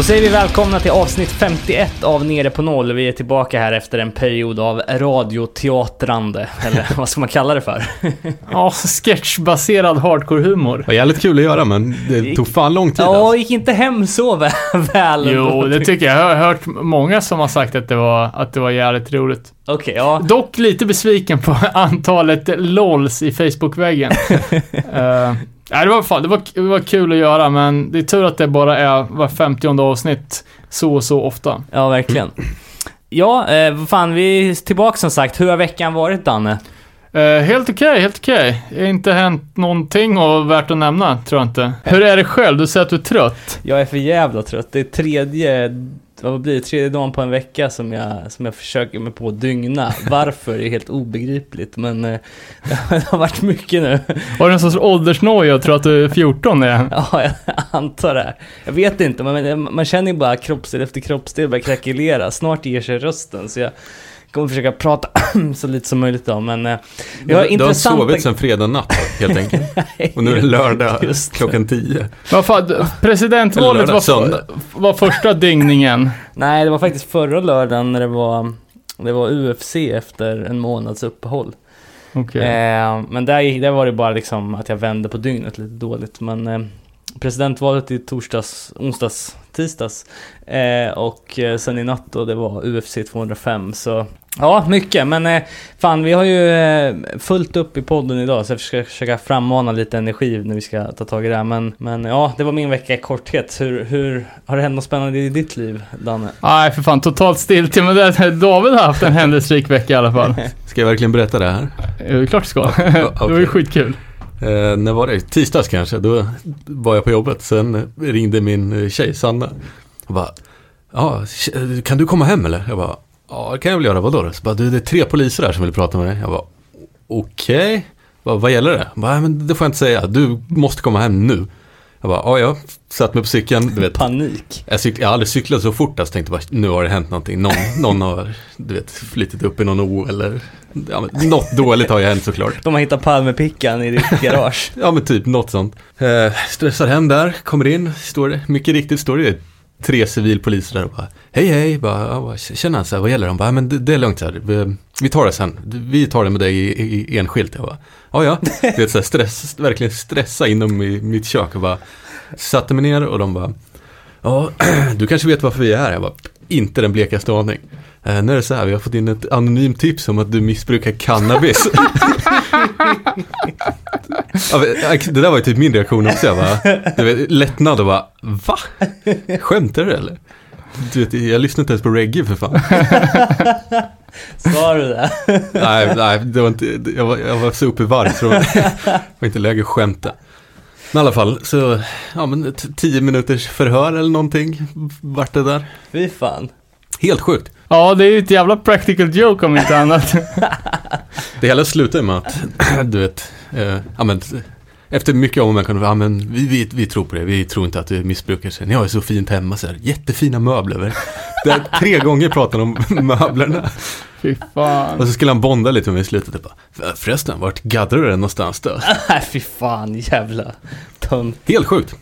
Då säger vi välkomna till avsnitt 51 av Nere på Noll. Vi är tillbaka här efter en period av radioteatrande, eller vad ska man kalla det för? Ja, sketchbaserad hardcore-humor. Det var jävligt kul att göra men det tog fan lång tid Ja, alltså. gick inte hem så väl. Jo, det tycker jag. Jag har hört många som har sagt att det var, att det var jävligt roligt. Okej, ja. Dock lite besviken på antalet LOLs i Facebook-väggen. uh, nej, det var, fan, det, var, det var kul att göra, men det är tur att det bara är var 50 avsnitt så och så ofta. Ja, verkligen. Ja, eh, vad fan, vi är tillbaka som sagt. Hur har veckan varit, Danne? Eh, helt okej, helt okej. Har inte hänt någonting och värt att nämna, tror jag inte. Hur är det själv? Du säger att du är trött. Jag är för jävla trött. Det är tredje, vad blir det, tredje dagen på en vecka som jag, som jag försöker mig på att dygna. Varför är helt obegripligt, men eh, det har varit mycket nu. Har du en sorts åldersnoja och tror att du är 14 igen? Ja, jag antar det. Jag vet inte, men man känner ju bara kroppsdel efter kroppsdel börjar krackelera. Snart ger sig rösten, så jag kommer försöka prata så lite som möjligt då, men... eh, Vi har Du har intressanta... sovit sen fredag natt helt enkelt. Och nu är det lördag Just det. klockan 10. Vad fan, presidentvalet var, var första dygningen. Nej, det var faktiskt förra lördagen när det var, det var UFC efter en månads uppehåll. Okej. Eh, men där, där var det bara liksom att jag vände på dygnet lite dåligt. Men eh, presidentvalet i torsdags, onsdags, tisdags eh, och eh, sen i natt då det var UFC 205. Så ja, mycket. Men eh, fan, vi har ju eh, fullt upp i podden idag så jag ska försöka frammana lite energi när vi ska ta tag i det här. Men, men ja, det var min vecka i korthet. Hur, hur har det hänt något spännande i ditt liv, Danne? Nej, för fan, totalt stiltje. Men det, David har haft en händelserik vecka i alla fall. Ska jag verkligen berätta det här? Det är klart du ska. Ja, Det var ju skitkul. Eh, när var det? Tisdags kanske. Då var jag på jobbet. Sen ringde min eh, tjej Sanna. Och bara, ja, kan du komma hem eller? Jag bara, ja det kan jag väl göra. Vadå då? Så bara, du det är tre poliser här som vill prata med dig. Jag bara, okej. Vad, vad gäller det? Bara, men det får jag inte säga. Du måste komma hem nu. Jag bara, ja ja. Satt mig på cykeln. Du vet, Panik. jag, cyk- jag har aldrig cyklat så fort. Alltså tänkte bara, nu har det hänt någonting. Någon, någon har, du vet, flyttit upp i någon o eller ja, men, något dåligt har ju hänt såklart. De har hittat Palmepickan i ditt garage. Ja men typ något sånt. Eh, stressar hem där, kommer in, står det, mycket riktigt står det tre civilpoliser där och bara Hej hej, bara, bara, tjena, så här, vad gäller det? De bara, men det, det är lugnt så här. Vi, vi tar det sen, vi tar det med dig i, i, enskilt. Jag bara, ja ja, det är så här, stress, verkligen stressa inom i mitt kök och bara satte mig ner och de bara Ja, du kanske vet varför vi är här? Jag bara, inte den blekaste aning. Eh, nu är det så här, vi har fått in ett anonymt tips om att du missbrukar cannabis. Äh, det där var ju typ min reaktion också. Jag bara, du vet, lättnad och bara, va? Skämtar du eller? Du vet, jag lyssnar inte ens på reggae för fan. Sa du det? nej, nej, det var inte, jag var, jag var så uppe i varv så det var, inte läge att skämta. Men i alla fall, så, ja men tio minuters förhör eller någonting vart det där. Fy fan. Helt sjukt. Ja, det är ju ett jävla practical joke om inte annat. Det hela slutar med att, du vet, eh, ja men, efter mycket om och men ja men vi, vi, vi tror på det, vi tror inte att du missbrukar sig. Ni har ju så fint hemma så här, jättefina möbler. Det är tre gånger pratade om möblerna. Fy fan. Och så skulle han bonda lite med mig i slutet. och Bara, Förresten, vart gaddar du den någonstans då? Nej, fy fan, jävla tönt. Helt sjukt.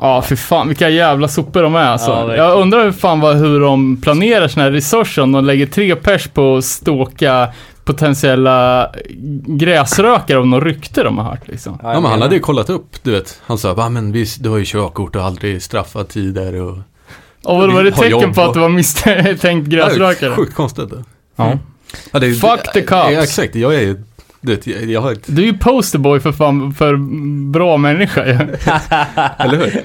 Ja, fy fan. Vilka jävla sopor de är alltså. Ja, jag undrar hur fan vad, hur de planerar här resurser om de lägger tre pers på att ståka potentiella gräsrökare om något rykte de har hört liksom. Ja, men han hade ju kollat upp, du vet. Han sa, va men vi, du har ju körkort och aldrig straffat tider och... Och vad var det tecken på och- att det var misstänkt gräsrökare? Sjukt konstigt. Ja. Ja, det är, Fuck the cops. Ja, exakt, jag är vet, jag, jag har ett, Du är ju posterboy för fan, för bra människa ju. eller hur?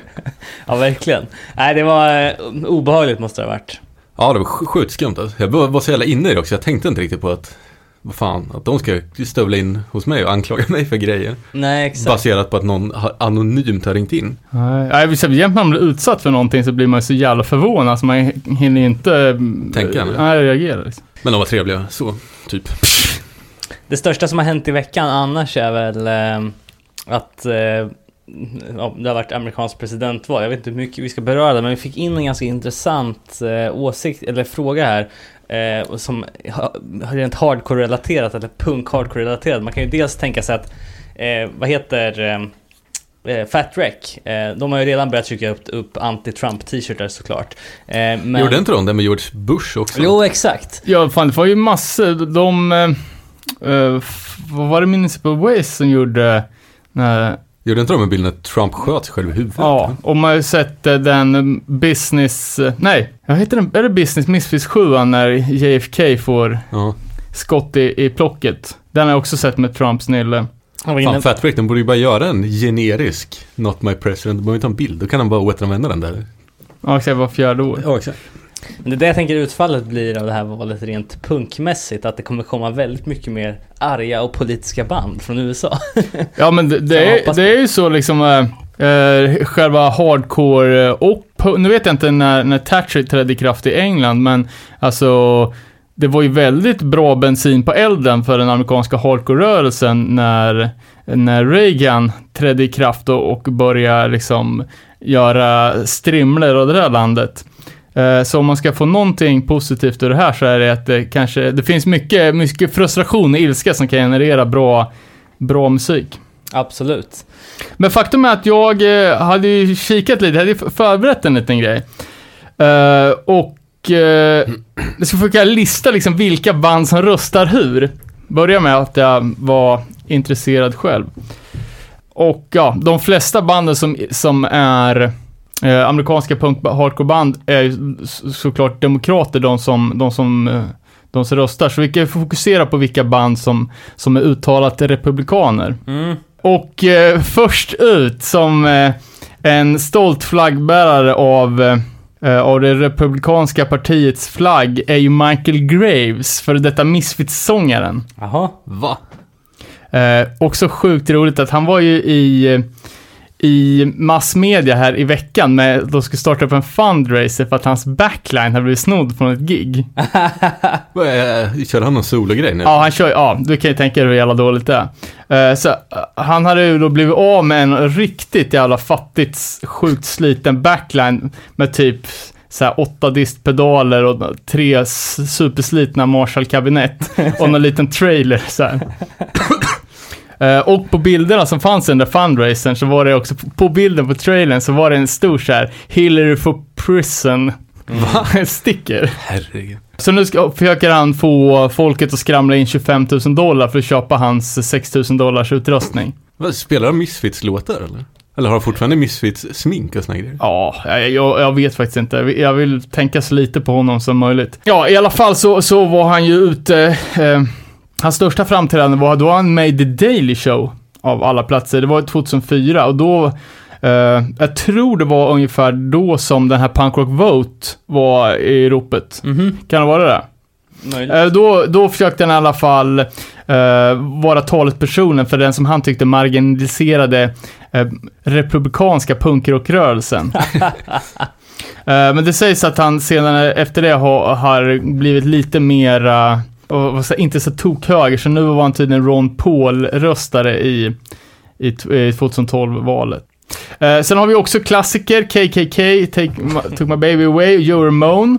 Ja, verkligen. Nej, det var eh, obehagligt måste det ha varit. Ja, det var sj- sjukt skumt alltså. Jag var så jävla inne i det också. Jag tänkte inte riktigt på att, vad fan, att de ska stövla in hos mig och anklaga mig för grejer. Nej, exakt. Baserat på att någon har, anonymt har ringt in. Nej, Nej, visst, jämt när man blir utsatt för någonting så blir man så jävla förvånad så man hinner inte... Tänka, eller? Nej, reagera liksom. Men de var trevliga, så, typ. Det största som har hänt i veckan annars är väl eh, att eh, ja, det har varit amerikanskt presidentval. Jag vet inte hur mycket vi ska beröra det, men vi fick in en ganska intressant eh, åsikt, eller fråga här. Eh, som ha- rent hardcore-relaterat, eller punk-hardcore-relaterat. Man kan ju dels tänka sig att, eh, vad heter eh, eh, Fat Wreck, eh, de har ju redan börjat trycka upp, upp anti-Trump t-shirtar såklart. Eh, men... Gjorde inte de det med George Bush också? Jo, exakt. Ja, fan det var ju massor. De... eh, vad var det Municipal Waste som gjorde... Uh, Gjorde inte de en bild när Trump sköt sig själv i huvudet? ja, och man har ju sett den business... nej, vad heter den? Är det Business Misfits 7 när JFK får Ja. skott i, i plocket? Den har jag också sett med Trumps nylle. Han Fan, Fat Break, de borde ju bara göra en generisk Not My President. De behöver inte ha en bild, då kan de bara återanvända den där. Ja, exakt, var fjärde år. Ja, exakt. Men det är det jag tänker utfallet blir av det här valet rent punkmässigt, att det kommer komma väldigt mycket mer arga och politiska band från USA. Ja, men det, det, är, det är ju så liksom... eh, eh, själva hardcore eh, och... Nu vet jag inte när, när Thatcher trädde i kraft i England, men alltså... Det var ju väldigt bra bensin på elden för den amerikanska hardcore-rörelsen när, när Reagan trädde i kraft och, och började liksom göra strimlor av det där landet. Eh, Så om man ska få någonting positivt ur det här så är det att det kanske, det finns mycket, mycket frustration och ilska som kan generera bra, bra musik. Absolut. Men faktum är att jag eh, hade ju kikat lite, hade ju förberett en liten grej. Eh, och jag ska försöka lista liksom vilka band som röstar hur. Börja med att jag var intresserad själv. Och ja, de flesta banden som, som är eh, amerikanska punk hardcore-band är ju så- såklart demokrater, de som, de som eh, de som röstar. Så vi kan fokusera på vilka band som, som är uttalat republikaner. Mm. Och eh, först ut som eh, en stolt flaggbärare av, eh, eh, av det republikanska partiets flagg är ju Michael Graves, för detta Misfits-sångaren. Jaha. Va? Eh, också sjukt roligt att han var ju i, eh, i massmedia här i veckan med, de skulle starta upp en fundraiser för att hans backline har blivit snodd från ett gig. Kör han någon sologrej nu? Ja, han kör ja, du kan ju tänka dig hur jävla dåligt det är. Eh, så, eh, han hade ju då blivit av med en riktigt jävla fattigt, sjukt sliten backline med typ så här åtta distpedaler och tre superslitna Marshall-kabinett och någon liten trailer så Eh, och på bilderna som fanns under fundraisern så var det också, på bilden på trailern så var det en stor så här Hillary for prison sticker. Herregud. Så nu ska, försöker han få folket att skramla in 25 000 dollar för att köpa hans 6 000 dollars utrustning. Vad, spelar de Misfits-låtar eller? Eller har de fortfarande Misfits-smink och såna grejer? Ja, jag, jag vet faktiskt inte. Jag vill tänka så lite på honom som möjligt. Ja, i alla fall så, så var han ju ute... Eh, hans största framträdande var, då var han med i The Daily Show av alla platser. Det var 2004 och då... Eh, jag tror det var ungefär då som den här Punk Rock Vote var i ropet. Mhm. Kan det vara det? Möjligt. Eh, Då, då försökte han i alla fall eh, vara talespersonen för den som han tyckte marginaliserade republikanska punkrockrörelsen. Men det sägs att han senare efter det har, har blivit lite mera, och, vad säger- inte så tokhöger, så nu var han tydligen Ron Paul-röstare i, i, i 2012-valet. Eh, sen har vi också klassiker, KKK, Take, My- Took My Baby Away, Joe Ramone.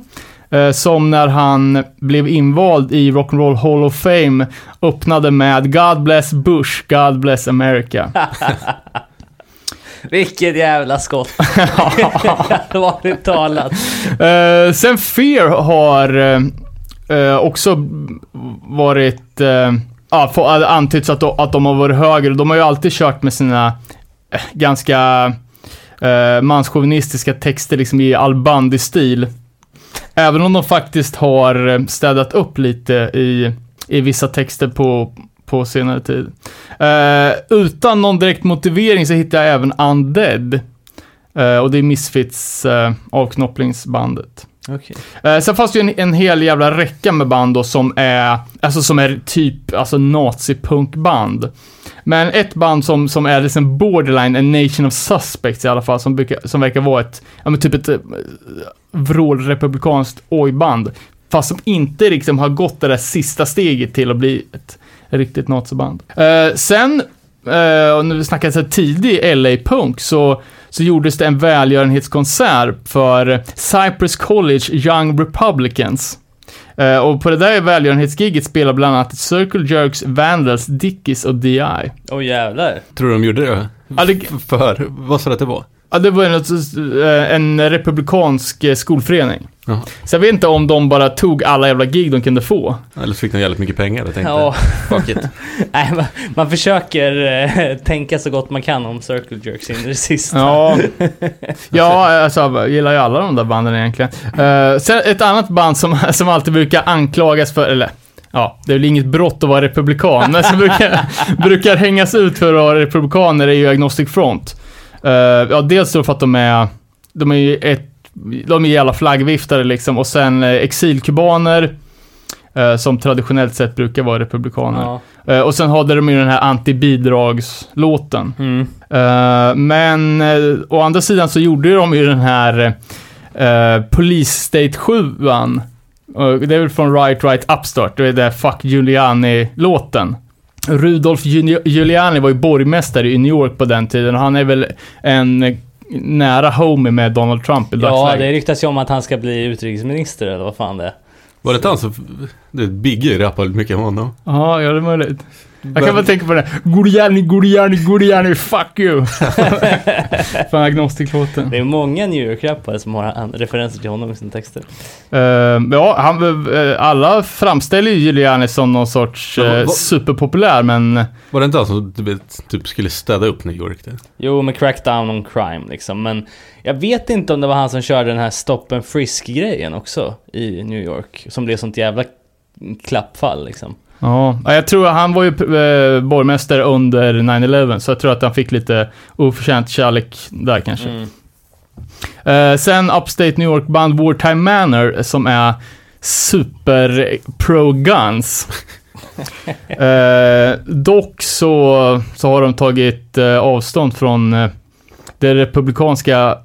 Eh, som när han blev invald i Rock'n'Roll Hall of Fame öppnade med God Bless Bush, God Bless America. Vilket jävla skott. Allvarligt talat. Eh, sen Fear har eh, också varit, Eh, ja, antytts att, de- att de har varit högre. De har ju alltid kört med sina eh, ganska eh, manschauvinistiska texter liksom i Al Bundy-stil. Även om de faktiskt har eh, städat upp lite i, i vissa texter på, på senare tid. Eh, utan någon direkt motivering så hittar jag även Undead. Eh, och det är Misfits eh, avknopplingsbandet. Okay. Eh, sen fanns det ju en, en hel jävla räcka med band då som är, alltså som är typ, alltså nazipunkband. Men ett band som, som är liksom borderline, en nation of suspects i alla fall, som, brukar, som verkar vara ett, ja men typ ett eh, vrålrepublikanskt oj-band. Fast som inte liksom har gått det där sista steget till att bli ett riktigt naziband. Eh, sen, och när vi snackar så tidig LA-punk, så så gjordes det en välgörenhetskonsert för Cypress College Young Republicans. Eh, och på det där välgörenhetsgiget spelar bland annat Circle Jerks, Vandals, Dickies och DI. Åh jävlar. Tror du de gjorde det? Ja, det, För, vad sa du att det var? Ja, det var något, eh, en republikansk eh, skolförening. Jaha. Så jag vet inte om de bara tog alla jävla gig de kunde få. Eller så fick de jävligt mycket pengar och tänkte, Ja, fuck it. nej, man, man försöker eh, tänka så gott man kan om Circle Jerks in i det sista. Ja, ja alltså jag gillar ju alla de där banden egentligen. Uh, sen ett annat band som, som alltid brukar anklagas för, eller ja, det är väl inget brott att vara republikan, men som brukar, brukar hängas ut för att vara republikaner är ju Agnostic Front. Uh, ja, dels då för att de är, de är ju ett, de är jävla flaggviftare liksom, och sen eh, exilkubaner, eh, som traditionellt sett brukar vara republikaner. Ja. Och sen hade de ju den här antibidragslåten. Mm. Men uh, å andra sidan så gjorde ju de ju den här uh, Police State 7 uh, Det är väl från Right Right Upstart, det är det Fuck Giuliani-låten. Rudolf Giuli- Giuliani var ju borgmästare i New York på den tiden och han är väl en nära homie med Donald Trump i Ja, dagsläget. det ryktas ju om att han ska bli utrikesminister eller vad fan det är. Var det inte han som, det Biggie rappade mycket om honom? Ja, ja det är möjligt. Jag kan bara tänka på det. Giuliani, Giuliani, Giuliani, fuck you! Från Agnostic-låten. Det är många New York-rappare som har referenser till honom i sina texter. Uh, ja, han, uh, alla framställer ju Giuliani som någon sorts Ja, uh, vad- superpopulär, men Var det inte han som typ skulle städa upp New York? Där? Jo, med crackdown on crime liksom. Men jag vet inte om det var han som körde den här stop and frisk-grejen också i New York. Som blev sånt jävla klappfall liksom. Ja, Ja, jag tror att han var ju uh, borgmästare under 9-11, så jag tror att han fick lite oförtjänt kärlek där kanske. Mm. Eh, sen Upstate New York-band Wartime Manor som är super pro-guns. Eh, dock så, så har de tagit eh, avstånd från eh, det republikanska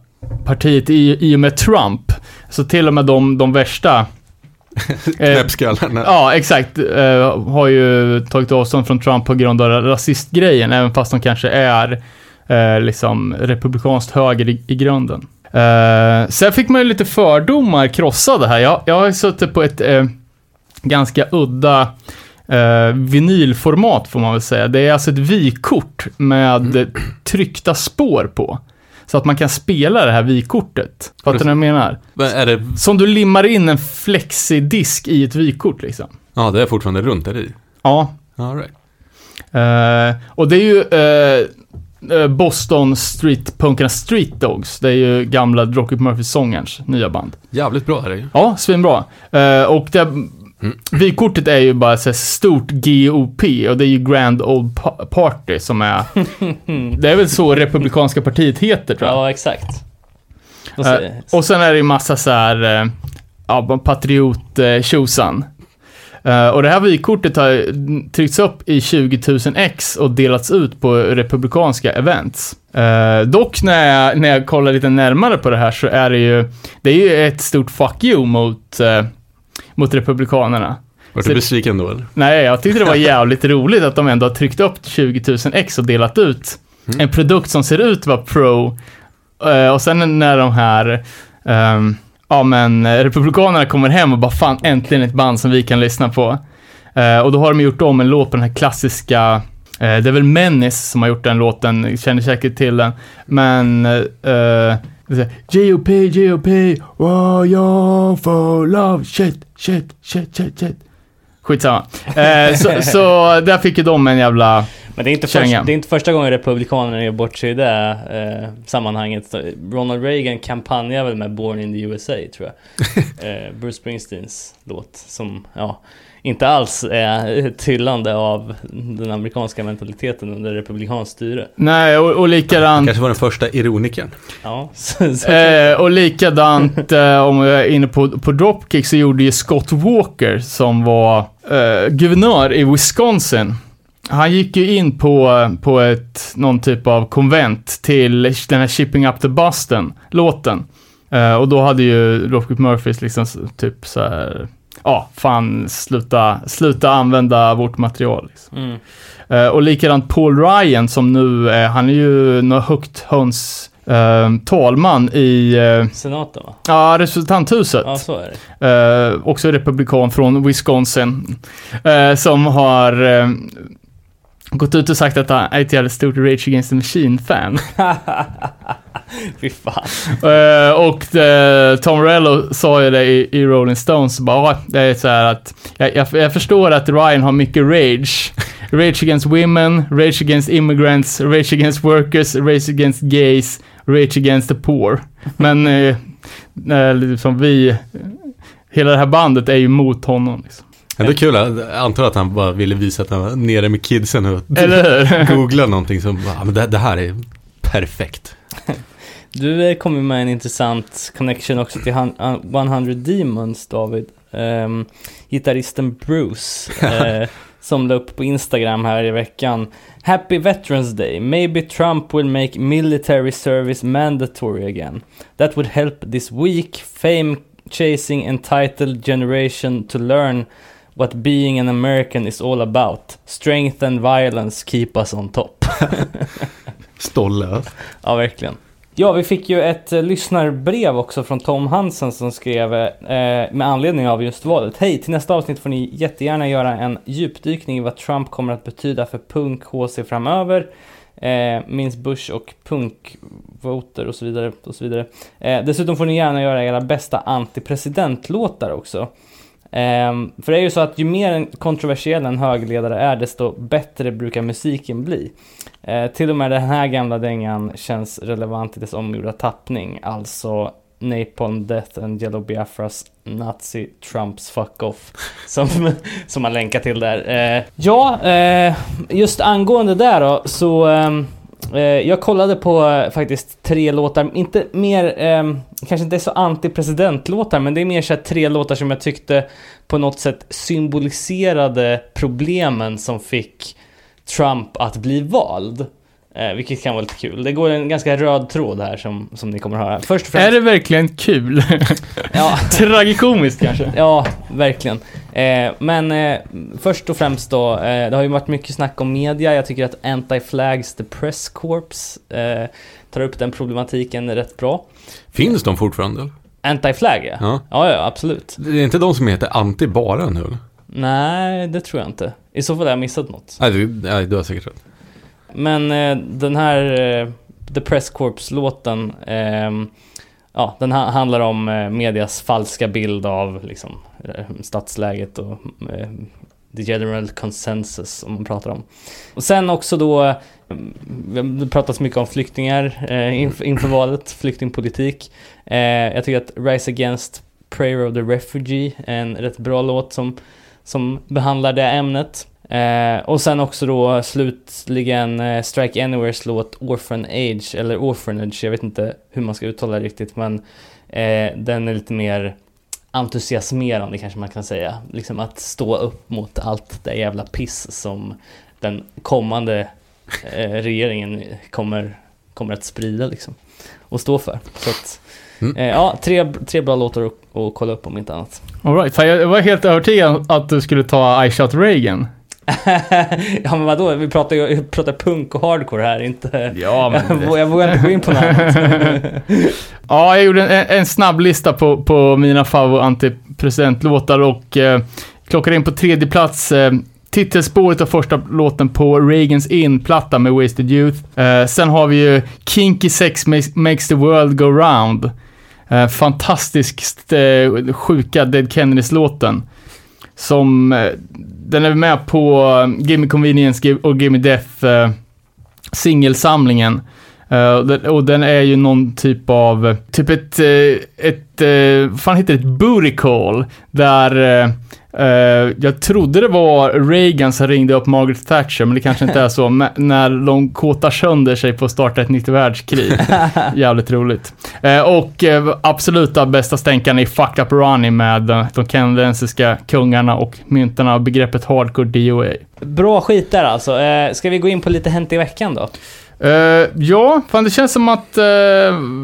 partiet i, i och med Trump. Så till och med de, de värsta eh, Knäppskallarna. Ja, exakt. Eh, har ju tagit avstånd från Trump på grund av rasistgrejen, även fast de kanske är eh, liksom republikanskt höger i, i grunden. Eh, sen fick man ju lite fördomar krossade här. Jag, jag har suttit på ett eh, ganska udda eh, vinylformat får man väl säga. Det är alltså ett vykort med eh, tryckta spår på. Så att man kan spela det här vykortet. Fattar ni vad jag menar? Men är det, Som du limmar in en flexidisk i ett vykort liksom. ja det är fortfarande runt där i. Ja. All right. Eh, och det är ju eh, Boston Street, punkarna Street Dogs. Det är ju gamla Rocket Murphy-sångerns nya band. Jävligt bra är det ju. Ja, svinbra. Uh, och det, vykortet är ju bara så stort GOP och det är ju Grand Old Pa- Party som är... det är väl så Republikanska partiet heter tror jag. Ja, exakt. Och Eh, så, och sen är det ju massa så här, eh, ja, patriot eh, tjosan. Eh, och det här vykortet har tryckts upp i 20 000 ex och delats ut på republikanska events. Eh, dock när jag, när jag kollar lite närmare på det här så är det ju, det är ju ett stort fuck you mot, eh, mot republikanerna. Vart Så- du besviken då eller? Nej, jag tyckte det var jävligt roligt att de ändå har tryckt upp 20 000 ex och delat ut Mm. en produkt som ser ut att vara pro. Eh, och sen när de här, ehm, ja men, eh, republikanerna kommer hem och bara fan, äntligen ett band som vi kan lyssna på. Eh, och då har de gjort om en låt på den här klassiska, eh, det är väl Menace som har gjort den låten, känner säkert till den. Men, eh, så här, GOP, GOP, warrior for love, shit, shit, shit, shit, shit. Skitsamma. Eh, så, så där fick ju de en jävla... men det är, inte först, det är inte första gången Republikanerna gör bort sig i det eh, sammanhanget. Ronald Reagan kampanjar väl med Born in the USA, tror jag. eh, Bruce Springsteens låt, som, ja, inte alls är ett hyllande av den amerikanska mentaliteten under republikanskt styre. Nej, och, och likadant... Kanske var den första ironikern. Ja, så, så, Eh, och likadant, eh, om jag är inne på, på Dropkick, så gjorde ju Scott Walker, som var eh, guvernör i Wisconsin. Han gick ju in på, på ett, någon typ av konvent till den här Shipping Up to Boston, låten. Eh, och då hade ju Rocket Murphys liksom typ så här, ja, fan, sluta, sluta använda vårt material. Liksom. mm. Eh, och likadant Paul Ryan som nu, eh, han är ju något högt höns eh, talman i eh, Senaten va? ja, representanthuset. Ja, så är det. Också republikan från Wisconsin. Som har gått ut och sagt att han är ett jävligt stort Rage Against the Machine-fan. Fy fan. Eh, och eh, Tom Morello sa ju det i, i Rolling Stones, bara, "Ja, det är så här att jag, jag, jag förstår att Ryan har mycket rage. Rage against women, rage against immigrants, rage against workers, rage against gays, rage against the poor. Men eh, liksom vi, hela det här bandet är ju mot honom. Liksom. Ja, det är kul, jag antar att han bara ville visa att han var nere med kidsen och Eller hur? googla någonting som, ja men det, det här är perfekt. Du eh, kom ju med en intressant connection också till han- uh, 100 Demons, David. Um, gitarristen Bruce, eh, som la upp på Instagram här i veckan. Happy Veterans Day. Maybe Trump will make military service mandatory again. That would help this weak, fame chasing entitled generation to learn what being an American is all about. Strength and violence keep us on top. Stolle. Ja, verkligen. Ja, vi fick ju ett eh, lyssnarbrev också från Tom Hansen som skrev eh, eh, med anledning av just valet. Hej, till nästa avsnitt får ni jättegärna göra en djupdykning i vad Trump kommer att betyda för punk HC framöver. Eh, minns Bush och punkvoter och så vidare. Och så vidare. Eh, dessutom får ni gärna göra era bästa antipresidentlåtar också. Ehm, för det är ju så att ju mer kontroversiell en högerledare är, desto bättre brukar musiken bli. Eh, till och med den här gamla dängan känns relevant i dess omgjorda tappning, alltså Napalm Death and Yellow Biafras Nazi Trumps Fuck Off som, som man länkar till där. Eh, ja, eh, just angående där då så eh, Eh, jag kollade på eh, faktiskt tre låtar, inte mer, eh, kanske inte så anti-presidentlåtar, men det är mer så här tre låtar som jag tyckte på något sätt symboliserade problemen som fick Trump att bli vald. Eh, vilket kan vara lite kul. Det går en ganska röd tråd här som, som ni kommer att höra. Först och främst... Är det verkligen kul? Ja, Tragikomiskt kanske? ja, verkligen. Eh, men eh, först och främst då, eh, det har ju varit mycket snack om media. Jag tycker att Anti-Flags The Press Corps eh, tar upp den problematiken rätt bra. Finns de fortfarande? Anti-Flag ja. Ja. Ja, ja, absolut. Det är inte de som heter Anti bara nu? eller? Nej, det tror jag inte. I så fall har jag missat något. Nej, du, nej, du har säkert rätt. Men eh, den här eh, The Press Corps-låten, ehm, ja, den ha- handlar om eh, medias falska bild av liksom, eh, statsläget och eh, the general consensus som man pratar om. Och sen också då, ehm, det pratas mycket om flyktingar eh, inför, inför valet, flyktingpolitik. Eh, jag tycker att Rise Against Prayer of the Refugee är en rätt bra låt som, som behandlar det ämnet. Eh, och sen också då slutligen eh, Strike Anywheres låt Orphan Age, eller Orphanage, jag vet inte hur man ska uttala det riktigt men eh, den är lite mer entusiasmerande kanske man kan säga. Liksom att stå upp mot allt det jävla piss som den kommande eh, regeringen kommer, kommer att sprida liksom. Och stå för. Så att, Mm. eh, ja, tre, tre bra låtar att, kolla upp om inte annat. All right. Fan, jag var helt övertygad att du skulle ta I Shot Reagan. ja men vadå, vi pratar ju pratar punk och hardcore här, inte... Ja, jag vågar inte gå in på något. Ja, jag gjorde en, en snabb lista på, på mina favorit antipresidentlåtar och eh, klockade in på tredje plats eh, titelspåret och första låten på Reagans In-platta med Wasted Youth. Eh, sen har vi ju Kinky Sex makes, makes the World Go Round. Eh, fantastiskt eh, sjuka Dead Kennedys-låten. Som, eh, den är med på eh, Gimme Convenience och Gimme Death eh, singelsamlingen. Eh, och den- och är ju någon typ av, eh, typ ett, eh, ett, eh, vad fan heter det, ett booty call. Där eh, eh, jag trodde det var Reagan som ringde upp Margaret Thatcher, men det kanske inte är så. När de kåtar sönder sig på att starta ett nytt världskrig. Jävligt roligt. Eh, och eh, absoluta bästa stänkan är Fuck Up Ronnie med eh, de kanadensiska kungarna och myntarna av begreppet Hardcore DOA. Bra skit där alltså. Eh, ska vi gå in på lite Hänt i veckan då? Eh, ja, fan det känns som att uh,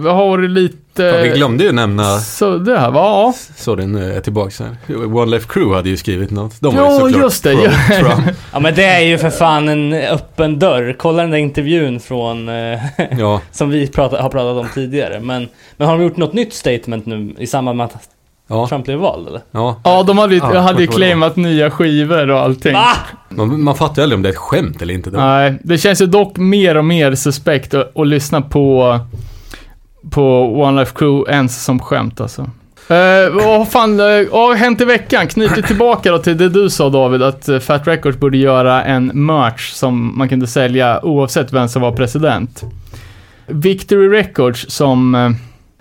vi har lite... Ja, vi glömde ju nämna, Så det här, va? Ja. sorry nu är jag tillbaka här. One Left Crew hade ju skrivit något. De var Ja, ju såklart just det, pro ja. Ja men det är ju för fan en öppen dörr. Kolla den där intervjun från, eh, Ja, som vi pratat, har pratat om tidigare. Men, men har de gjort något nytt statement nu i samband med att Ja, Trump blev vald eller? ja. Ja, de hade, ju- Ja, hade claimat nya skivor och allting. Va? Man, man fattar ju aldrig om det är ett skämt eller inte. Då. Nej, det känns ju dock mer och mer suspekt att, att lyssna på, på One Life Crew ens som skämt alltså. Uh, vad fan, uh, har hänt i veckan? Knyter tillbaka då till det du sa David, att uh, Fat Records borde göra en merch som man kunde sälja oavsett vem som var president. Victory Records som, eh,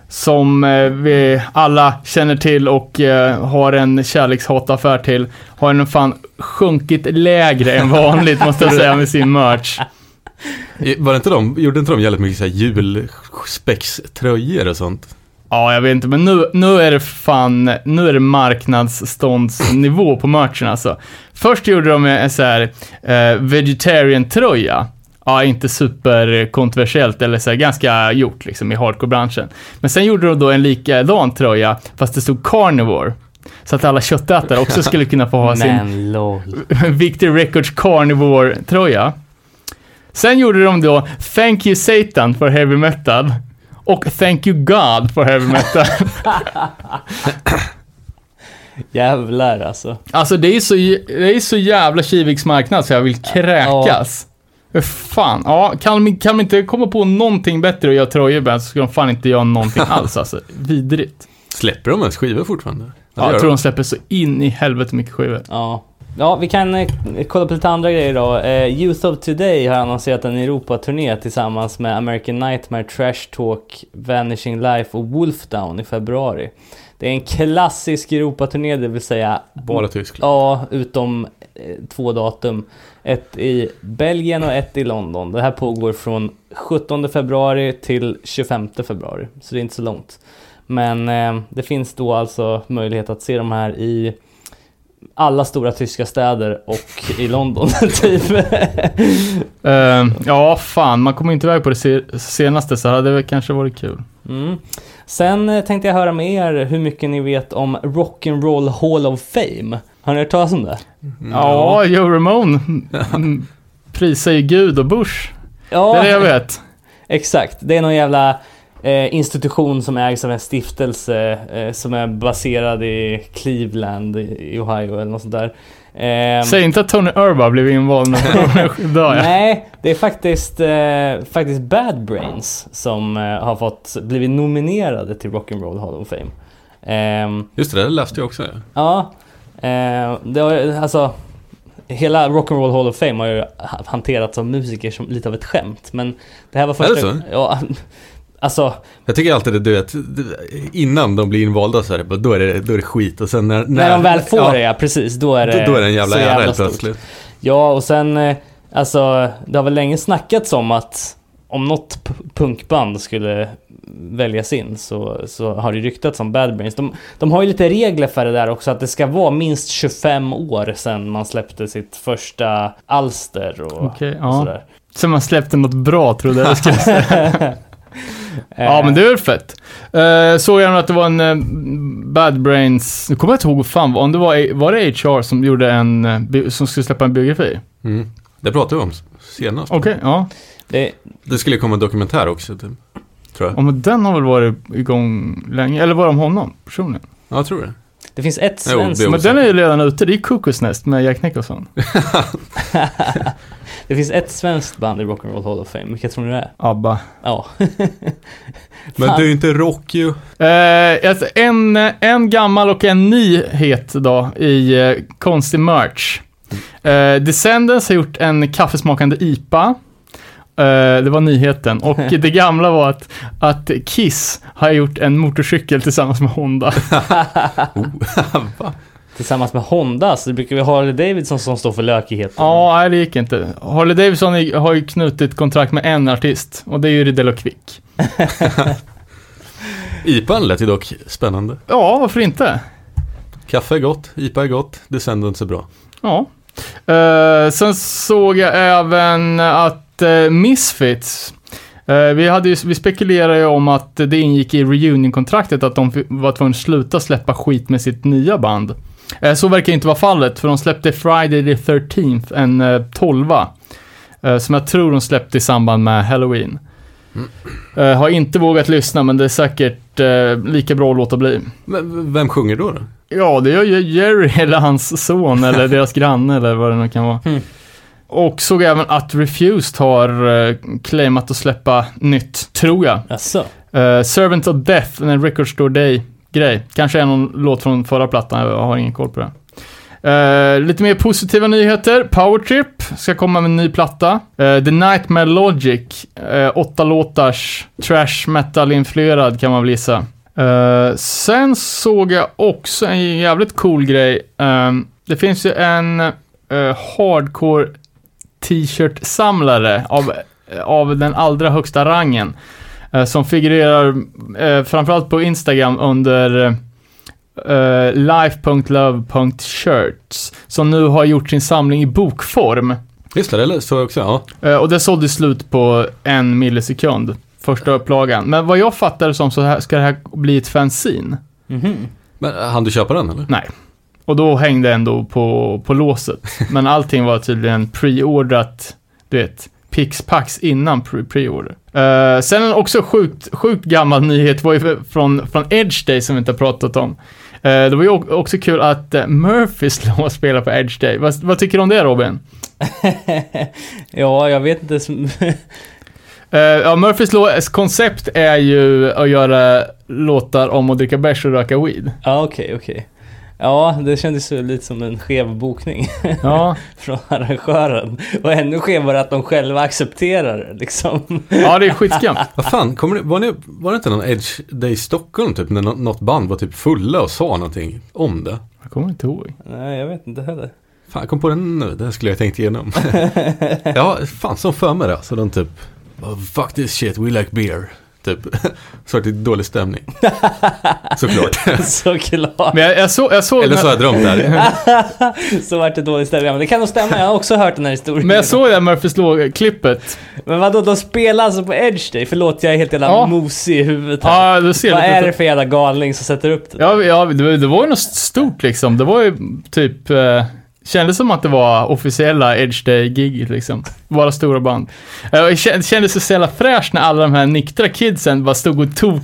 som eh, vi alla känner till och eh, har en kärlekshataaffär till, har en fan sjunkit lägre än vanligt måste jag säga med sin merch. Var det inte de, gjorde inte de jävligt mycket så här julspextröjor och sånt? Ja, jag vet inte, men nu, nu är det fan, nu är det marknadsståndsnivå på merchen alltså. Först gjorde de en så här eh, vegetarian-tröja. Ja, inte superkontroversiellt eller så här, ganska gjort liksom i hardcore-branschen. Men sen gjorde de då en likadan tröja, fast det stod carnivore. Så att alla köttätare också skulle kunna få ha sin. Victor Records Carnivore-tröja. Sen gjorde de då Thank You Satan for Heavy Metal och Thank You God for Heavy Metal. Jävlar alltså. alltså det är så, det är så jävla Kiviks marknad så jag vill kräkas. Fan, ja, kan de, kan de inte komma på någonting bättre att göra tröjor med så ska de fan inte göra någonting alls alltså. Vidrigt. Släpper de ens skivor fortfarande? Ja, jag tror de. de släpper så in i helvete mycket skivor. Ja. Ja, vi kan eh, kolla på lite andra grejer då. Eh, Youth of Today har annonserat en Europaturné tillsammans med American Nightmare, Trash Talk, Vanishing Life och Wolfdown i februari. Det är en klassisk Europaturné, det vill säga Bara Tyskland. Ja, utom två datum. Ett i Belgien och ett i London. Det här pågår från 17 februari till 25 februari, så det är inte så långt. Men eh, det finns då alltså möjlighet att se de här i alla stora tyska städer och i London, typ. Eh, ja, fan, man kommer inte iväg på det se- senaste så hade det kanske varit kul. Mm. Sen eh, tänkte jag höra med er hur mycket ni vet om Rock'n'Roll Hall of Fame. Har ni hört talas om det? Mm, Ja, Joe Ramone prisar ju Gud och Bush. Ja, Det är det jag vet. Exakt, det är någon jävla eh, institution som ägs av en stiftelse eh, som är baserad i Cleveland i Ohio eller något sånt där. Ehm, Säg inte att Tony Irva blivit invald ja. Nej, det är faktiskt, eh, faktiskt Bad Brains som eh, har fått blivit nominerade till Rock'n'Roll Hall of Fame. Ehm, Just det, det läste jag också. Ja. Eh, det har, alltså Hela Rock'n'Roll Hall of Fame har ju ha- hanterats av musiker som lite av ett skämt Men det här var Är det första... så? Ja, alltså Jag tycker alltid det, du vet, innan de blir invalda så är det, då är det, då är det skit och sen när... när, de väl får ja, det ja, precis, då är det Då, då är det en jävla ära helt plötsligt. Ja, och sen eh, Alltså, det har väl länge snackats om att om något punkband skulle väljas in så, så har det ryktats om Bad Brains. De, de har ju lite regler för det där också, att det ska vara minst 25 år sedan man släppte sitt första alster och, Okej, och ja. sådär. Sen man släppte något bra trodde jag skulle säga. Eh, Ja, men det är väl fett. Uh, såg jag att det var en eh, Bad Brains, nu kommer jag inte ihåg fan, om det var, var det HR som gjorde en, eh, bi- som skulle släppa en biografi? Mm. Det pratade vi om senast. Okej, ja. det, Det skulle komma en dokumentär också, typ. Tror jag. Ja, men den har väl varit igång länge, eller var det om honom personligen? Ja, jag tror det. det finns ett svenskt... det är Men den är ju redan ute, det är Cuckoosnest med Jack Nicholson. det finns ett svenskt band i Rock'n'Roll Hall of Fame, vilka tror ni det är? ABBA. Ja. Men det är ju inte rock ju. Eh, alltså en, en gammal och en nyhet då i eh, konstig merch. Eh, Descendants har gjort en kaffesmakande IPA. Eh, det var nyheten. Och det gamla var att, att Kiss har gjort en motorcykel tillsammans med Honda. Tillsammans med Honda, så det brukar vi ha Harley Davidson som står för lökigheten. Ja, nej det gick inte. Harley Davidson har ju knutit kontrakt med en artist och det är ju Ridell och Quick. IPAn lät ju dock spännande. Ja, varför inte? Kaffe är gott, IPA är gott, Descendants är bra. Ja. Eh, sen såg jag även att uh, Misfits, eh, vi, hade ju, vi spekulerade ju om att det ingick i reunion-kontraktet att de var tvungna att sluta släppa skit med sitt nya band. Eh, så verkar inte vara fallet, för de släppte Friday the 13th, en uh, 12 som jag tror de släppte i samband med Halloween. Eh, har inte vågat lyssna, men det är säkert eh, lika bra att låta bli. Men vem sjunger då? då? Ja, det gör ju Jerry eller hans son eller deras granne eller vad det nu kan vara. Mm. Och såg även att Refused har uh, claimat att släppa nytt, tror jag. Jaså? Uh, Servant of Death, en Record Store Day-grej. Kanske är någon låt från förra plattan, jag har ingen koll på det. Uh, lite mer positiva nyheter. Powertrip ska komma med en ny platta. Uh, The Nightmare Logic, uh, åtta låtars trash metal-influerad kan man väl gissa. Uh, sen såg jag också en jävligt cool grej. Det finns ju en hardcore t-shirt-samlare av, av den allra högsta rangen. Uh, som figurerar uh, framförallt på Instagram under uh, life.love.shirts. Som nu har gjort sin samling i bokform. Just det, det såg jag också. Ja. Uh, och det sålde slut på en millisekund. Första upplagan. Men vad jag fattar som så här, ska det här bli ett fanzine. Mhm. Men hann du köpa den eller? Nej. Och då hängde ändå på, på låset. Men allting var tydligen preordrat, du vet, pixpax innan pre- preorder. Uh, sen en också sjukt, sjukt gammal nyhet var ju från, från Edge Day som vi inte har pratat om. Uh, det var ju också kul att uh, Murphys låg och spelade på Edge Day. Vad, vad tycker du om det Robin? ja, jag vet inte. Uh, ja, Murphys lås koncept är ju att göra låtar om att dricka bärs och röka weed. ja, okej, okej. Ja, det kändes lite som en skev bokning Ja, från arrangören. Och ännu skevare att de själva accepterar det liksom. ja det är skitskumt. Vad fan, kommer det, var, det, var det inte någon Edge Day i Stockholm typ? När nå- något band var typ fulla och sa någonting om det? Jag kommer inte ihåg. Nej, jag vet inte heller. Fan, jag kom på den nu. Det här skulle jag tänkt igenom. ja, fan som för mig det. Så de typ, oh, fuck this shit, we like beer. Typ, så det dålig stämning. Såklart. Såklart. Men jag, jag, så, jag såg... Eller så har jag drömt det här. Så vart det dålig stämning. Men det kan nog stämma, jag har också hört den här historien. Men jag såg det här Murphys Law-klippet. Men vadå, de spelar alltså på Edge Day? Förlåt, jag är helt jävla Ja. mosig i huvudet här. Ja, du ser Vad lite- är det för jävla galning som sätter upp det? Ja, ja det, var- det var ju något stort liksom. Det var ju typ... Eh, kändes som att det var officiella Edge Day-gig liksom. Bara stora band. Eh, och det kän- kändes så jävla fräscht när alla de här nyktra kidsen bara stod och tok...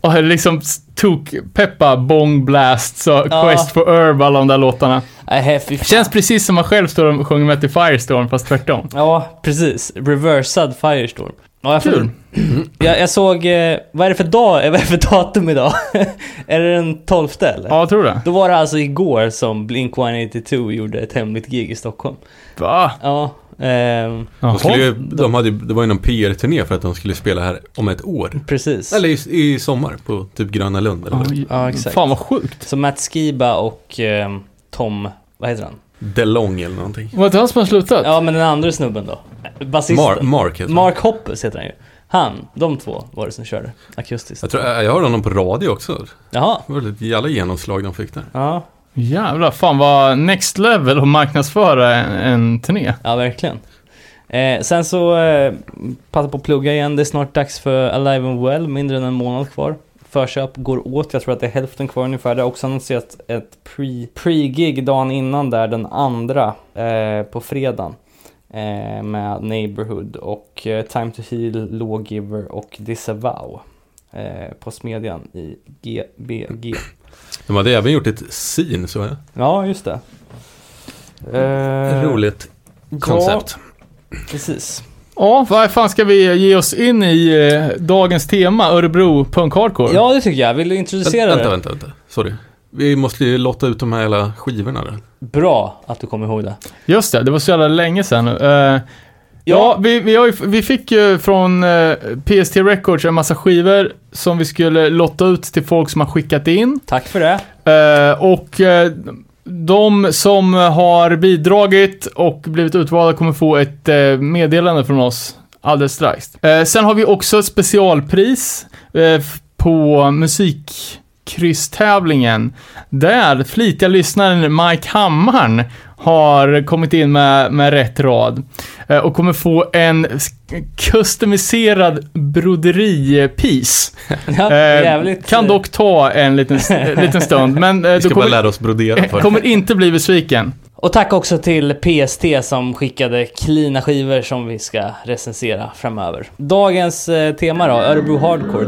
och liksom tok peppa Bong Blast, så Ja. Quest for Herb, alla de där låtarna. Fan. Känns precis som man själv står och sjunger med till Firestorm, fast tvärtom. Ja, precis. Reversad Firestorm. Ja, jag, Kul. jag, jag såg, eh, vad är det för dag, vad är det för datum idag? är det den 12 eller? Ja, jag tror det. Då var det alltså igår som Blink-182 gjorde ett hemligt gig i Stockholm. Va? Ja, ehm, De skulle de hade, det var ju någon PR-turné för att de skulle spela här om ett år. precis. Eller i, i sommar på typ Gröna Lund eller vad är. Ja, exakt. Fan vad sjukt. Så Matt Skiba och ehm, Tom, vad heter han? DeLong eller någonting. Var det han som har slutat? Ja, men den andra snubben då? Basisten. Mar, Mark heter. Mark Hoppus heter han ju. Han, de två var det som körde akustiskt. Jag, tror, jag hörde honom på radio också. Jaha. Det var ett jävla genomslag de fick där. Ja, Jävlar, fan vad next level att marknadsföra en, en turné. ja verkligen. Eh, sen så, eh, passa på att plugga igen. Det är snart dags för Alive and Well, mindre än en månad kvar. Förköp går åt, jag tror att det är hälften kvar ungefär. Det har också annonserat ett pre- pre-gig dagen innan där, den andra, eh, på fredagen. Eh, med Neighborhood och eh, Time to Heal, Lawgiver och Disavow. Eh, på Smedjan i GBG. De hade även gjort ett scene så jag. Ja, just det. Eh, Roligt koncept. Ja, precis. Ja, vad fan ska vi ge oss in i eh, dagens tema, Örebro Punk Hardcore? Ja, det tycker jag. Vill du introducera vänta, det? vänta, vänta. Sorry. Vi måste ju lotta ut de här hela skivorna där. Bra att du kommer ihåg det. Just det, det var så jävla länge sedan nu. Eh, ja, vi, vi, har ju, vi fick ju från eh, PST Records en massa skivor som vi skulle lotta ut till folk som har skickat in. Tack för det. Eh, och de som har bidragit och blivit utvalda kommer få ett eh, meddelande från oss alldeles strax. Eh, sen har vi också ett specialpris eh, på musikkrysstävlingen där flitiga lyssnaren Mike Hammarn har kommit in med, med rätt rad eh, och kommer få en customiserad broderi-piece. Ja, Eh, jävligt. kan eh, dock ta en liten, en liten stund, men eh, Vi ska bara kommer, lära oss brodera för. kommer inte bli besviken. Och tack också till PST som skickade klina skivor som vi ska recensera framöver. Dagens tema då, Örebro Hardcore.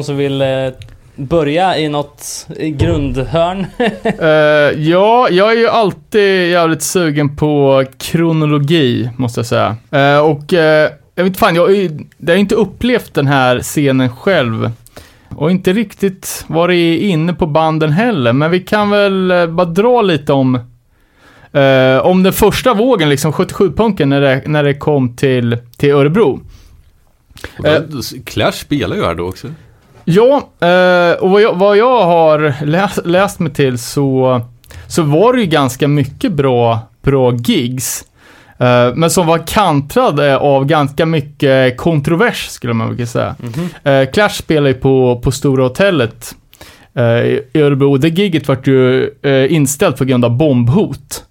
Någon som vill eh, börja i något grundhörn? Eh, ja, jag är ju alltid jävligt sugen på kronologi, måste jag säga. Eh, och eh, jag vet inte fan, jag har ju jag har inte upplevt den här scenen själv. Och inte riktigt varit inne på banden heller, men vi kan väl bara dra lite om om den första vågen, liksom 77-punken, när det, när det kom till, till Örebro. Och då, Clash spelar ju här då också. Ja, eh, och vad jag, vad jag har läst, läst mig till så, så var det ju ganska mycket bra, bra gigs. Eh, men som var kantrade av ganska mycket kontrovers, skulle man vilja säga. Eh, Clash spelar ju på, på Stora Hotellet i Örebro. Det giget vart ju inställt på grund av bombhot.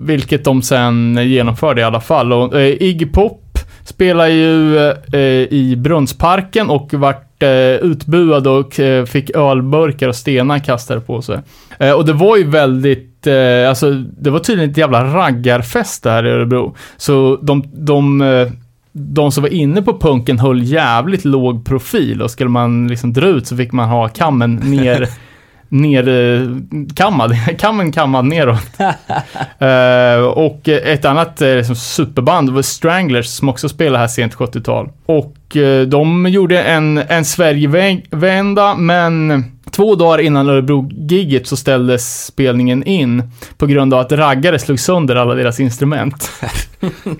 Vilket de sen genomförde i alla fall. Och, Iggy Pop spelar ju eh, i Brunnsparken och vart eh, utbuad och eh, fick ölburkar och stenar kastade på sig. Eh, och det var ju väldigt, eh, alltså det var tydligen ett jävla raggarfest där i Örebro. Så de, de, eh, de som var inne på punken höll jävligt låg profil och skulle man liksom dra ut så fick man ha kammen ner ner, eh, kammen kammad neråt. Eh, och ett annat eh, liksom, superband var Stranglers som också spelade här sent 70-tal. Och eh, de gjorde en, en Sverigevända, men två dagar innan Örebro-giget så ställdes spelningen in på grund av att raggare slog sönder alla deras instrument.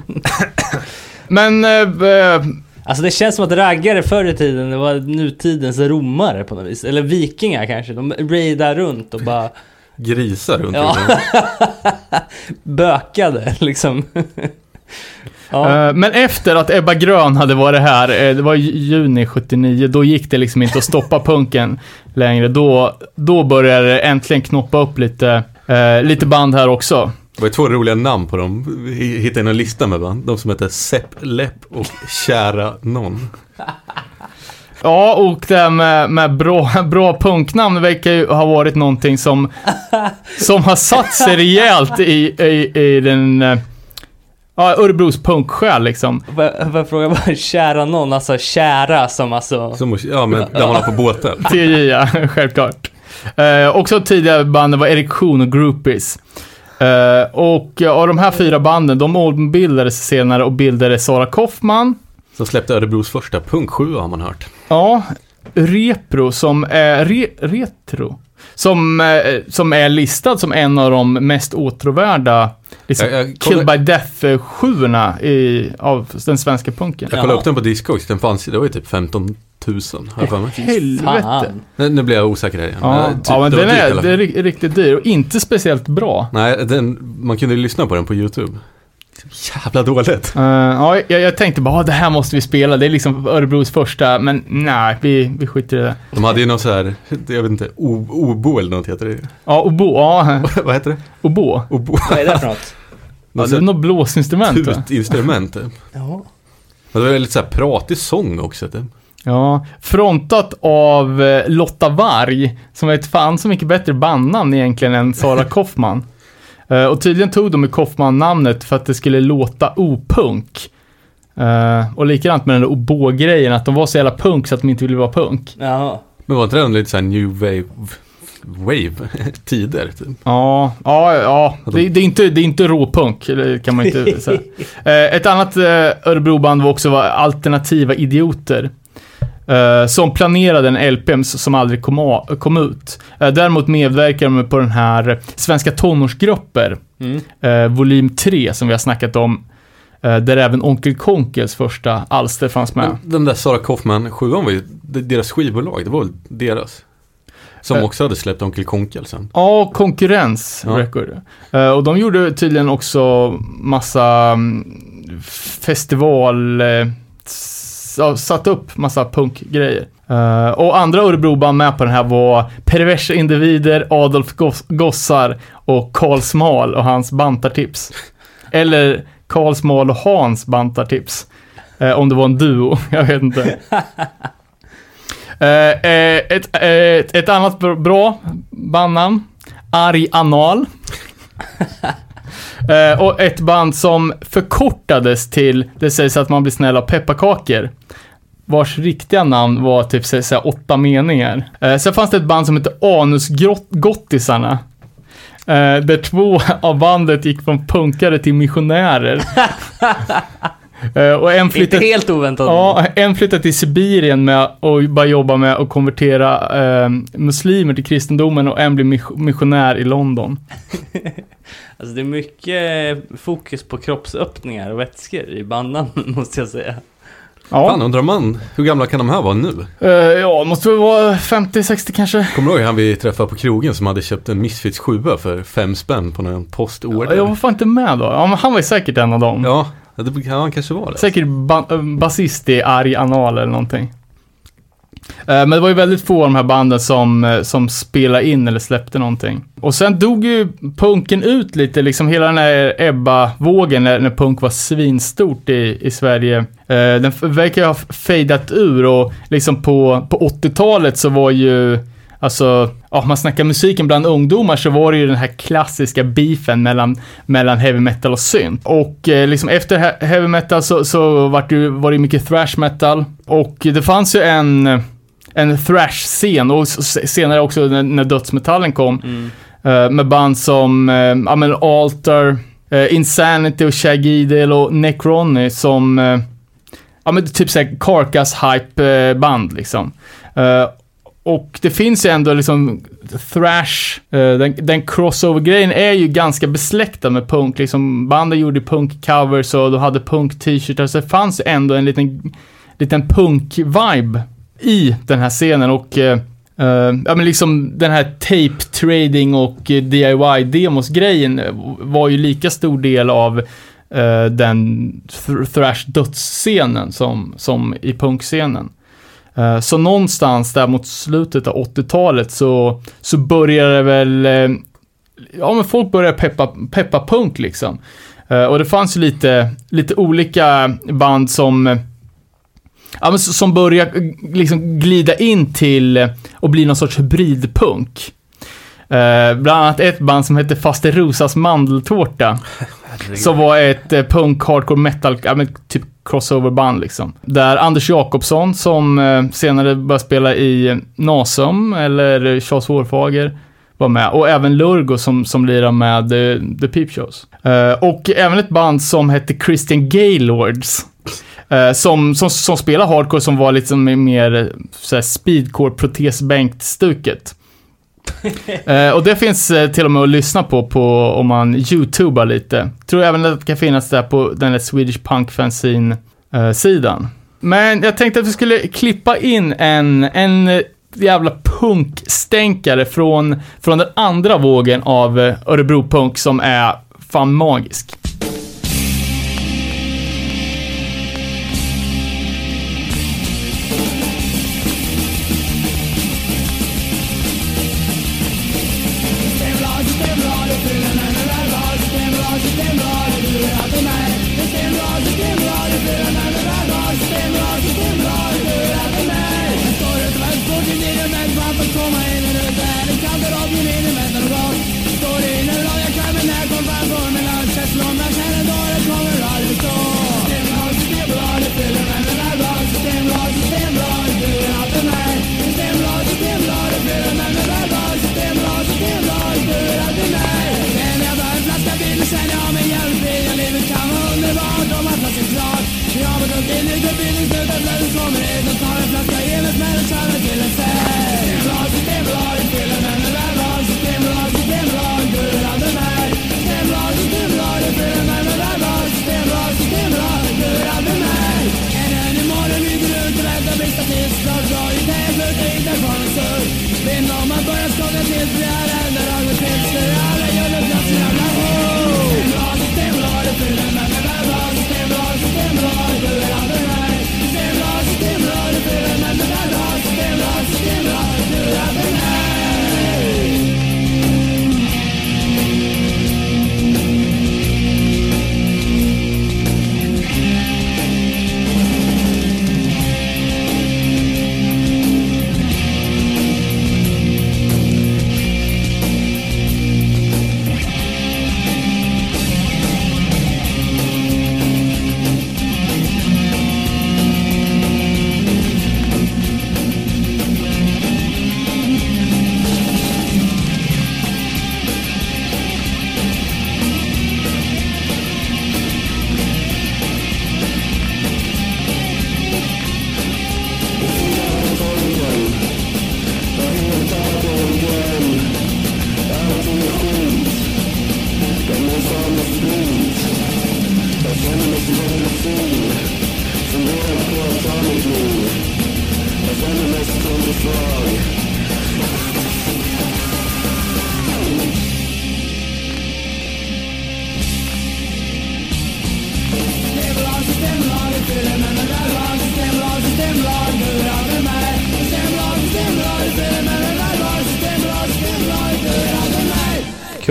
men eh, Alltså det känns som att raggare förr i tiden, det var nutidens romare på något vis. Eller vikingar kanske. De raidade runt och bara Grisar runt Ja. bökade liksom. ja. Eh, Men efter att Ebba Grön hade varit här, eh, det var juni 79, då gick det liksom inte att stoppa punken längre. Då, då började det äntligen knoppa upp lite, eh, lite band här också. Det var ju två roliga namn på dem. Vi hittade en lista med band. De som heter Sepp Lepp och Kära Någon. Ja, och det här med, med bra, bra punknamn verkar ju ha varit någonting som, som har satt sig rejält i, i, i den, eh, ja, Örebros punksjäl liksom. Får jag- fråga bara, kära någon, alltså kära som alltså... Som, ja, men där man har på båtar. TJ, ja, självklart. Eh, också tidigare banden var Erektion och Groupies. Eh, och av de här fyra banden, de ombildades senare och bildade Sara Kaufman, Som släppte Örebros första punksjua har man hört. ja, Repro som är, re, Retro, som, eh, som är listad som en av de mest åtråvärda liksom, Jag- jag Kill by Death-sjuorna i- av den svenska punken. Jag kollade upp den på Discogs. Den fanns, det var ju typ 15 000. Har jag för mig. Helvete. Nu, nu blir jag osäker här igen. Ja, Men, typ, ja, men det var den är, är riktigt dyr och inte speciellt bra. Nej, den, man kunde ju lyssna på den på YouTube. Jävla dåligt. Uh, ja, jag, jag tänkte bara, "Ah, det här måste vi spela. Det är liksom Örebros första, men nej, vi, vi skiter i det. De hade ju någon så här, jag vet inte, o- obo eller något heter det. Ja, obo, ja, Vad heter det? obo. Obo. Vad är det för något? Ja, Något det är något blåsinstrument tutinstrument. Ja. Och det var lite så här pratig sång också. Typ. Ja, frontat av eh, Lotta Varg, som är ett fan så mycket bättre bandnamn egentligen än Sara Kaufman. Eh, och tydligen tog de Kaufman-namnet för att det skulle låta opunk. Uh, och likadant med den där obo-grejen, att de var så jävla punk så att de inte ville vara punk. Jaha. Men var inte det lite så här new wave, wave tider? Typ. Ja, ja, ja. Det, det, är inte, det är inte råpunk, kan man inte säga. Eh, ett annat Örebroband var också var Alternativa Idioter. Eh, som planerade en LP som aldrig kom, kom ut. Eh, däremot medverkar de på den här Svenska tonårsgrupper, Mm. eh, volym 3, som vi har snackat om. Där även Onkel Konkels första alster fanns med. Men den där Sara Kaufman sjuan var ju deras skivbolag, det var väl deras? Som också hade släppt Onkel Konkel sen. Ja, konkurrens Ja. record. Och de gjorde tydligen också massa mm, festival... Satt upp massa punkgrejer. Uh, och andra Örebroband med på den här var Perversa Individer, Adolf Goss- Gossar och Karl Smal och hans bantartips. Eller Karl Smal och Hans bantartips. Uh, om det var en duo, jag vet inte. Eh, ett, ett, ett annat bra bandnamn. Arg Anal. Eh, och ett band som förkortades till, det sägs att man blir snäll av pepparkakor. Vars riktiga namn var typ så, här, åtta meningar. Eh, sen fanns det ett band som hette Anusgottisarna. Eh, där två av bandet gick från punkare till missionärer. eh, och en Inte flyttade... helt oväntat. Ja, en flyttade till Sibirien med att bara jobba med att konvertera eh, muslimer till kristendomen och en blev mis- missionär i London. Alltså det är mycket fokus på kroppsöppningar och vätskor i banden, måste jag säga. Fan, Ja, undrar man, hur gamla kan de här vara nu? eh, ja måste väl vara 50-60 kanske. Kommer du ihåg han vi träffade på krogen som hade köpt en Misfits 7 för fem spänn på någon postorder? Jag var fan inte med då. Ja, men han var ju säkert en av dem. Ja, det, ja, han kanske var det. Säkert ba- äh, basist i Arg Anal eller någonting. Eh, men det var ju väldigt få av de här banden som, eh, som spelade in eller släppte någonting. Och sen dog ju punken ut lite, liksom hela den här Ebba-vågen när, när punk var svinstort i, i Sverige. Eh, den verkar ju ha fejdat ur och liksom på, på 80-talet så var ju Alltså, ja, om man snackar musiken bland ungdomar så var det ju den här klassiska beefen mellan, mellan heavy metal och synt. Och eh, liksom efter he- heavy metal så, så var det, ju- var det mycket thrash metal. Och det fanns ju en, en thrash-scen och senare också när, när dödsmetallen kom. Mm. eh, med band som, eh, ja men Altar, eh, Insanity och Shaggy Idol och Necrony som, eh, ja men typ såhär Carcass-hype band liksom. Och det finns ju ändå liksom thrash, den, den crossover-grejen är ju ganska besläktad med punk. Liksom banden gjorde punk-covers och de hade punk-t-shirtar, så det fanns ändå en liten, liten punk-vibe i den här scenen och eh, eh, ja men liksom den här tape trading och eh, DIY-demos-grejen eh, var ju lika stor del av eh, den th- thrash-dödsscenen som, som i punkscenen. Eh, Så någonstans där mot slutet av 80-talet så, så började det väl, eh, ja men folk började peppa, peppa punk liksom. Och det fanns ju lite, lite olika band som, ja men som började eh, liksom glida in till eh, och bli någon sorts hybridpunk. Eh, bland annat ett band som hette Faster Rosas mandeltårta. Som var ett eh, punk, hardcore metal, ja men typ crossoverband liksom. Där Anders Jakobsson som eh, senare började spela i Nasum eller Charles Hårfager var med. Och även Lurgo som, som lirar med eh, The Peep Shows. Och även ett band som hette Christian Gaylords. Eh, som, som, som spelar hardcore som var lite som mer eh, såhär speedcore protesbänkt-stuket. Eh, och det finns eh, till och med att lyssna på, på om man youtubar lite. Tror även att det kan finnas där på den där Swedish Punk Fanzine eh, sidan. Men jag tänkte att vi skulle klippa in en, en eh, jävla punkstänkare från, från den andra vågen av Örebro Punk som är fan magisk.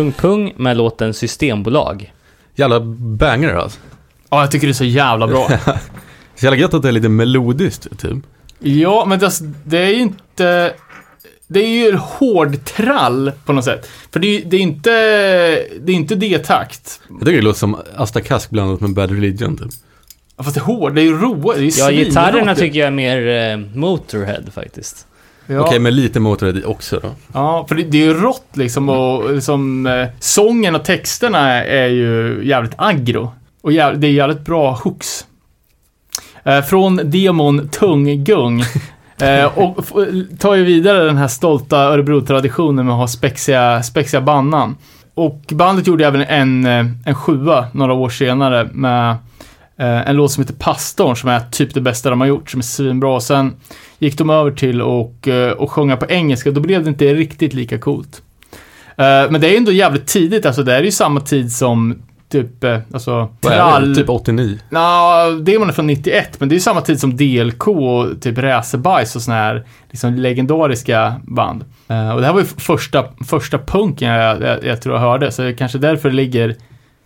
Kung Pung med låten Systembolag. Jävla banger alltså. Ja, jag tycker det är så jävla bra. Så jävla gött att det är lite melodiskt, typ. ja, men det, det är ju inte... Det är ju hård trall på något sätt. För det är, det är inte... Det är inte D-takt. Jag tycker det låter som Asta Kask blandat med Bad Religion, typ. Ja, Fast det är hård, det är ju roligt, det är ju Ja, gitarrerna tycker jag är mer eh, Motorhead faktiskt. Ja. Okej, med lite Motörhead också då. Ja, för det, det är ju rått liksom och liksom, eh, sången och texterna är ju jävligt aggro. Och jäv, det är jävligt bra hooks. Eh, från demon Tunggung. Eh, och tar ju vidare den här stolta Örebro-traditionen med att ha spexiga, spexiga bandnamn. Och bandet gjorde även en, eh, en sjua några år senare med eh, en låt som heter Pastorn som är typ det bästa de har gjort, som är svinbra. Och sen gick de över till och, eh, och sjunga på engelska, då blev det inte riktigt lika coolt. Eh, Men det är ändå jävligt tidigt, alltså det är ju samma tid som typ, alltså, trall... det? Typ 89. Nja, demon är från 91, men det är ju samma tid som DLK och typ Räsebajs och såna här liksom legendariska band. Och det här var ju första, första punken jag, jag, jag tror jag hörde, så det kanske därför det ligger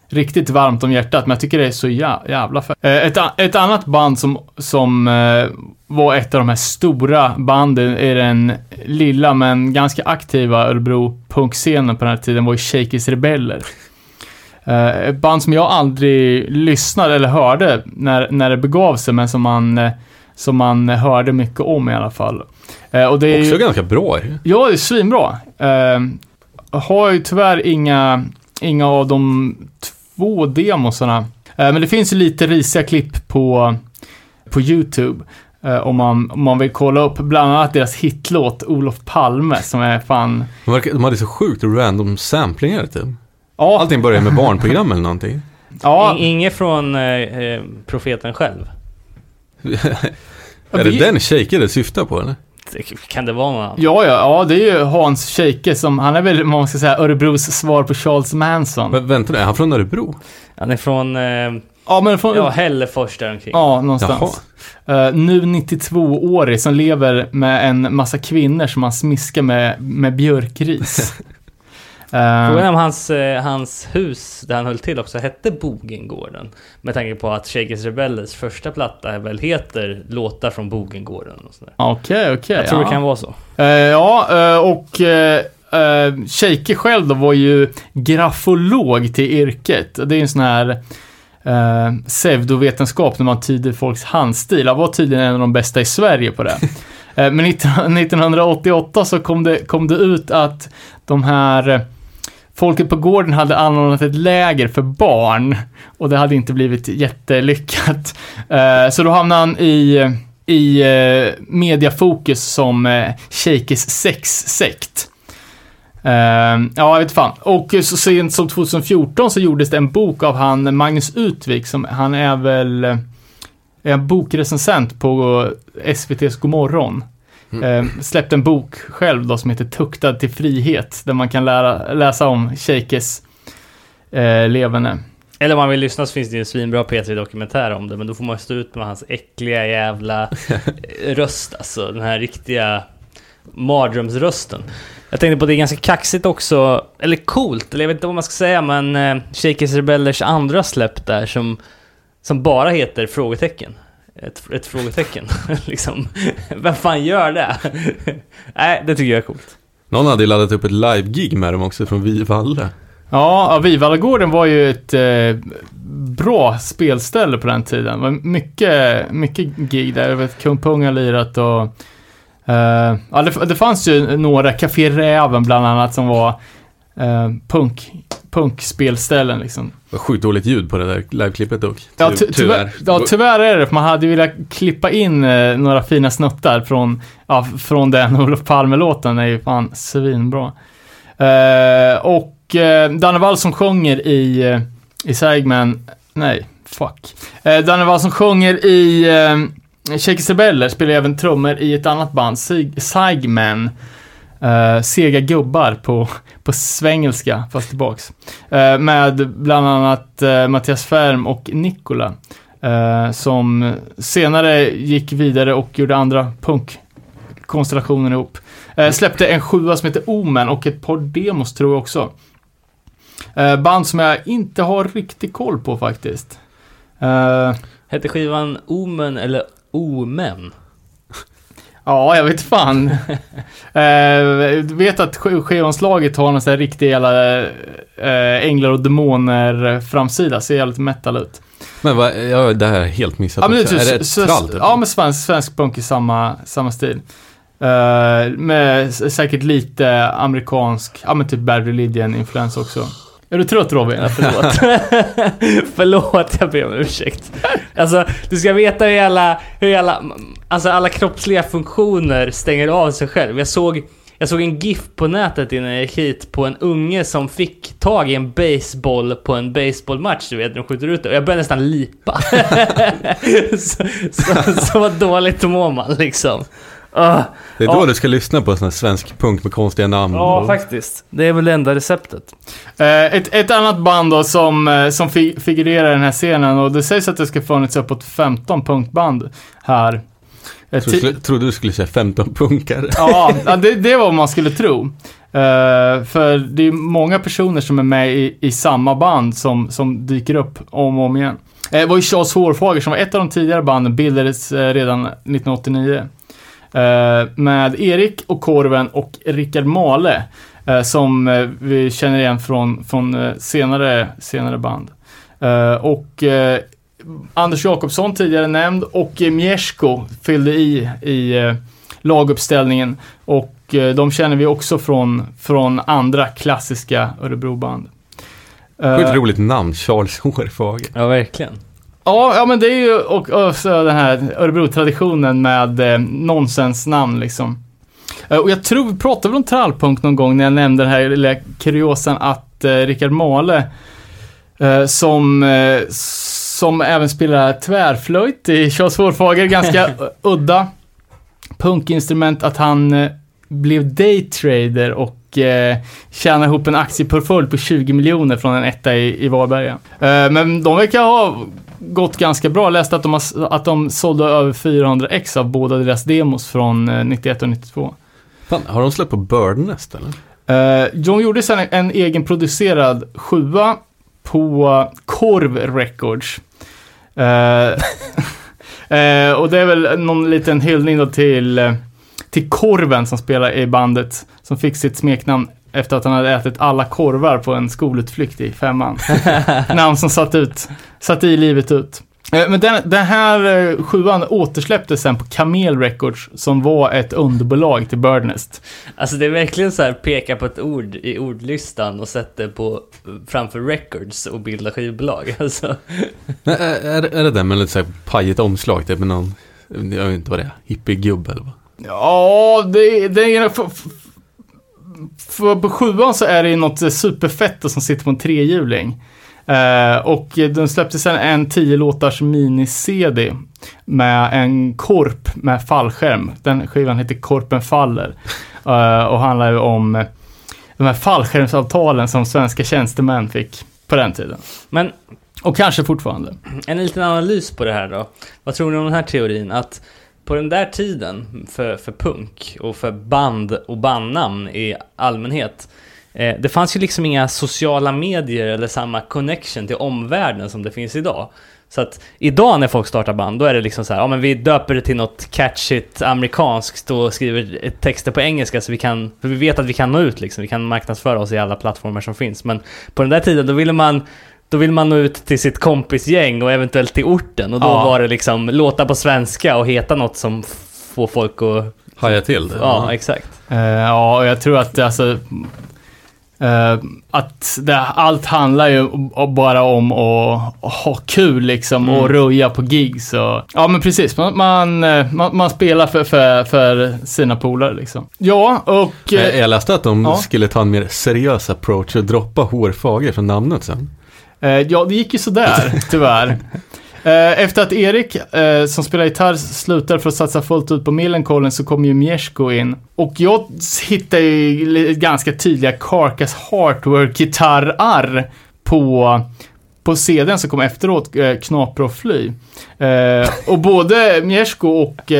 riktigt varmt om hjärtat, men jag tycker det är så jä, jävla fett. Eh, ett, ett annat band som, som eh, var ett av de här stora banden i den lilla men ganska aktiva Örebro punkscenen på den här tiden var ju Shakey's Rebeller. Eh, ett band som jag aldrig lyssnade eller hörde när, när det begav sig, men som man, som man hörde mycket om i alla fall. Och det är Också ju, ganska bra. Ja, det är svinbra. Har ju tyvärr inga, inga av de två demosarna. Eh, men det finns ju lite risiga klipp på, på YouTube. Eh, om, man, om man vill kolla upp bland annat deras hitlåt Olof Palme som är fan... De, hade så sjukt random samplingar typ. Ja, Allting börjar med barnprogram eller någonting. ja, In- Inget från eh, eh, profeten själv. Är det vi- den shaker det syftar på eller? Kan det vara någon annan? Ja, ja, ja, det är ju Hans Scheike som, han är väl, man ska säga, Örebros svar på Charles Manson. Men vänta nu, är han från Örebro? Han är från eh, ja, men från, ja, ja, Hällefors däromkring. någonstans. Eh, nu 92-årig som lever med en massa kvinnor som han smiskar med, med björkris. Eh, Frågan är om hans, eh, hans hus där han höll till också hette Bogengården. Med tanke på att Shakers Rebellers första platta väl heter Låtar från Bogengården. Okej, okej. Jag tror ja. det kan vara så. Eh, ja, eh, och uh, Scheike själv då var ju grafolog till yrket. Det är ju en sån här uh, pseudovetenskap när man tyder folks handstil. Han var tydligen en av de bästa i Sverige på det. Eh, men 19, 1988 så kom det, kom det ut att de här eh, Folket på gården hade anordnat ett läger för barn och det hade inte blivit jättelyckat. Eh, så då hamnade han i i eh, mediafokus som eh, Shakes sexsekt. Eh, ja, jag vet fan. Och så sent som 2014 så gjordes det en bok av han Magnus Utvik som, han är väl eh, är en bokrecensent på SVT's Godmorgon. Eh, släppte en bok själv då som heter Tuktad till frihet, där man kan lära, läsa om Shakes eh, levande. Eller om man vill lyssna så finns det ju en svinbra P3-dokumentär om det, men då får man stå ut med hans äckliga jävla röst alltså. Den här riktiga mardrömsrösten. Jag tänkte på att det är ganska kaxigt också, eller coolt, eller jag vet inte vad man ska säga, men eh, Shakers Rebellers andra släpp där som, som bara heter frågetecken. Ett, ett frågetecken, liksom. Vem fan gör det? Nej, det tycker jag är coolt. Någon hade ju laddat upp ett live-gig med dem också från Vivalla. Ja, Vivallagården var ju ett eh, bra spelställe på den tiden. Det var mycket, mycket gig där. Jag vet Kung Pung har lirat och... eh, ja, det, det fanns ju några, Café Räven bland annat, som var uh, punk, punkspelställen liksom. Sjukt dåligt ljud på det där liveklippet dock. Ja, Ty- ty tyvärr, ja, tyvärr är det, man hade velat klippa in eh, några fina snuttar från, ja, från den Olof Palme-låten, är ju fan svinbra. Eh, och eh, Danne Wall som sjunger i, eh, i Sägmen, nej, fuck. Eh, Danne Wall som sjunger i, Shakespeare Beller spelar även trummor i ett annat band, Sig- Sigmen. Uh, sega gubbar på, på svengelska, fast tillbaks. Uh, med bland annat uh, Mattias Färm och Nikola. som senare gick vidare och gjorde andra punkkonstellationer ihop. Släppte en sjua som heter Omen och ett par demos tror jag också. Band som jag inte har riktigt koll på faktiskt. Hette skivan Omen eller Omen? Ja, jag vet fan. jag vet att sk- skivomslaget har någon sån här riktig jävla eh, änglar och demoner framsida. Ser jävligt metal ut. Men vad, ja, det här har jag helt missat. Ja, men också. det, är det trall? så, ja, men svensk, svensk punk i samma, samma stil. Eh, med säkert lite amerikansk, ja men typ Bad Religion-influens också. Är du trött Robin? Ja, förlåt. förlåt, jag ber om ursäkt. Alltså, du ska veta hur alla, hur alla, alltså alla kroppsliga funktioner stänger av sig själv. Jag såg, jag såg en GIF på nätet innan jag gick hit på en unge som fick tag i en baseball på en baseballmatch, du vet, när de skjuter ut det. Och jag började nästan lipa. så, så, så vad dåligt mår man liksom. Ah. Det är då Ja. du ska lyssna på sån här svensk punk med konstiga namn. Ja, och- faktiskt. Det är väl det enda receptet. Eh, ett, ett annat band då som, eh, som fi, figurerar i den här scenen och det sägs att det ska funnits uppåt 15 punkband här. Eh, Jag skulle, trodde du skulle säga 15 punkare. Ja, det, det var vad man skulle tro. Eh, för det är många personer som är med i, i samma band som, som dyker upp om och om igen. Eh, Det var ju Charles Hårfager som var ett av de tidigare banden, bildades eh, redan 1989. Eh, med Erik och Korven och Rickard Male. eh, som eh, vi känner igen från, från eh, senare, senare band. Eh, och eh, Anders Jakobsson tidigare nämnd och eh, Miesko fyllde i i eh, laguppställningen. Och eh, de känner vi också från, från andra klassiska Örebroband. Sjukt roligt namn, Charles Hårfager. Ja, verkligen. Ja, ja men det är ju och, och så den här Örebro-traditionen med eh, nonsensnamn liksom. Eh, och jag tror vi pratade väl om trallpunk någon gång när jag nämnde den här lilla kuriosan att eh, Rickard Male eh, som, eh, som även spelar tvärflöjt i Charles Hårfager, ganska udda punkinstrument, att han eh, blev daytrader och eh, tjänade ihop en aktieportfölj på 20 miljoner från en etta i, i Varberga. Eh, men de verkar ha gått ganska bra. Jag läste att de, har, att de sålde över 400 ex av båda deras demos från eh, 91 och 92. Fan, har de släppt på Birdnest eller? Eh, de gjorde sen en, en egenproducerad sjua på Korv Records. Eh, eh, och det är väl någon liten hyllning då till, eh, till Korven som spelar i bandet. Som fick sitt smeknamn efter att han hade ätit alla korvar på en skolutflykt i femman. Namn som satt, ut, satt i livet ut. Eh, Men den, den här eh, sjuan återsläpptes sen på Camel Records som var ett underbolag till Birdnest. Alltså det är verkligen så här peka på ett ord i ordlistan och sätta det på framför records och bilda skivbolag. Alltså. Nej, är, är, är det den med lite såhär pajigt omslag? Typ med någon, jag vet inte vad det är, hippiegubbe eller vad? Ja, det, det är... För, på sjuan så är det ju något superfett som sitter på en trehjuling. Eh, och den släppte sen en 10 låtars mini-CD med en korp med fallskärm. Den skivan heter Korpen faller. Eh, och handlar ju om de här fallskärmsavtalen som svenska tjänstemän fick på den tiden. Men Och kanske fortfarande. en liten analys på det här då. Vad tror ni om den här teorin? Att på den där tiden för, för punk och för band och bandnamn i allmänhet eh, det fanns ju liksom inga sociala medier eller samma connection till omvärlden som det finns idag. Så att idag när folk startar band, då är det liksom så här, ja men vi döper det till något catchigt amerikanskt och skriver texter på engelska så vi kan, för vi vet att vi kan nå ut liksom, vi kan marknadsföra oss i alla plattformar som finns. Men på den där tiden, då ville man då vill man nå ut till sitt kompisgäng och eventuellt till orten och då Ja. var det liksom låta på svenska och heta något som får folk att... Haja till det? Ja, exakt. Eh, ja, och jag tror att det alltså... eh, att det, allt handlar ju bara om att ha kul liksom och Mm. röja på gigs och... Ja, men precis. Man, man, eh, man, man spelar för, för, för sina polare liksom. Ja, och... Jag, jag läste att de Ja. skulle ta en mer seriös approach och droppa hårfager från namnet sen. Eh, ja, det gick ju sådär, tyvärr. Eh, Efter att Erik, eh, som spelar gitarr, slutar för att satsa fullt ut på Millencolin så kommer ju Miesko in. Och jag hittar ju ganska tydliga Carcass Heartwork-gitarrar på, på CDn som kom efteråt, Knapra och Fly. Och både Miesko och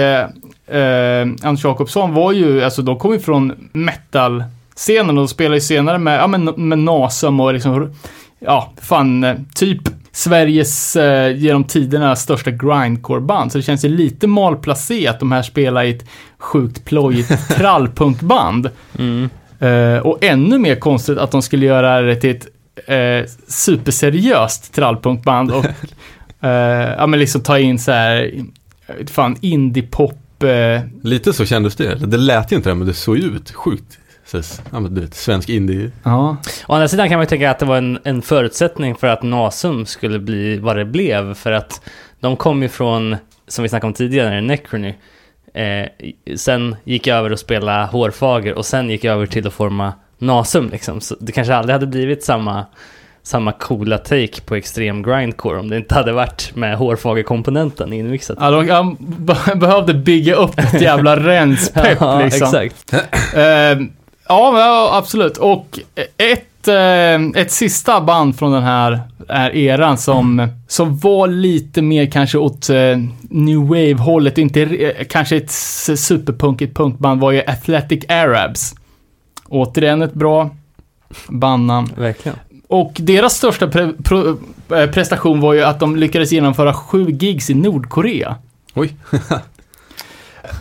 Anders Jakobsson var ju, alltså de kom ju från metal-scenen och spelade ju senare med, ja, men, med Nasum och liksom, ja, fan, eh, typ Sveriges eh, genom tiderna största grindcore-band. Så det känns ju lite malplacé att de här spelar i ett sjukt plojigt trallpunkband. Mm. Eh, och ännu mer konstigt att de skulle göra det till ett eh, superseriöst trallpunkband och eh, ja, men liksom ta in så här, fan, indiepop. Eh, Lite så kändes det. Det lät ju inte det, men det såg ju ut sjukt. Så, ja, men du vet, svensk indie. ja. Å andra sidan kan man ju tänka att det var en, en förutsättning för att Nasum skulle bli vad det blev. För att de kom ju från, som vi snackade om tidigare, Necrony. Eh, sen gick jag över och spela Hårfager och sen gick jag över till att forma Nasum liksom. Så det kanske aldrig hade blivit samma, samma coola take på extrem grindcore om det inte hade varit med Hårfager-komponenten inmixat. Ja, de behövde bygga upp ett jävla renspepp Ja, liksom. exakt. Eh, ja, absolut. Och ett, eh, ett sista band från den här, här eran som, som var lite mer kanske åt eh, new wave-hållet, inte kanske ett superpunkigt punkband, var ju Athletic Arabs. Återigen ett bra bandnamn. Verkligen. Och deras största pre- eh, prestation var ju att de lyckades genomföra sju gigs i Nordkorea. Oj.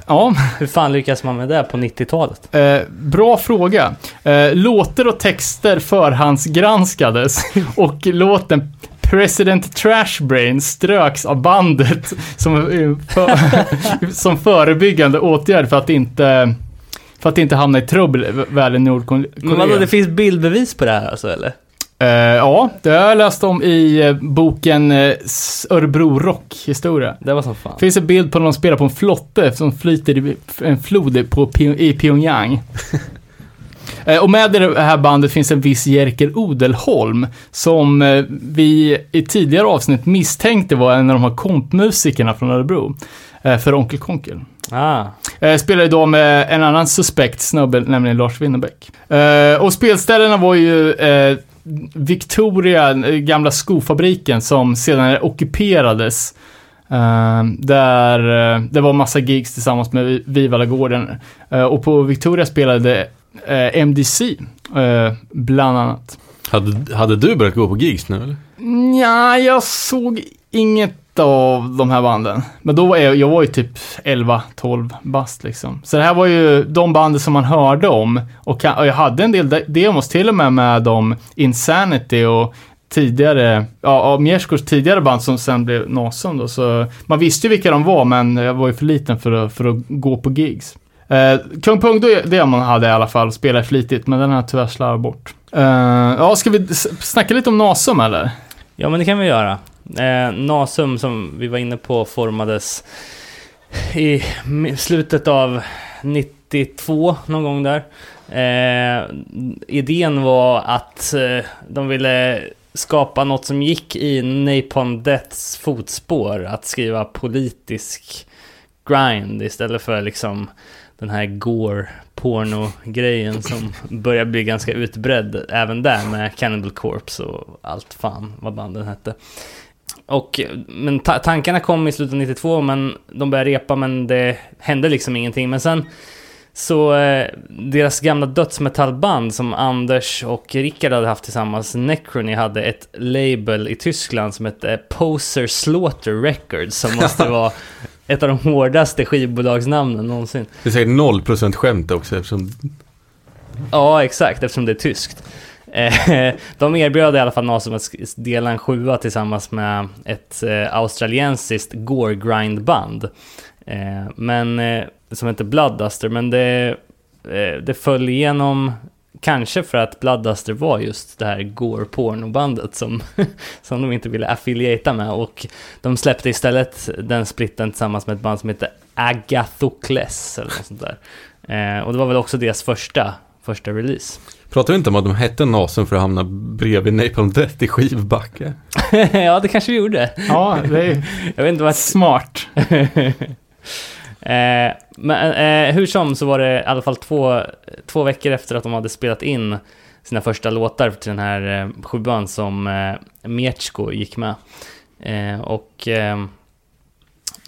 Ja, Hur fan lyckas man med det på 90-talet? Eh, bra fråga. Eh, låtar och texter förhandsgranskades och låten President Trashbrain ströks av bandet som, eh, för, som förebyggande åtgärd för att inte för att inte hamna i trubbel väl i Nordkorea. Men vadå, det finns bildbevis på det här alltså eller? Eh, ja, det har jag läst om i eh, boken eh, Örebro Rock-historia. Det var som fan. Det finns en bild på när de spelar på en flotte som flyter i en flod på, i Pyongyang. Och med i det här bandet finns en viss Jerker Odelholm som vi i tidigare avsnitt misstänkte var en av de här kompmusikerna från Örebro. För Onkel Konkel. Ah, Spelar idag med en annan suspekt snubbe, nämligen Lars Winnerbäck. Och spelställena var ju Victoria, gamla skofabriken som senare ockuperades. Eh, där eh, det var massa gigs tillsammans med Vivalagården. Eh, och på Victoria spelade MDC, bland annat. Hade, hade du börjat gå på gigs nu eller? Ja, jag såg inget av de här banden. Men då var jag, jag var ju typ 11-12 bast liksom. Så det här var ju de banden som man hörde om. Och, kan, och jag hade en del demos till och med med dem Insanity och tidigare, ja, av Mierskors tidigare band som sen blev Nasum då. Så man visste ju vilka de var, men jag var ju för liten för att, för att gå på gigs. Eh, Kung Pung-demon hade jag i alla fall, spelade flitigt, men den har jag tyvärr slarvat bort. Eh, ja, ska vi snacka lite om Nasum eller? ja men det kan vi göra. Eh, Nasum som vi var inne på formades i slutet av 92 någon gång där. Eh, idén var att eh, de ville skapa något som gick i Napalm Deaths fotspår. Att skriva politisk grind istället för liksom den här gore porno-grejen som börjar bli ganska utbredd även där med Cannibal Corpse och allt fan vad banden hette. Och, men ta tankarna kom i slutet av 92 men de började repa men det hände liksom ingenting. Men sen så eh, deras gamla dödsmetallband som Anders och Rickard hade haft tillsammans, Necrony, hade ett label i Tyskland som hette Poser Slaughter Records som måste vara ett av de hårdaste skivbolagsnamnen någonsin. Det är säkert 0% skämt också eftersom... Ja, exakt, eftersom det är tyskt. Eh, de erbjöd i alla fall Nasum att dela en sjua tillsammans med ett eh, australiensiskt gore grind band. Eh, men, som heter Bloodduster, men det, det föll igenom Kanske för att Bloodduster var just det här gore pornobandet som, som de inte ville affiliata med och de släppte istället den splitten tillsammans med ett band som heter Agathocles eller något sånt där. Eh, och det var väl också deras första första release. Pratar vi inte om att de hette Nasum för att hamna bredvid Napalm Death i skivbacke? ja, det kanske vi gjorde. Ja, det är Jag vet inte vad... smart. eh, men eh, hur som så var det i alla fall två, två veckor efter att de hade spelat in sina första låtar till den här eh, sjuan som eh, Mietsko gick med. Eh, och eh,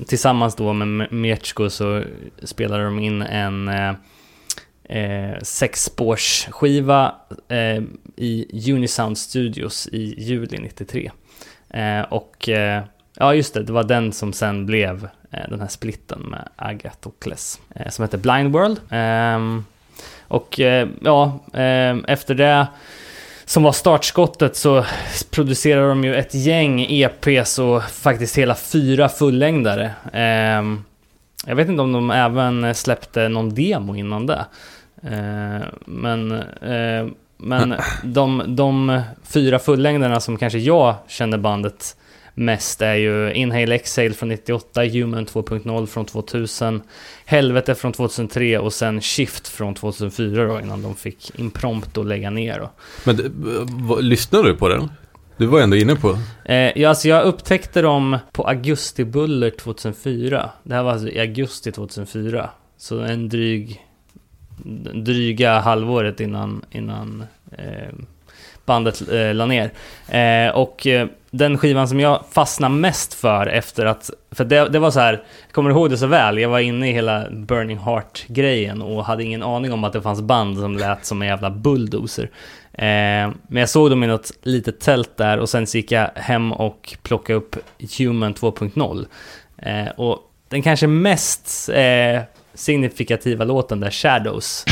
tillsammans då med Mietsko så spelade de in en eh, sexspårsskiva eh, i Unisound Studios i juli 93. Eh, och eh, ja, just det, det var den som sen blev eh, den här splitten med Agathocles eh, som heter Blind World. Ehm, och eh, ja, eh, efter det som var startskottet så producerade de ju ett gäng EPs och faktiskt hela fyra fullängdare. Ehm, jag vet inte om de även släppte någon demo innan det. Eh, men eh, men de, de fyra fullängderna som kanske jag känner bandet mest är ju Inhale Exhale från 98, Human 2.0 från 2000, Helvete från 2003 och sen Shift från 2004 då innan de fick Impromptu lägga ner då. Men vad- lyssnade du på den? Du var ändå inne på... Eh, ja, alltså jag upptäckte dem på Augustibuller 2004. Det här var alltså i augusti 2004. Så en dryg... Dryga halvåret innan, innan eh, bandet eh, la ner. Eh, och eh, den skivan som jag fastnade mest för efter att... För det, det var så här, jag kommer ihåg det så väl. Jag var inne i hela Burning Heart-grejen och hade ingen aning om att det fanns band som lät som en jävla bulldozer. Eh, men jag såg dem i något litet tält där och sen så gick jag hem och plockade upp Human 2.0. Eh, och den kanske mest eh, signifikativa låten där, Shadows.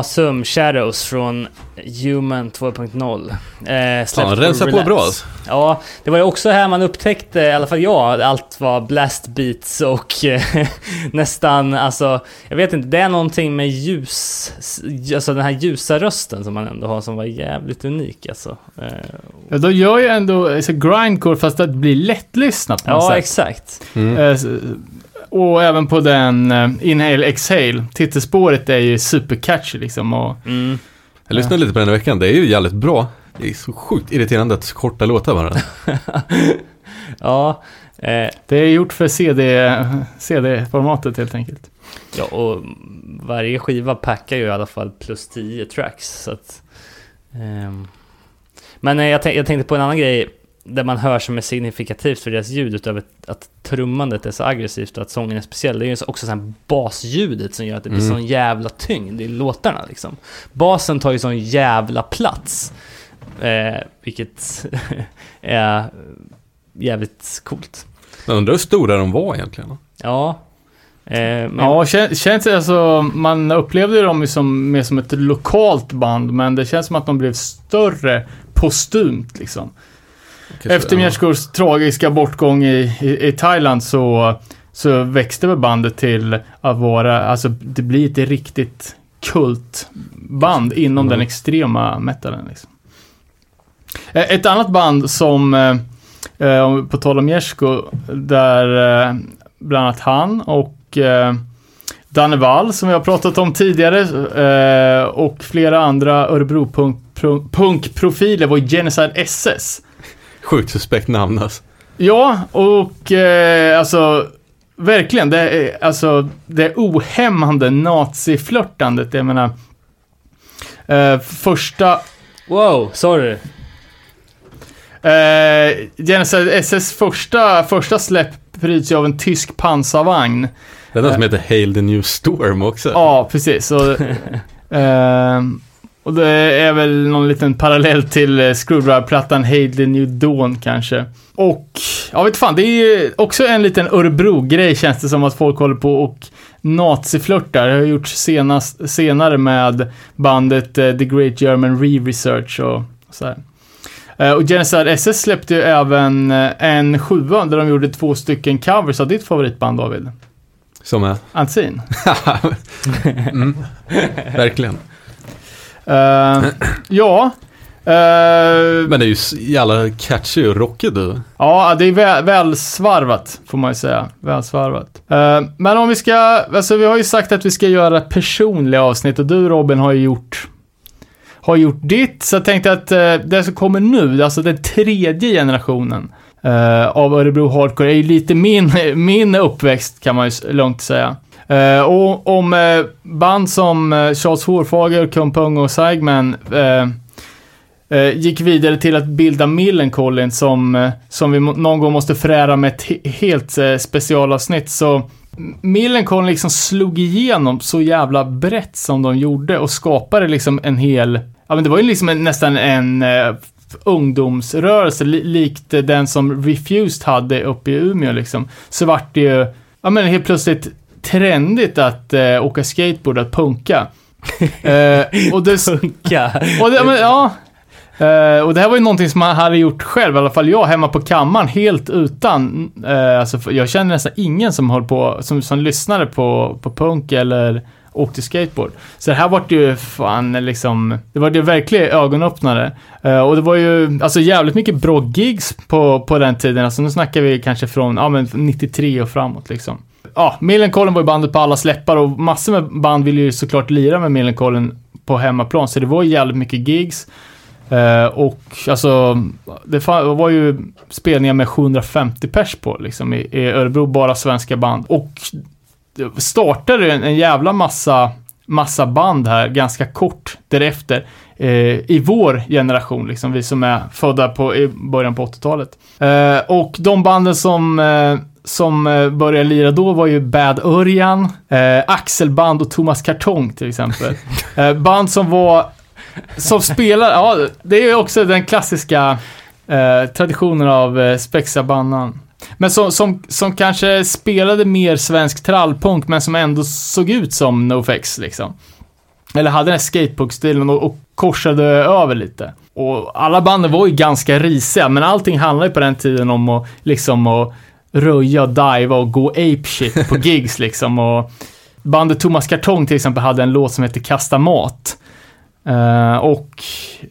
Nasum Shadows från Human 2.0. Eh, släppt Fan, på rensa på bra alltså. Ja, det var ju också här man upptäckte, i alla fall jag, allt var blast beats och eh, nästan, alltså, jag vet inte, det är någonting med ljus, alltså den här ljusa rösten som man ändå har som var jävligt unik alltså. Eh, Ja, de gör ju ändå så grindcore fast att det blir lättlyssnat på något ja, sätt. exakt. Mm. Eh, Och även på den eh, Inhale Exhale, titelspåret är ju supercatchy liksom och Mm. Jag lyssnade lite på den i veckan, det är ju jävligt bra. Det är så sjukt irriterande att så korta låtar bara. ja, eh, Det är gjort för CD, CD-formatet helt enkelt. ja, och varje skiva packar ju i alla fall plus 10 tracks. Så att, ehm. Men eh, jag, tänk, jag tänkte på en annan grej där man hör som är signifikativt för deras ljud utöver att trummandet är så aggressivt och att sången är speciell. Det är ju också så här basljudet som gör att det blir Mm. sån jävla tyngd i låtarna liksom. Basen tar ju sån jävla plats. Eh, vilket är jävligt coolt. Jag undrar hur stora de var egentligen. Ja. Eh, men Ja, kän- känns alltså, man upplevde ju dem som, mer som ett lokalt band, men det känns som att de blev större postumt liksom. Kanske- Efter ja. Mjärskors tragiska bortgång i, i, i Thailand så, så växte väl bandet till att vara, alltså det blir ett riktigt kultband inom Mm. den extrema metalen liksom. Eh, Ett annat band som, eh, eh, på tal om Mjersko, där eh, bland annat han och eh, Danne Wall som vi har pratat om tidigare och flera andra Örebro-punkprofiler var Genocide SS. Sjukt suspekt namn alltså. Ja, och eh, alltså verkligen, det är, alltså, det är ohämmande naziflörtandet. Jag menar, eh, första Wow, sorry. Eh, Genocide SS första, första släpp pryds ju av en tysk pansarvagn. Det är den som heter Hail the New Storm också. Ja, precis. Och, ehm, och det är väl någon liten parallell till eh, Screwdriver-plattan Hail the New Dawn kanske. Och, jag vet fan, det är ju också en liten Örebro-grej känns det som att folk håller på och naziflörtar. Det har gjorts senast, senare med bandet eh, The Great German Re-Research och så här. Eh, Och Genocide SS släppte ju även en sjua där de gjorde två stycken covers av ditt favoritband David. Som är... Antin. mm. Verkligen. Eh, ja. eh, Men det är ju jävla catchy och rockig du. ja, det är väl, välsvarvat, får man ju säga. Välsvarvat. Eh, men om vi ska, alltså vi har ju sagt att vi ska göra personliga avsnitt och du Robin har ju gjort har gjort ditt, så jag tänkte att det som kommer nu, alltså den tredje generationen av Örebro Hardcore är ju lite min, min uppväxt kan man ju lugnt säga. Eh, och om eh, band som eh, Charles Hårfager, Kumpung och Seigman eh, eh, gick vidare till att bilda Millencolin som, eh, som vi må- någon gång måste förära med ett he- helt eh, specialavsnitt. Så Millencolin liksom slog igenom så jävla brett som de gjorde och skapade liksom en hel, ja men det var ju liksom en, nästan en eh, ungdomsrörelse li, likt den som Refused hade uppe i Umeå liksom. Så vart det ju, ja men helt plötsligt trendigt att eh, åka skateboard, att punka. eh, och det, Funka. och det, men, ja. Eh, och det här var ju någonting som man hade gjort själv, i alla fall jag hemma på kammaren, helt utan, uh, alltså jag känner nästan ingen som höll på, som, som lyssnade på, på punk eller åkte skateboard. Så det här var ju fan liksom, det var ju verkligen ögonöppnare. Eh, och det var ju, alltså jävligt mycket bra gigs på, på den tiden, alltså nu snackar vi kanske från, ja men 93 och framåt liksom. Ja, Millencolin var ju bandet på alla släppar och massor med band ville ju såklart lira med Millencolin på hemmaplan, så det var ju jävligt mycket gigs. Uh, och alltså, det var ju spelningar med 750 pers på liksom i, i Örebro, bara svenska band. Och det startade en, en jävla massa, massa band här ganska kort därefter. Eh, I vår generation, liksom vi som är födda på, i början på 80-talet. Eh, och de banden som eh, som eh, började lira då var ju Bad Örjan, eh, Axelband och Thomas Kartong till exempel. eh, band som var som spelar, ja, det är ju också den klassiska eh, traditionen av eh, spexa bandan. Men som, som, som kanske spelade mer svensk trallpunk, men som ändå såg ut som NoFX liksom. Eller hade den här skatepunk-stilen och, och korsade över lite. Och alla banden var ju ganska risiga, men allting handlade ju på den tiden om att liksom att röja diva och gå ape shit på gigs liksom. Och bandet Thomas Kartong till exempel hade en låt som heter Kasta mat. Eh, och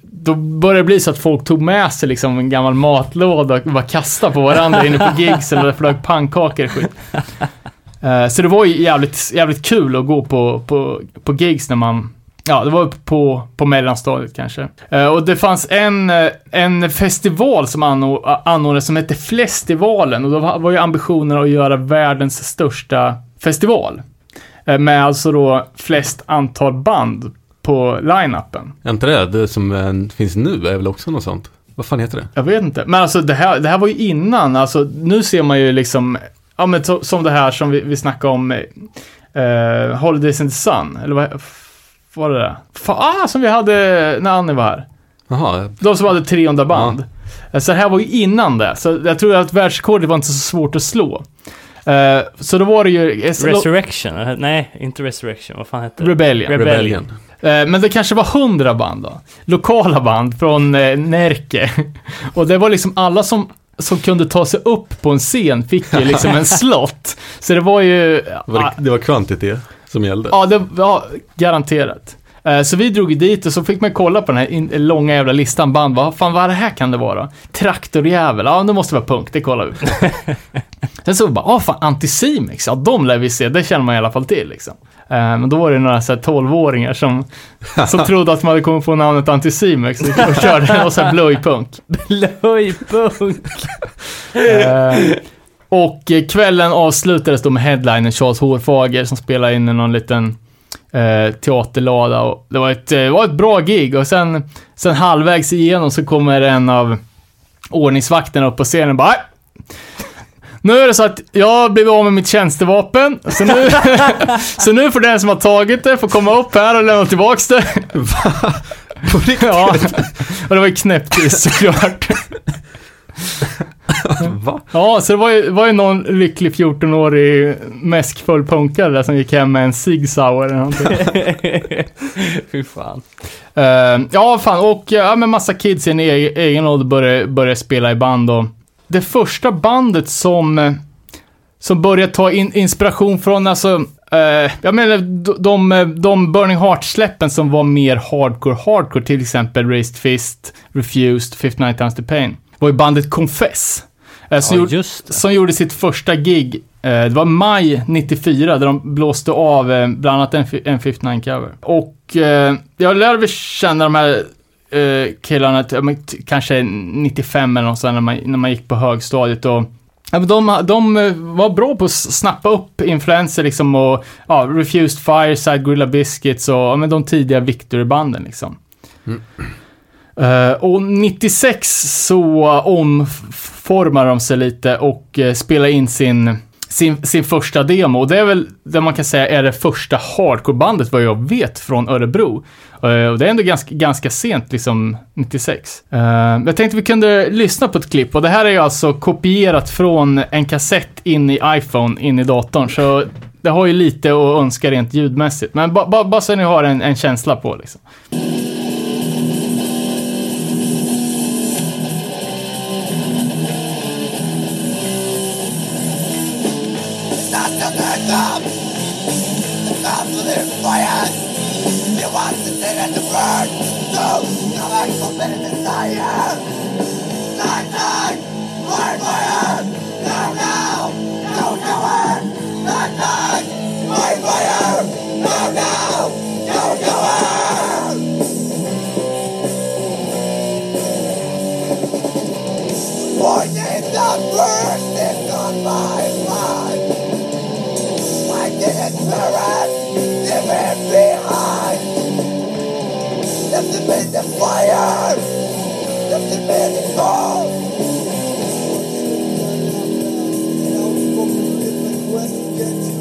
då började det bli så att folk tog med sig liksom en gammal matlåda och bara kastade på varandra inne på gigs eller flög pannkakor och skit. Eh, så det var ju jävligt, jävligt kul att gå på, på, på gigs när man, Ja, det var på, på mellanstadiet kanske. Eh, och det fanns en, eh, en festival som anor- anordnades som hette Flestivalen och då var, ju ambitionen att göra världens största festival. Eh, med alltså då flest antal band på line-upen. Är inte det, det som eh, finns nu är väl också något sånt? Vad fan heter det? Jag vet inte. Men alltså det här, det här var ju innan, alltså nu ser man ju liksom, ja men som det här som vi, vi snackade om, eh, Holidays in the Sun, eller vad var det där? Fa, ah, som vi hade när Annie var här. Jaha, De som hade 300 band. Eh, Så det här var ju innan det, så jag tror att världsrekordet var inte så svårt att slå. Eh, så då var det ju... eh, Resurrection? Nej, inte Resurrection. Vad fan hette det? Rebellion. Rebellion. Men det kanske var hundra band då. Lokala band från Närke. Och det var liksom alla som, som kunde ta sig upp på en scen fick ju liksom en slott. Så det var ju... Var det, det var kvantitet som gällde. Ja, det var garanterat. Eh, Så vi drog dit och så fick man kolla på den här långa jävla listan band. Vad fan, vad det här kan det vara? Traktorjävel, ja det måste vara punk, det kollar vi på. Sen så bara, ah fan, Anticimex, ja de lär vi se, det känner man i alla fall till liksom. Eh, Men då var det några så här 12-åringar som, som trodde att man hade kommit på namnet Anticimex och körde någon sån här blöjpunk. Blöjpunk! Eh, Och eh, kvällen avslutades då med headlinen Charles Hårfager som spelade in i någon liten eh, teaterlada. Och det, var ett, eh, det var ett bra gig och sen, sen halvvägs igenom så kommer en av ordningsvakterna upp på scenen och bara "Nej, nu är det så att jag har blivit av med mitt tjänstevapen, så nu, så nu får den som har tagit det få komma upp här och lämna tillbaks det. På riktigt? Ja, och det var ju knäpptyst såklart. Va? Ja, så det var ju, var ju någon lycklig 14-årig mäskfull punkare där som gick hem med en Sig Sauer eller någonting. Fy fan. Eh, ja, fan, och ja, men massa kids i en egen, egen ålder började, började spela i band och det första bandet som, som började ta in, inspiration från, alltså, eh, jag menar, de, de, de Burning Heart-släppen som var mer hardcore, hardcore, till exempel Raised Fist, Refused, 59 Times the Pain, var ju bandet Confess. Eh, som, Ja, gjorde, just det. som gjorde sitt första gig, eh, det var maj 94, där de blåste av eh, bland annat en, en 59-cover. Och eh, jag lärde känna de här eh, killarna, kanske 95 eller något sånt, när man, när man gick på högstadiet och Ja, men de, de var bra på att snappa upp influenser liksom och ja, Refused Fireside, Gorilla Biscuits och ja, men de tidiga Victory-banden liksom. Eh, och 96 så omformar de sig lite och uh, spelar in sin, sin, sin första demo. Och det är väl det man kan säga är det första hardcore-bandet vad jag vet från Örebro. Eh, och det är ändå ganska, ganska sent, liksom 96. Eh, jag tänkte vi kunde lyssna på ett klipp och det här är ju alltså kopierat från en kassett in i iPhone, in i datorn. Så det har ju lite att önska rent ljudmässigt. Men ba- ba- bara så ni har en, en känsla på liksom. To the top. The top of their fire. You want to sit at the burn. So, come back for better desire. Knock, knock. Fire, fire. No, no. No, nowhere. Knock, knock. Fire, fire. No, no. No, nowhere. Poison the and spirit leaving behind. Nothing but the fire, nothing but the cold. And I was to different questions.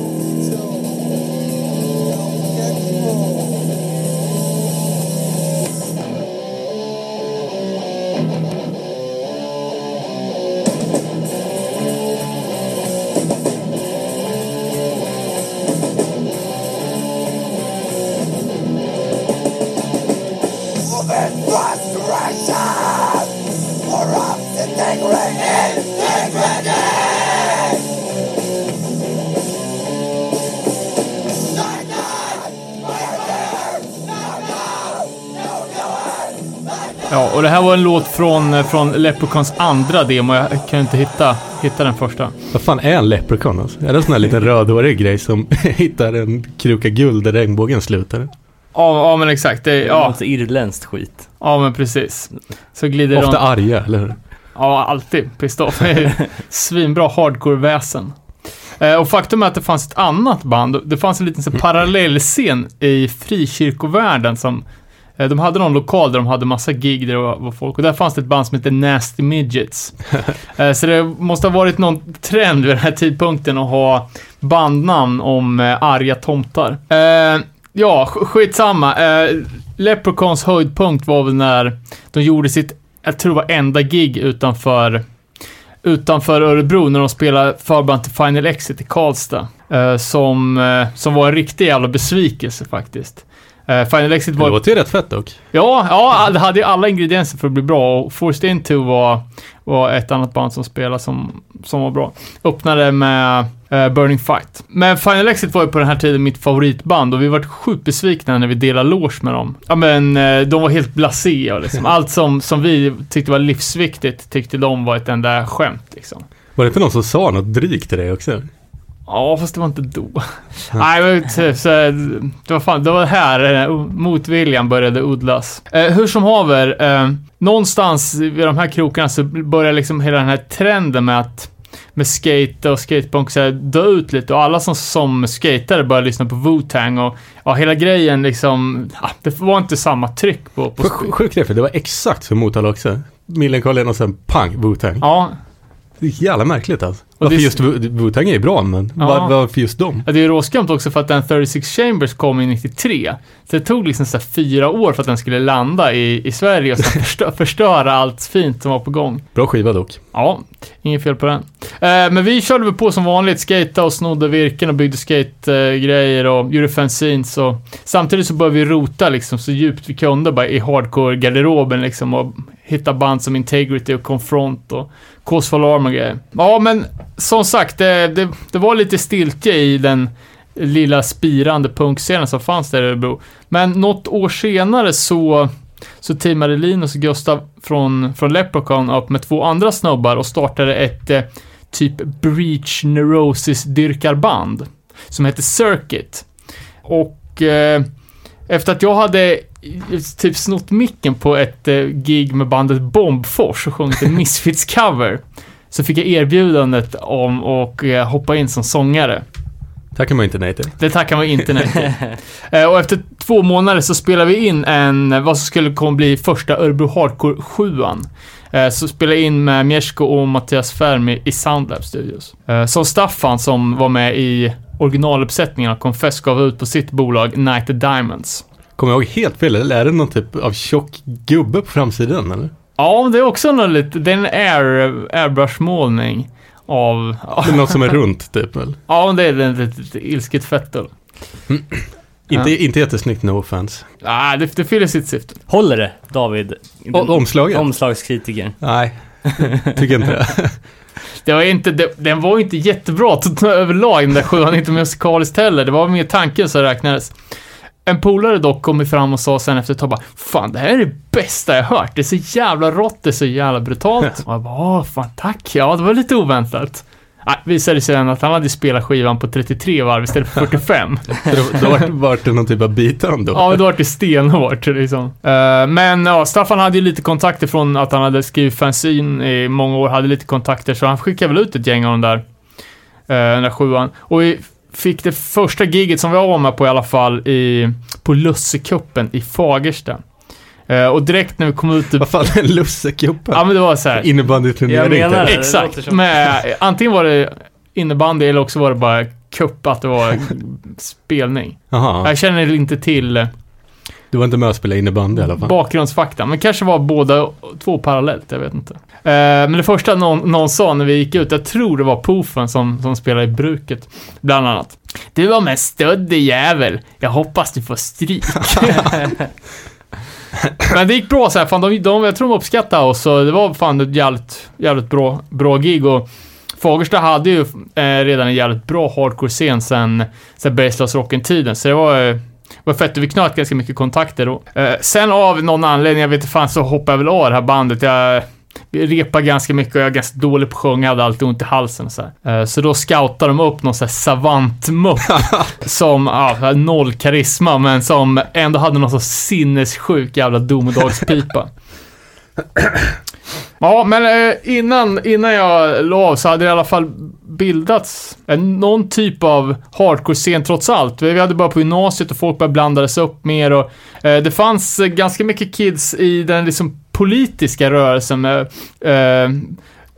Ja, och det här var en låt från, från Leprechauns andra demo. Jag kan inte hitta, hitta den första. Vad fan är en leprechaun alltså? Är det en sån här liten rödhårig grej som hittar en kruka guld där regnbågen slutar? Ja, ja men exakt. Det, Det är ja, något irländskt skit. ja, men precis. Så glider de... Ofta arga, eller hur? Ja, alltid pissed off. Svinbra hardcore-väsen. Eh, och faktum är att det fanns ett annat band. Det fanns en liten så, parallellscen i frikyrkovärlden som eh, de hade någon lokal där de hade massa gig där det var, folk och där fanns det ett band som hette Nasty Midgets. Eh, så det måste ha varit någon trend vid den här tidpunkten att ha bandnamn om arga tomtar. Ja, sk- skitsamma. Leprechauns höjdpunkt var väl när de gjorde sitt, jag tror det var enda gig utanför utanför Örebro när de spelade förband till Final Exit i Karlstad. Eh, som, eh, som var en riktig jävla besvikelse faktiskt. Eh, Final Exit Det var... låter ju rätt fett dock. Ja, ja, det hade ju alla ingredienser för att bli bra och Forced Into var, var ett annat band som spelade som, som var bra. Öppnade med eh, Burning Fight. Men Final Exit var ju på den här tiden mitt favoritband och vi var sjukt besvikna när vi delade loge med dem. Ja men eh, de var helt blasé och liksom. Allt som, som vi tyckte var livsviktigt tyckte de var ett enda skämt liksom. Var det inte någon som sa något drygt till dig också? Ja, fast det var inte då. Nej, men typ så, det var fan, det var här eh, motviljan började odlas. Eh, hur som haver, eh, någonstans vid de här krokarna så börjar liksom hela den här trenden med att med skate och skatepunk så här, dö ut lite och alla som, som skatare började lyssna på Wu-Tang och ja, hela grejen liksom, ja, det var inte samma tryck på, på Sj- Sjukt det, för det var exakt som Motala också. Millencolin och sen pang, Wu-Tang. Ja, Det är jävla märkligt alltså. Varför det- just Wu- Wu-Tang är bra, men Ja. var, varför just dem? Ja, det är råskumt också för att den 36 Chambers kom i 93. Så det tog liksom så fyra år för att den skulle landa i, i Sverige och förstö förstöra allt fint som var på gång. Bra skiva dock. Ja, inget fel på den. Eh, men vi körde väl på som vanligt, skata och snodde virken och byggde skate-grejer och gjorde fanzines och samtidigt så började vi rota liksom så djupt vi kunde bara i hardcore-garderoben liksom och hitta band som Integrity och Confront och Cause for Alarm och grejer. Ja, men som sagt, det, det, det var lite stiltje i den lilla spirande punkscenen som fanns där i Örebro. Men något år senare så så teamade Linus och Gustav från, från Leprechaun upp med två andra snubbar och startade ett eh, typ Breach Neurosis-dyrkarband som hette Circuit. Och eh, efter att jag hade typ snott micken på ett eh, gig med bandet Bombfors och sjungit en Misfits-cover så fick jag erbjudandet om att eh, hoppa in som sångare. Tackar man inte nej till. Det tackar man inte nej till. Eh, Och efter två månader så spelade vi in en, vad som skulle komma bli första Örebro Hardcore 7 Så spelade jag in med Miesko och Mattias Fermi i Soundlab Studios. Så Staffan som var med i originaluppsättningen av Confess gav ut på sitt bolag Night the Diamonds. Kommer jag ihåg helt fel, eller är det någon typ av tjock gubbe på framsidan eller? Ja, det är också något lite, det är en air, airbrush-målning av, Det är något som är runt typ väl? ja det är ett litet ilsket fettel. Inte, inte jättesnyggt, no offense. Ah, det, det fyller sitt syfte. Håller det, David? Och omslaget? Omslagskritiker. Nej, tycker inte det. Det var inte, det, den var inte jättebra överlag, den där sjuan, inte musikaliskt heller. Det var mer tanken som räknades. En polare dock kom fram och sa sen efter ett tag bara Fan, det här är det bästa jag hört. Det är så jävla rått, det är så jävla brutalt. Och jag bara, fan tack. Ja, det var lite oväntat. Nej, visade sig sen att han hade spelat skivan på 33 varv istället för 45. Så det, det någon typ av bitan då. Ja, då var det stenhårt liksom. Eh, men ja, Staffan hade ju lite kontakter från att han hade skrivit fanzine i många år, hade lite kontakter, så han skickade väl ut ett gäng av den där, uh, den där sjuan. Och vi fick det första giget som vi var med på i alla fall i, på Lussekuppen i Fagersta. Eh, och direkt när vi kom ut... Vad fan är en lussekuppen? Ja, men det var så här. Innebandyturnering Jag menar det. Exakt. Med, antingen var det innebandy eller också var det bara cup, att det var spelning. Jaha, Jag känner inte till du var inte med och spelade innebandy i alla fall. bakgrundsfakta. Men kanske var båda två parallellt, jag vet inte. Eh, men det första någon, någon sa när vi gick ut, jag tror det var Poofen som, som spelade i bruket, bland annat. Du var med stöddig jävel. Jag hoppas du får stryk. men det gick bra så här, fan, de, de, jag tror de uppskattade oss och det var fan ett jävligt, jävligt bra, bra gig och Fagersta hade ju eh, redan en jävligt bra hardcore-scen sen, sen Bergslagsrocken-tiden, så det var eh, var fett och vi knöt ganska mycket kontakter då. Eh, sen av någon anledning, jag vet inte fan, så hoppade jag väl av det här bandet. Jag, repade ganska mycket och jag är ganska dålig på att sjunga, hade alltid ont i halsen så här. Eh, Så då scoutade de upp någon sån här savantmupp som, ja, noll karisma, men som ändå hade någon så sinnessjuk jävla domedagspipa. Ja, men eh, innan, innan jag la av så hade det i alla fall bildats någon typ av hardcore-scen trots allt. Vi hade bara på gymnasiet och folk började blandades upp mer och eh, det fanns ganska mycket kids i den liksom politiska rörelsen med eh,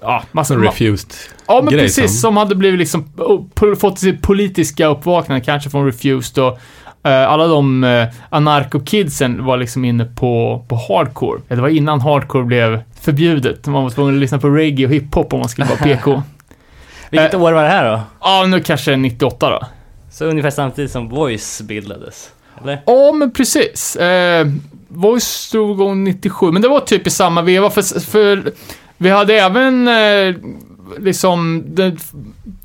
Ja, massa, refused Ja, men grej precis. som- Som hade blivit liksom, fått sitt politiska uppvaknande, kanske från Refused och eh, alla de uh, anarko-kidsen var liksom inne på, på hardcore. Ja, Det var innan hardcore blev förbjudet. Man var tvungen att lyssna på reggae och hiphop om man skulle vara PK. Vilket år var det här då? Ja, nu kanske 98 då. Så ungefär samtidigt som Voice bildades? Eller? Ja, men precis. Eh, Voice drog igång 97, men det var typ i samma veva, för, för vi hade även eh, liksom den,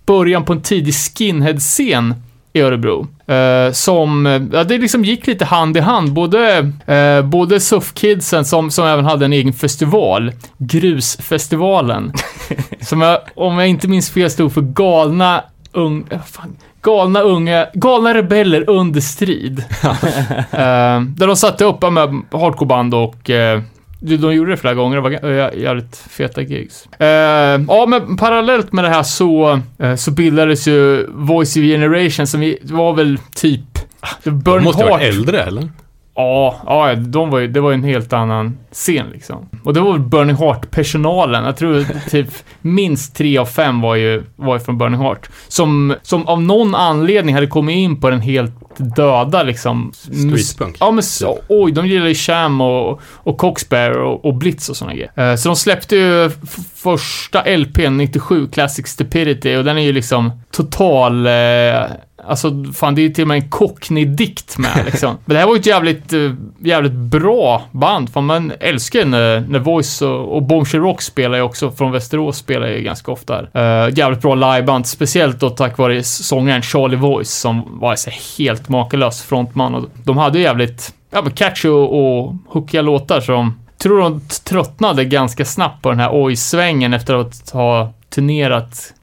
början på en tidig skinhead-scen i Örebro. Eh, som, eh, ja, det liksom gick lite hand i hand. Både, eh, både SUF-kidsen som, som även hade en egen festival, Grusfestivalen. som jag, om jag inte minns fel, stod för galna ung, eh, fan, galna unga, galna rebeller under strid. Eh, där de satte upp med hardcoreband och eh, de de gjorde det flera gånger, det var jä- jävligt feta gigs. Eh, ja, men parallellt med det här så, eh, så bildades ju Voice of Generation som var väl typ... var De Burn måste vara Heart. äldre eller? Ja, ja de var ju, det var ju en helt annan scen liksom. Och det var Burning Heart-personalen. Jag tror typ minst tre av fem var ju, var ju från Burning Heart. Som, som av någon anledning hade kommit in på den helt döda liksom. Streetpunk. Ja men så, oj, de gillar ju Sham och, och Coxbear och, och Blitz och såna grejer. Eh, så de släppte ju första LPn 97, Classic Stupidity, och den är ju liksom total... Eh, alltså, fan det är ju till och med en Cockney-dikt med liksom. Men det här var ju ett jävligt, eh, jävligt bra band, för man älskar ju när, när Voice och, och Bombshell Rock spelar ju också, från Västerås spelar ju ganska ofta här. Eh, jävligt bra liveband, speciellt då tack vare sångaren Charlie Voice som var så helt makalös frontman och de hade ju jävligt, ja men catchy och, och hookiga låtar som tror de tröttnade ganska snabbt på den här oj-svängen efter att ha turnerat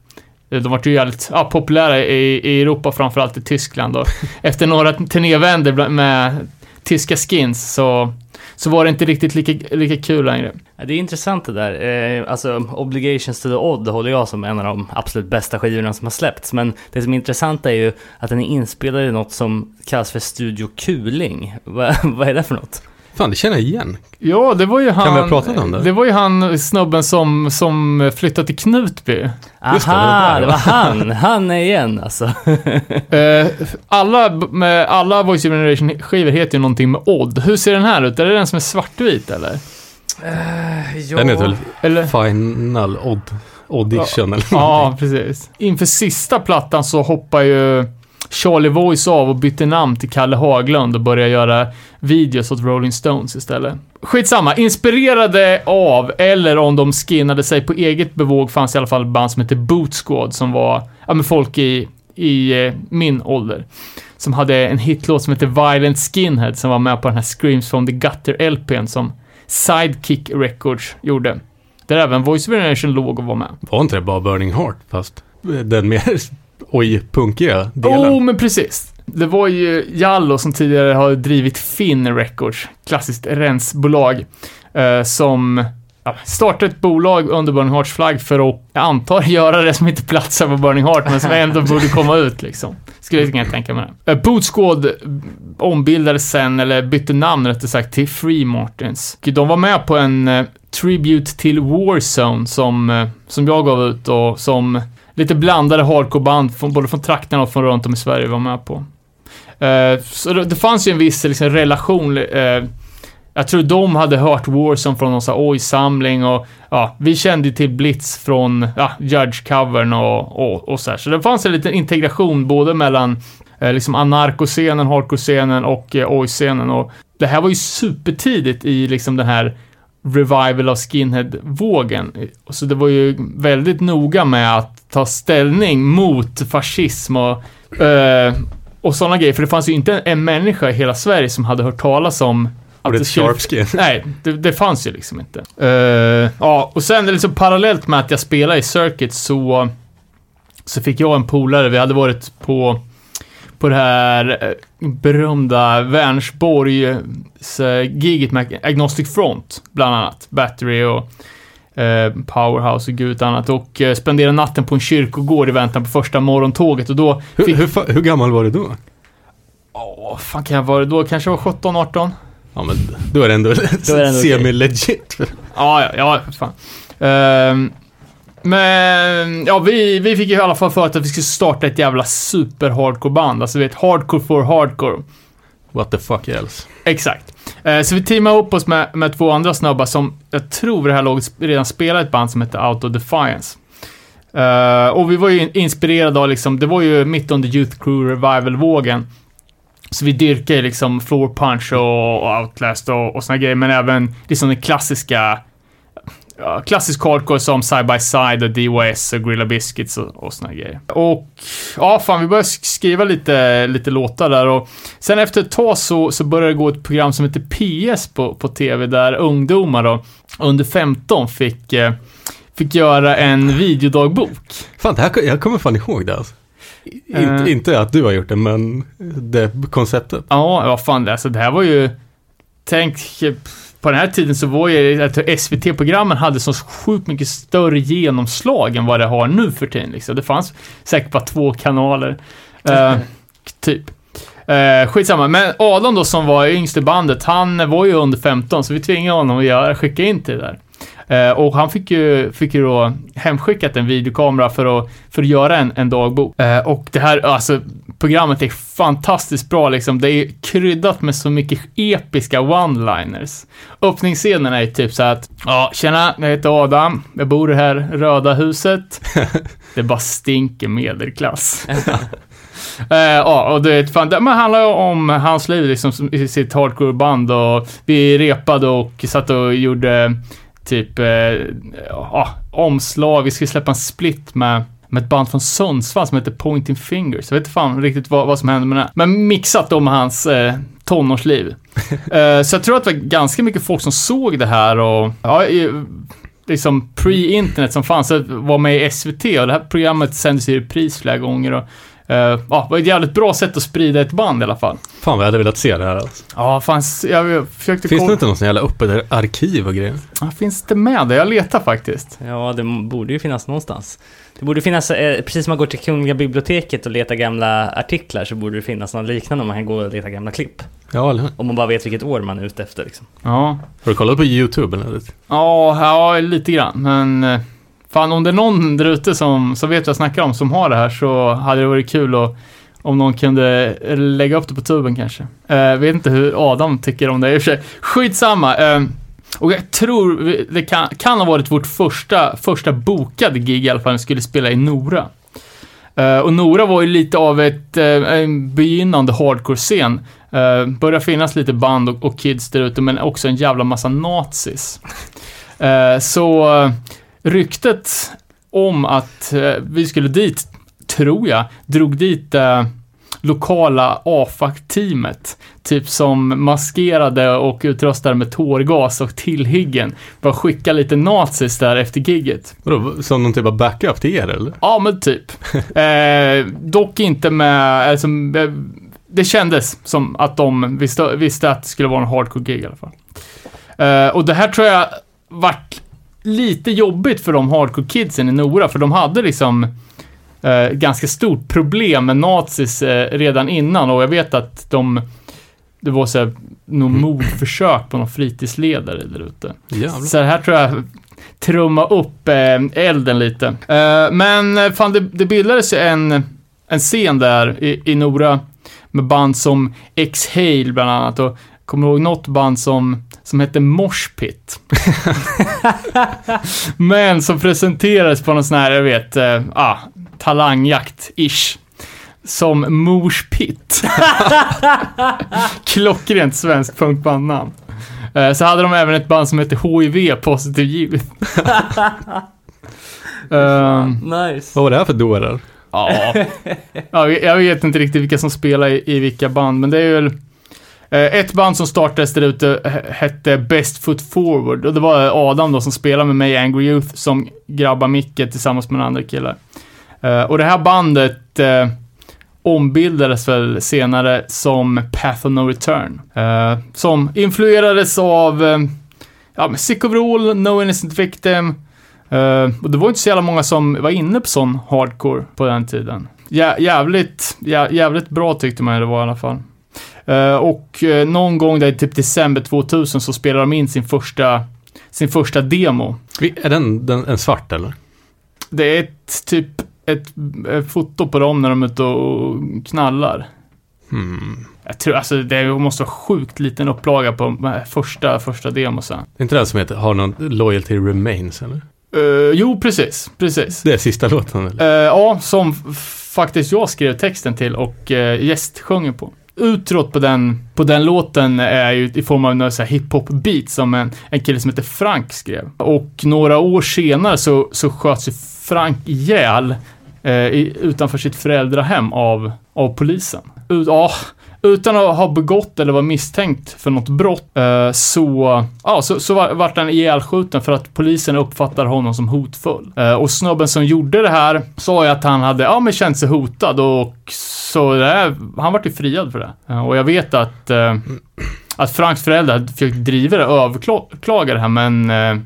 de var ju jävligt ja, populära i, i Europa, framförallt i Tyskland. Och efter några turnévändor med tyska skins så, så var det inte riktigt lika, lika kul längre. Det är intressant det där. Eh, alltså, Obligations to the Odd håller jag som en av de absolut bästa skivorna som har släppts. Men det som är intressant är ju att den är inspelad i något som kallas för Studio Kuling. Va, vad är det för något? Fan, det känner jag igen. Ja, det var ju han... vi ha pratat om det? Det var ju han snubben som, som flyttade till Knutby. Just det, Aha, det det var var, där, han. Han är igen alltså. Eh, alla, med alla Voice Generation-skivor heter ju någonting med Odd. Hur ser den här ut? Är det den som är svartvit eller? Den heter väl Eller? Final Odd Audition eller Ja, precis. Inför sista plattan så hoppar ju Charlie Voice av och bytte namn till Kalle Haglund och började göra videos åt Rolling Stones istället. Skitsamma, inspirerade av, eller om de skinnade sig på eget bevåg, fanns i alla fall ett band som hette Boot Squad som var, ja men folk i, i eh, min ålder. Som hade en hitlåt som hette Violent Skinhead som var med på den här Screams from the Gutter LPn som Sidekick Records gjorde. Där även Voice of Generation låg och var med. Var inte det bara Burning Heart fast den mer oj-punkiga delen? Oh, men precis. Det var ju Jallo som tidigare har drivit Finn Records, klassiskt rensbolag, eh, som ja, startade ett bolag under Burning Hearts flagg för att, jag antar, göra det som inte platsar på Burning Heart, men som ändå borde komma ut liksom. Skulle jag kunna tänka mig det. Eh, Boot Squad ombildades sen, eller bytte namn rättare sagt, till Free Martins. Och De var med på en eh, tribute till Warzone som, eh, som jag gav ut och som lite blandade hardcore-band, från, både från trakterna och från runt om i Sverige var med på. Eh, så det, det fanns ju en viss liksom, relation. Eh, jag tror de hade hört Warzone från någon sån här oj-samling och ja, vi kände ju till Blitz från ja, Judge-covern och, och, och så här. Så det fanns en liten integration både mellan eh, liksom anarkoscenen, hardcore-scenen och eh, oj-scenen och det här var ju supertidigt i liksom den här revival av skinhead-vågen. Så det var ju väldigt noga med att ta ställning mot fascism och, eh, och sådana grejer. För det fanns ju inte en människa i hela Sverige som hade hört talas om Och det skulle-. Nej, det, det fanns ju liksom inte. Eh, ja, och sen liksom parallellt med att jag spelade i Circuit så, så fick jag en polare, vi hade varit på, på det här eh, berömda Vänersborgs eh, giget med Agnostic Front, bland annat. Battery och Powerhouse och gud annat. Och eh, spenderade natten på en kyrkogård i väntan på första morgontåget och då Hur, fick... hur, hur gammal var du då? Åh, fan kan jag vara då? Kanske var 17, 18? Ja, men då är det ändå, är det ändå okej. semi-legit. Ja, ja, ja, för fan. Ehm, men, ja, vi, vi fick ju i alla fall för att vi skulle starta ett jävla super hardcore band. Alltså, vi vet, hardcore for hardcore. What the fuck else? Exakt. Eh, så vi teamade upp oss med, med två andra snubbar som jag tror vid det här laget redan spelar ett band som heter Auto Defiance. Uh, och vi var ju inspirerade av liksom, det var ju mitt under Youth Crew Revival-vågen. Så vi dyrkade ju liksom Floor Punch och, och Outlast och, och såna grejer, men även liksom den klassiska ja, klassisk hardcore som Side by Side och DOS och Grilla Biscuits och, och såna grejer. Och ja, fan, vi började sk- skriva lite, lite låtar där och sen efter ett tag så, så började det gå ett program som heter PS på, på TV där ungdomar då, under 15 fick, eh, fick göra en videodagbok. Fan, det här, jag kommer fan ihåg det alltså. In, Eh. Inte att du har gjort det, men det konceptet. Ja, vad fan, alltså det här var ju... Tänk, på den här tiden så var ju att SVT-programmen hade så sjukt mycket större genomslag än vad det har nu för tiden. Liksom. Det fanns säkert bara två kanaler. Eh, typ. Uh, skitsamma, men Adam då som var yngst i bandet, han var ju under 15 så vi tvingade honom att göra, skicka in till det där. Eh, och han fick ju, fick ju då hemskickat en videokamera för att, för att göra en, en dagbok. Eh, och det här, alltså, programmet är fantastiskt bra liksom. Det är kryddat med så mycket episka one-liners. Öppningsscenen är typ så att, ja, tjena, jag heter Adam, jag bor i det här röda huset. Det bara stinker medelklass. Eh, ja, och det, fan, det men handlar ju om hans liv liksom som- i sitt hardcore-band och vi repade och satt och gjorde typ, eh, ja, omslag. Vi skulle släppa en split med, med ett band från Sundsvall som heter Pointing Fingers. Jag vet inte fan riktigt vad, vad som hände med det. Men mixat då med hans eh, tonårsliv. eh, så jag tror att det var ganska mycket folk som såg det här och, ja, liksom pre-internet som fanns, var med i SVT och det här programmet sändes i repris flera gånger och eh, ja, det var ett jävligt bra sätt att sprida ett band i alla fall. Fan vad jag hade velat se det här alltså. Ja, fanns, jag, försökte Finns det inte någon sån jävla öppet arkiv och grejer? Ja, finns det med det? Jag letar faktiskt. Ja, det borde ju finnas någonstans. Det borde finnas, eh, precis som man går till Kungliga biblioteket och letar gamla artiklar så borde det finnas något liknande om man kan gå och leta gamla klipp. Ja, eller hur? Om man bara vet vilket år man är ute efter liksom. Ja, Har du kollat på YouTube eller? ja, ja lite grann. Men eh, fan, om det är någon där ute som, som vet vad jag snackar om, som har det här, så hade det varit kul att om någon kunde lägga upp det på tuben kanske. Eh, vet inte hur Adam tycker om det i och för sig. Skitsamma. Eh, och jag tror det kan, kan ha varit vårt första, första bokade gig i alla fall, vi skulle spela i Nora. Eh, och Nora var ju lite av ett, eh, en begynnande hardcore-scen. Uh, börjar finnas lite band och, och kids där ute, men också en jävla massa nazis. Eh, så eh, ryktet om att eh, vi skulle dit, tror jag, drog dit eh, lokala AFAC-teamet. Typ som maskerade och utrustade med tårgas och tillhyggen. Bara skicka lite nazis där efter gigget. Vadå, som någon typ av backup till er eller? Ja, men typ. Eh, dock inte med, alltså, det kändes som att de visste, visste att det skulle vara en hardcore gig i alla fall. Eh, och det här tror jag vart lite jobbigt för de hardcore kidsen i Nora, för de hade liksom eh, ganska stort problem med nazis eh, redan innan och jag vet att de det var så här, någon mordförsök på någon fritidsledare där ute. Så här tror jag trumma upp eh, elden lite. Eh, men eh, fan, det, det bildades ju en, en scen där i, i Nora med band som Exhale bland annat och kommer ihåg något band som, som hette Moshpit. men som presenterades på någon sån här, jag vet, eh, ah, talangjakt-ish. Som Mors Pit. Klockrent svenskt punkbandnamn. Eh, Så hade de även ett band som hette HIV Positive Youth. Ehm, Nice. Vad var det här för dårar? ja. ja, jag vet inte riktigt vilka som spelar i, i vilka band, men det är väl Eh, Eh, ett band som startades där ute hette Best Foot Forward och det var eh, Adam då som spelade med mig i Angry Youth som grabbar micken tillsammans med några andra killar. Eh, och det här bandet ombildades väl senare som Path of No Return. Som influerades av ja, men Sick of Rule, No Innocent Victim. Uh, och det var inte så jävla många som var inne på sån hardcore på den tiden. Jä jävligt, jä jävligt bra tyckte man det var i alla fall. Eh, och eh, någon gång där i typ december 2000 så spelade de in sin första, sin första demo. Är den, den en svart eller? Det är ett typ ett, ett foto på dem när de är ute och knallar. Hmm. Jag tror, alltså det måste vara sjukt liten upplaga på första, första demosen. Det är inte den som heter Har någon Loyalty Remains eller? Uh, jo, precis, precis. Det är sista låten eller? Eh, ja, som faktiskt jag skrev texten till och uh, gästsjunger på. Utrot på den, på den låten är ju i form av några så här hiphop-beat som en, en kille som heter Frank skrev. Och några år senare så, så sköts ju Frank ihjäl eh, i, utanför sitt föräldrahem av, av polisen. Ja, utan att ha begått eller vara misstänkt för något brott eh, så, ja, så, så var, vart han ihjälskjuten för att polisen uppfattar honom som hotfull. Eh, och snubben som gjorde det här sa ju att han hade, ja men känt sig hotad och så det här, han vart ju friad för det. Eh, och jag vet att, eh, att Franks föräldrar hade försökt driva det och överklaga det här men eh,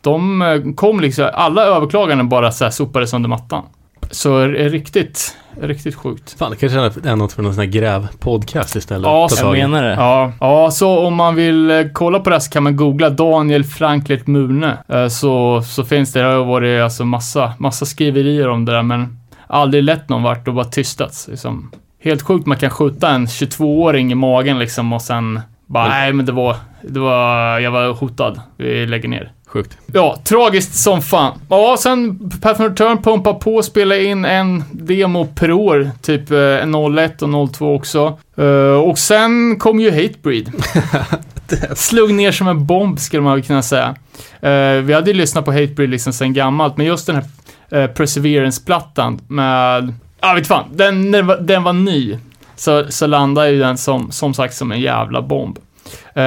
de eh, kom liksom, alla överklaganden bara så här sopades under mattan. Så riktigt, riktigt sjukt. Fan, det kanske är något för någon sån här grävpodcast istället. Ja, Jag menar det. Ja, ja, så om man vill eh, kolla på det här så kan man googla Daniel Franklert Mune. Eh, Så, så finns det, det har varit alltså massa, massa skriverier om det där, men aldrig lett någon vart och bara tystats. Liksom. Helt sjukt man kan skjuta en 22-åring i magen liksom och sen bara, nej men det var, det var, jag var hotad. Vi lägger ner. Sjukt. Ja, tragiskt som fan. Ja, sen Path of Return pumpar på och spelar in en demo per år. Typ eh, 01 och 02 också. Eh, och sen kom ju Hatebreed. Slog ner som en bomb skulle man kunna säga. Eh, vi hade ju lyssnat på Hatebreed liksom sen gammalt, men just den här eh, Perseverance-plattan med... Ja, vet fan. Den, den, var, den var ny. Så, så landade ju den som, som sagt som en jävla bomb.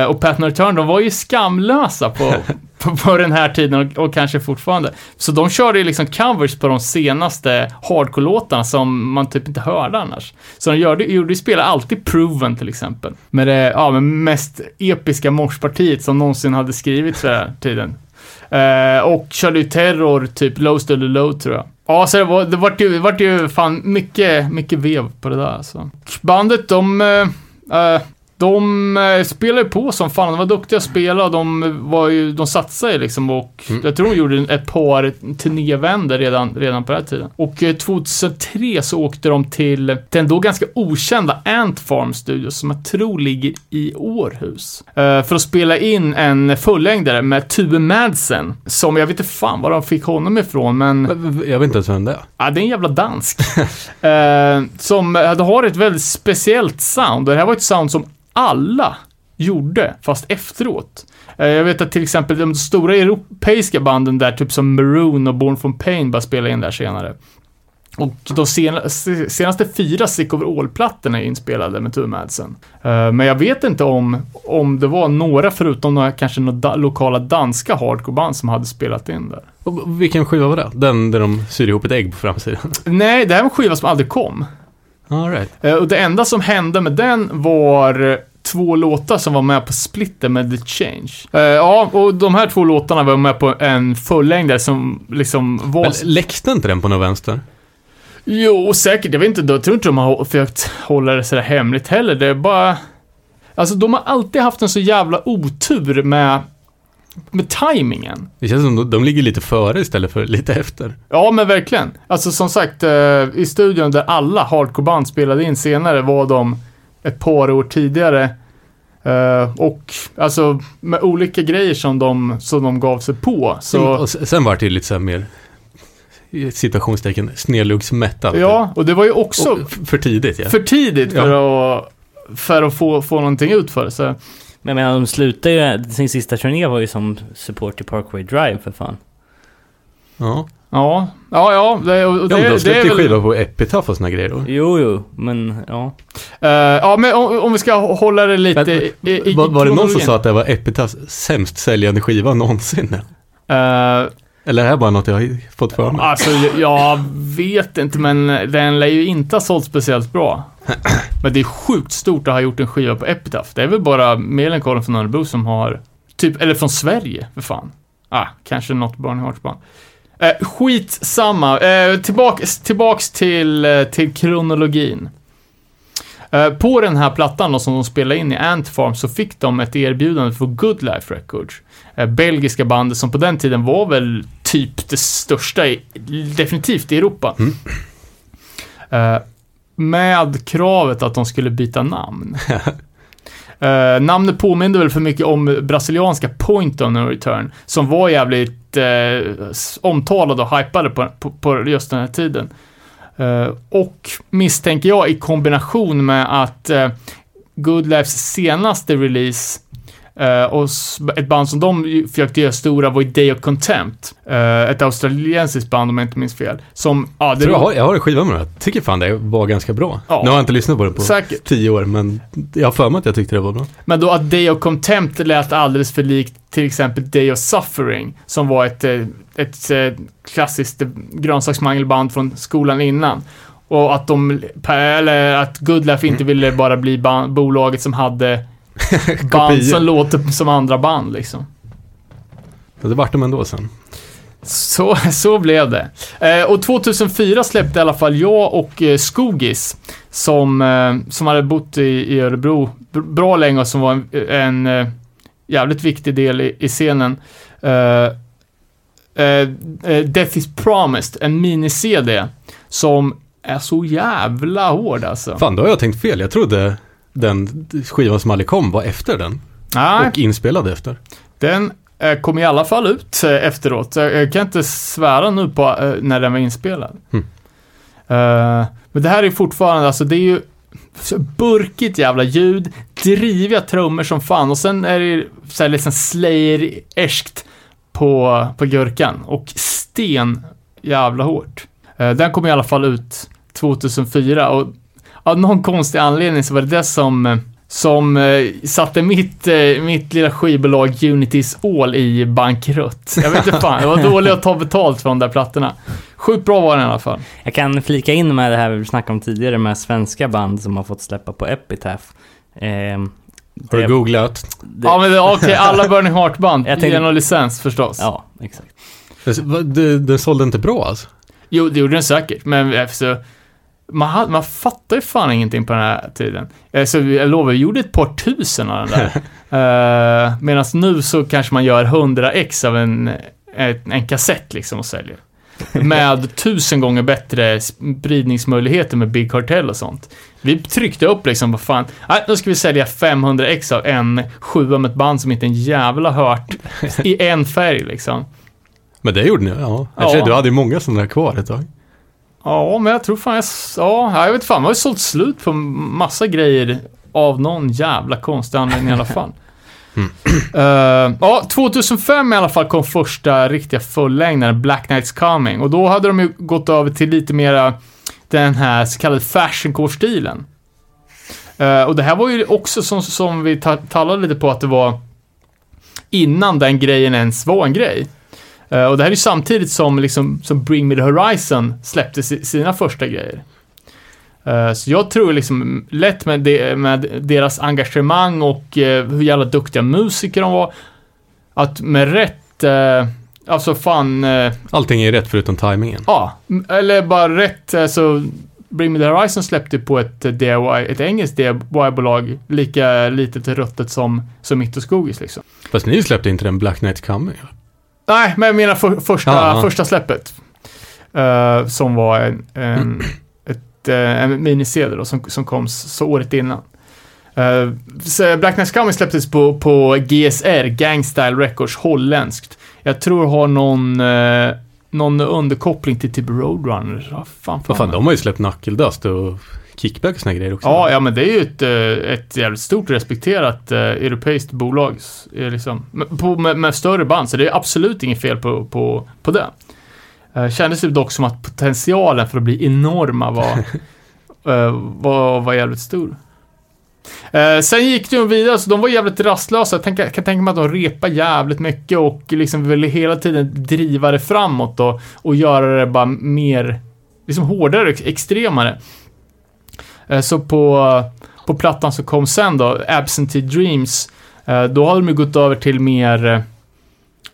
Och Path of Return, de var ju skamlösa på, på, på den här tiden och, och kanske fortfarande. Så de körde ju liksom covers på de senaste hardcore-låtarna som man typ inte hörde annars. Så de gjorde, gjorde ju alltid Proven till exempel. Med det ja, med mest episka morspartiet som någonsin hade skrivits för den här tiden. Eh, och körde ju Terror, typ Low Still Low tror jag. Ja, så det, var, det vart ju, det vart ju fan mycket, mycket vev på det där alltså. Bandet, de... eh, eh de eh, spelar ju på som fan, de var duktiga att spela, de var ju, de satsade liksom och Mm. jag tror de gjorde ett par turnévändor redan, redan på den här tiden. Och eh, 2003 så åkte de till den då ganska okända Ant Farm Studios som jag tror ligger i Århus. eh, för att spela in en fullängdare med Tube Madsen, som jag vet inte fan var de fick honom ifrån, men Jag vet inte ens vem det är. Ja, det är en jävla dansk. eh, som eh, det har ett väldigt speciellt sound. Och det här var ett sound som alla gjorde, fast efteråt. Eh, jag vet att till exempel de stora europeiska banden där, typ som Maroon och Born from Pain, bara spelade in där senare. Och de sena, se- senaste fyra Sick of All-plattorna är inspelade med Tube Madsen. Eh, men jag vet inte om, om det var några, förutom några kanske några lokala danska hardcore-band som hade spelat in där. Och vilken skiva var det? Den där de syr ihop ett ägg på framsidan? Nej, det här var en skiva som aldrig kom. All right. Eh, Och det enda som hände med den var eh, två låtar som var med på splitten med The Change. Eh, ja, och de här två låtarna var med på en fullängdare som liksom var... Men läckte inte den på någon vänster? Jo, säkert. Jag vet inte, jag tror inte de har försökt hålla det sådär hemligt heller. Det är bara... Alltså, de har alltid haft en så jävla otur med, med timingen. Det känns som de, de ligger lite före istället för lite efter. Ja, men verkligen. Alltså som sagt, eh, i studion där alla hardcore-band spelade in senare var de ett par år tidigare. Eh, och alltså med olika grejer som de, som de gav sig på. Så, Och sen var det lite så mer citationstecken snedluggsmetal. ja, och det var ju också Och för tidigt ja. för tidigt för att, för att få, få någonting ut för det. Så, Men jag menar, de slutade ju, sin sista turné var ju som support till Parkway Drive för fan. Ja. Ja, ja, ja. Det, och det, men de släppte ju väl... skiva på Epitaph och såna grejer då. Jo, jo, men ja. Eh, ja, men om, om vi ska hålla det lite Men, i, i, var, var det någon som sa att det var Epitaphs sämst säljande skiva någonsin? Eh, Eller är det här bara något jag har fått för mig? Alltså, jag vet inte, men den lär ju inte ha sålt speciellt bra. Men det är sjukt stort att ha gjort en skiva på Epitaph. Det är väl bara Melancholy från Örebro som har, typ, eller från Sverige, för fan. Ah, kanske något Barney Hearts-band. Eh, skitsamma. Eh, tillbaks, tillbaks till, eh, till kronologin. Eh, på den här plattan då, som de spelade in i Antfarm så fick de ett erbjudande för Good Life Records. Eh, belgiska bandet som på den tiden var väl typ det största, i, definitivt i Europa. Mm. Eh, med kravet att de skulle byta namn. Eh, namnet påminner väl för mycket om brasilianska Point on no return, som var jävligt s- omtalade och hypade på, på, på just den här tiden. Eh, och misstänker jag i kombination med att Good Lives senaste release eh, och ett band som de försökte göra stora var Day of Contempt. Eh, ett australiensiskt band om jag inte minns fel. Som, ja, det Tror jag, har, jag har en skiva med det. Tycker fan det var ganska bra. Ja. Nu har jag inte lyssnat på det på säkert. tio år, men jag har för mig att jag tyckte det var bra. Men då att Day of Contempt lät alldeles för likt till exempel Day of Suffering, som var ett, eh, ett, eh, klassiskt grönsaksmangelband från skolan innan. Och att de, eller att Goodlife inte ville bara bli band, bolaget som hade band som låter som andra band liksom. Men det vart de ändå sen. Så, så blev det. Eh, och 2004 släppte i alla fall jag och eh, Skogis, som, eh, som hade bott i, i Örebro br- bra länge och som var en, en eh, jävligt viktig del i, i scenen. Eh, eh, eh, Death is promised, en mini-CD, som är så jävla hård alltså. Fan, då har jag tänkt fel. Jag trodde den skivan som aldrig kom var efter den. Nej, Och inspelad efter. Den eh, kom i alla fall ut eh, efteråt. Jag, kan inte svära nu på eh, när den var inspelad. Mm. Men det här är fortfarande, alltså det är ju burkigt jävla ljud, driviga trummor som fan och sen är det så här liksom Slayer-erskt på, på gurkan och sten jävla hårt. Den kom i alla fall ut 2004 och av någon konstig anledning så var det det som eh, som eh, satte mitt, eh, mitt lilla skivbolag Unities All i bankrutt. Jag vet inte fan, det var dåligt att ta betalt för de där plattorna. Sjukt bra var den i alla fall. Jag kan flika in med det här vi snackade om tidigare med svenska band som har fått släppa på Epitaph. Ehm, Har du googlat? det- Ja men det- okej, alla Burning Heart-band tänkte- genom licens förstås. Ja, exakt. Den sålde inte bra alltså. Jo, det gjorde den säkert, men alltså, man, man fattar ju fan ingenting på den här tiden. Eh, Så jag lovar, vi gjorde ett par tusen av den där. uh, Medan nu så kanske man gör 100 ex av en, en, en kassett liksom och säljer. Med tusen gånger bättre spridningsmöjligheter med Big Cartel och sånt. Vi tryckte upp liksom, vad fan, nej, nu ska vi sälja 500 ex av en sjua med ett band som inte en jävla hört i en färg liksom. Men det gjorde ni, ja. Ja. Du hade ju många sådana kvar ett tag. Ja, men jag tror fan jag... Ja, jag vet fan. Man har ju sålt slut på massa grejer av någon jävla konstig anledning i alla fall. Eh, ja, 2005 i alla fall kom första riktiga fullängdaren, Black Knights Coming. Och då hade de ju gått över till lite mera den här så kallade fashioncore-stilen. Eh, och det här var ju också som, som vi ta- talade lite på att det var innan den grejen ens var en grej. Eh, och det här är ju samtidigt som, liksom, som Bring Me The Horizon släppte si- sina första grejer. Eh, så jag tror liksom lätt med, det, med deras engagemang och eh, hur jävla duktiga musiker de var, att med rätt, alltså fan, Allting är rätt förutom tajmingen. ja, eller bara rätt, alltså Bring Me The Horizon släppte på ett DIY, ett engelskt DIY-bolag, lika litet ruttet som, som Mitt och Skogis liksom. Fast ni släppte inte den Black Knight Coming. Nej, men jag menar för, första, Ja, ja. första släppet. Eh, som var en, en, ett, eh, en miniserie då, som, som kom så året innan. Uh, Black Knight Coming släpptes på, på GSR, Gangstyle Records, holländskt. Jag tror har någon, eh, någon underkoppling till typ Roadrunner. Ja, fan, Vad fan, de har ju släppt Knuckle Dust och Kickback och såna grejer också. Ja, ja, men det är ju ett, eh, ett jävligt stort respekterat eh, europeiskt bolag. eh, Liksom, med, på, med, med större band, så det är absolut inget fel på, på, på det. Eh, kändes det dock som att potentialen för att bli enorma var, eh, var, var jävligt stor. Eh, sen gick ju vidare, så de var jävligt rastlösa. Jag tänker- kan tänka mig att de repade jävligt mycket och liksom ville hela tiden driva det framåt och, och göra det bara mer, liksom hårdare, ex- extremare. Eh, så på, på plattan som kom sen då, Absentee Dreams, eh, då hade de ju gått över till mer eh,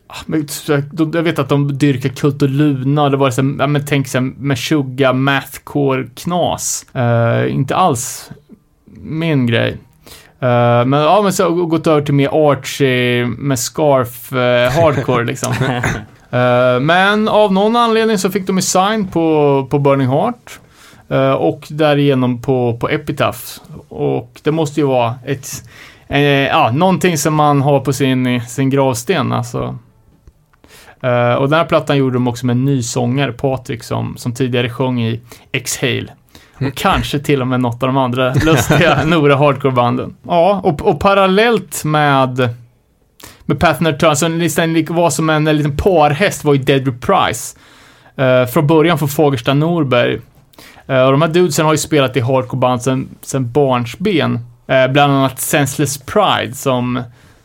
ah, så- jag vet att de dyrkar Kult och Luna, det var så, här, men tänk sig Meshuggah, Mathcore-knas. Eh, inte alls min grej. Eh, men ja, men så gått över till mer Archie med scarf eh, hardcore liksom. Men av någon anledning så fick de ju sign på, på Burning Heart. Eh, och därigenom på, på Epitaph. Och det måste ju vara ett, eh, ja, någonting som man har på sin, sin gravsten alltså. Eh, och den här plattan gjorde de också med en ny sångare, Patrik, som, som tidigare sjöng i Exhale. Och kanske till och med något av de andra lustiga Nora Hardcore-banden. Ja, och, och parallellt med med Pathner Turn, så lik- var som en, en liten parhäst var ju Dead Reprise. Uh, från början från Fagersta Norberg. Eh, och de här dudesen har ju spelat i hardcore-band sen, sen barnsben. Uh, bland annat Senseless Pride som,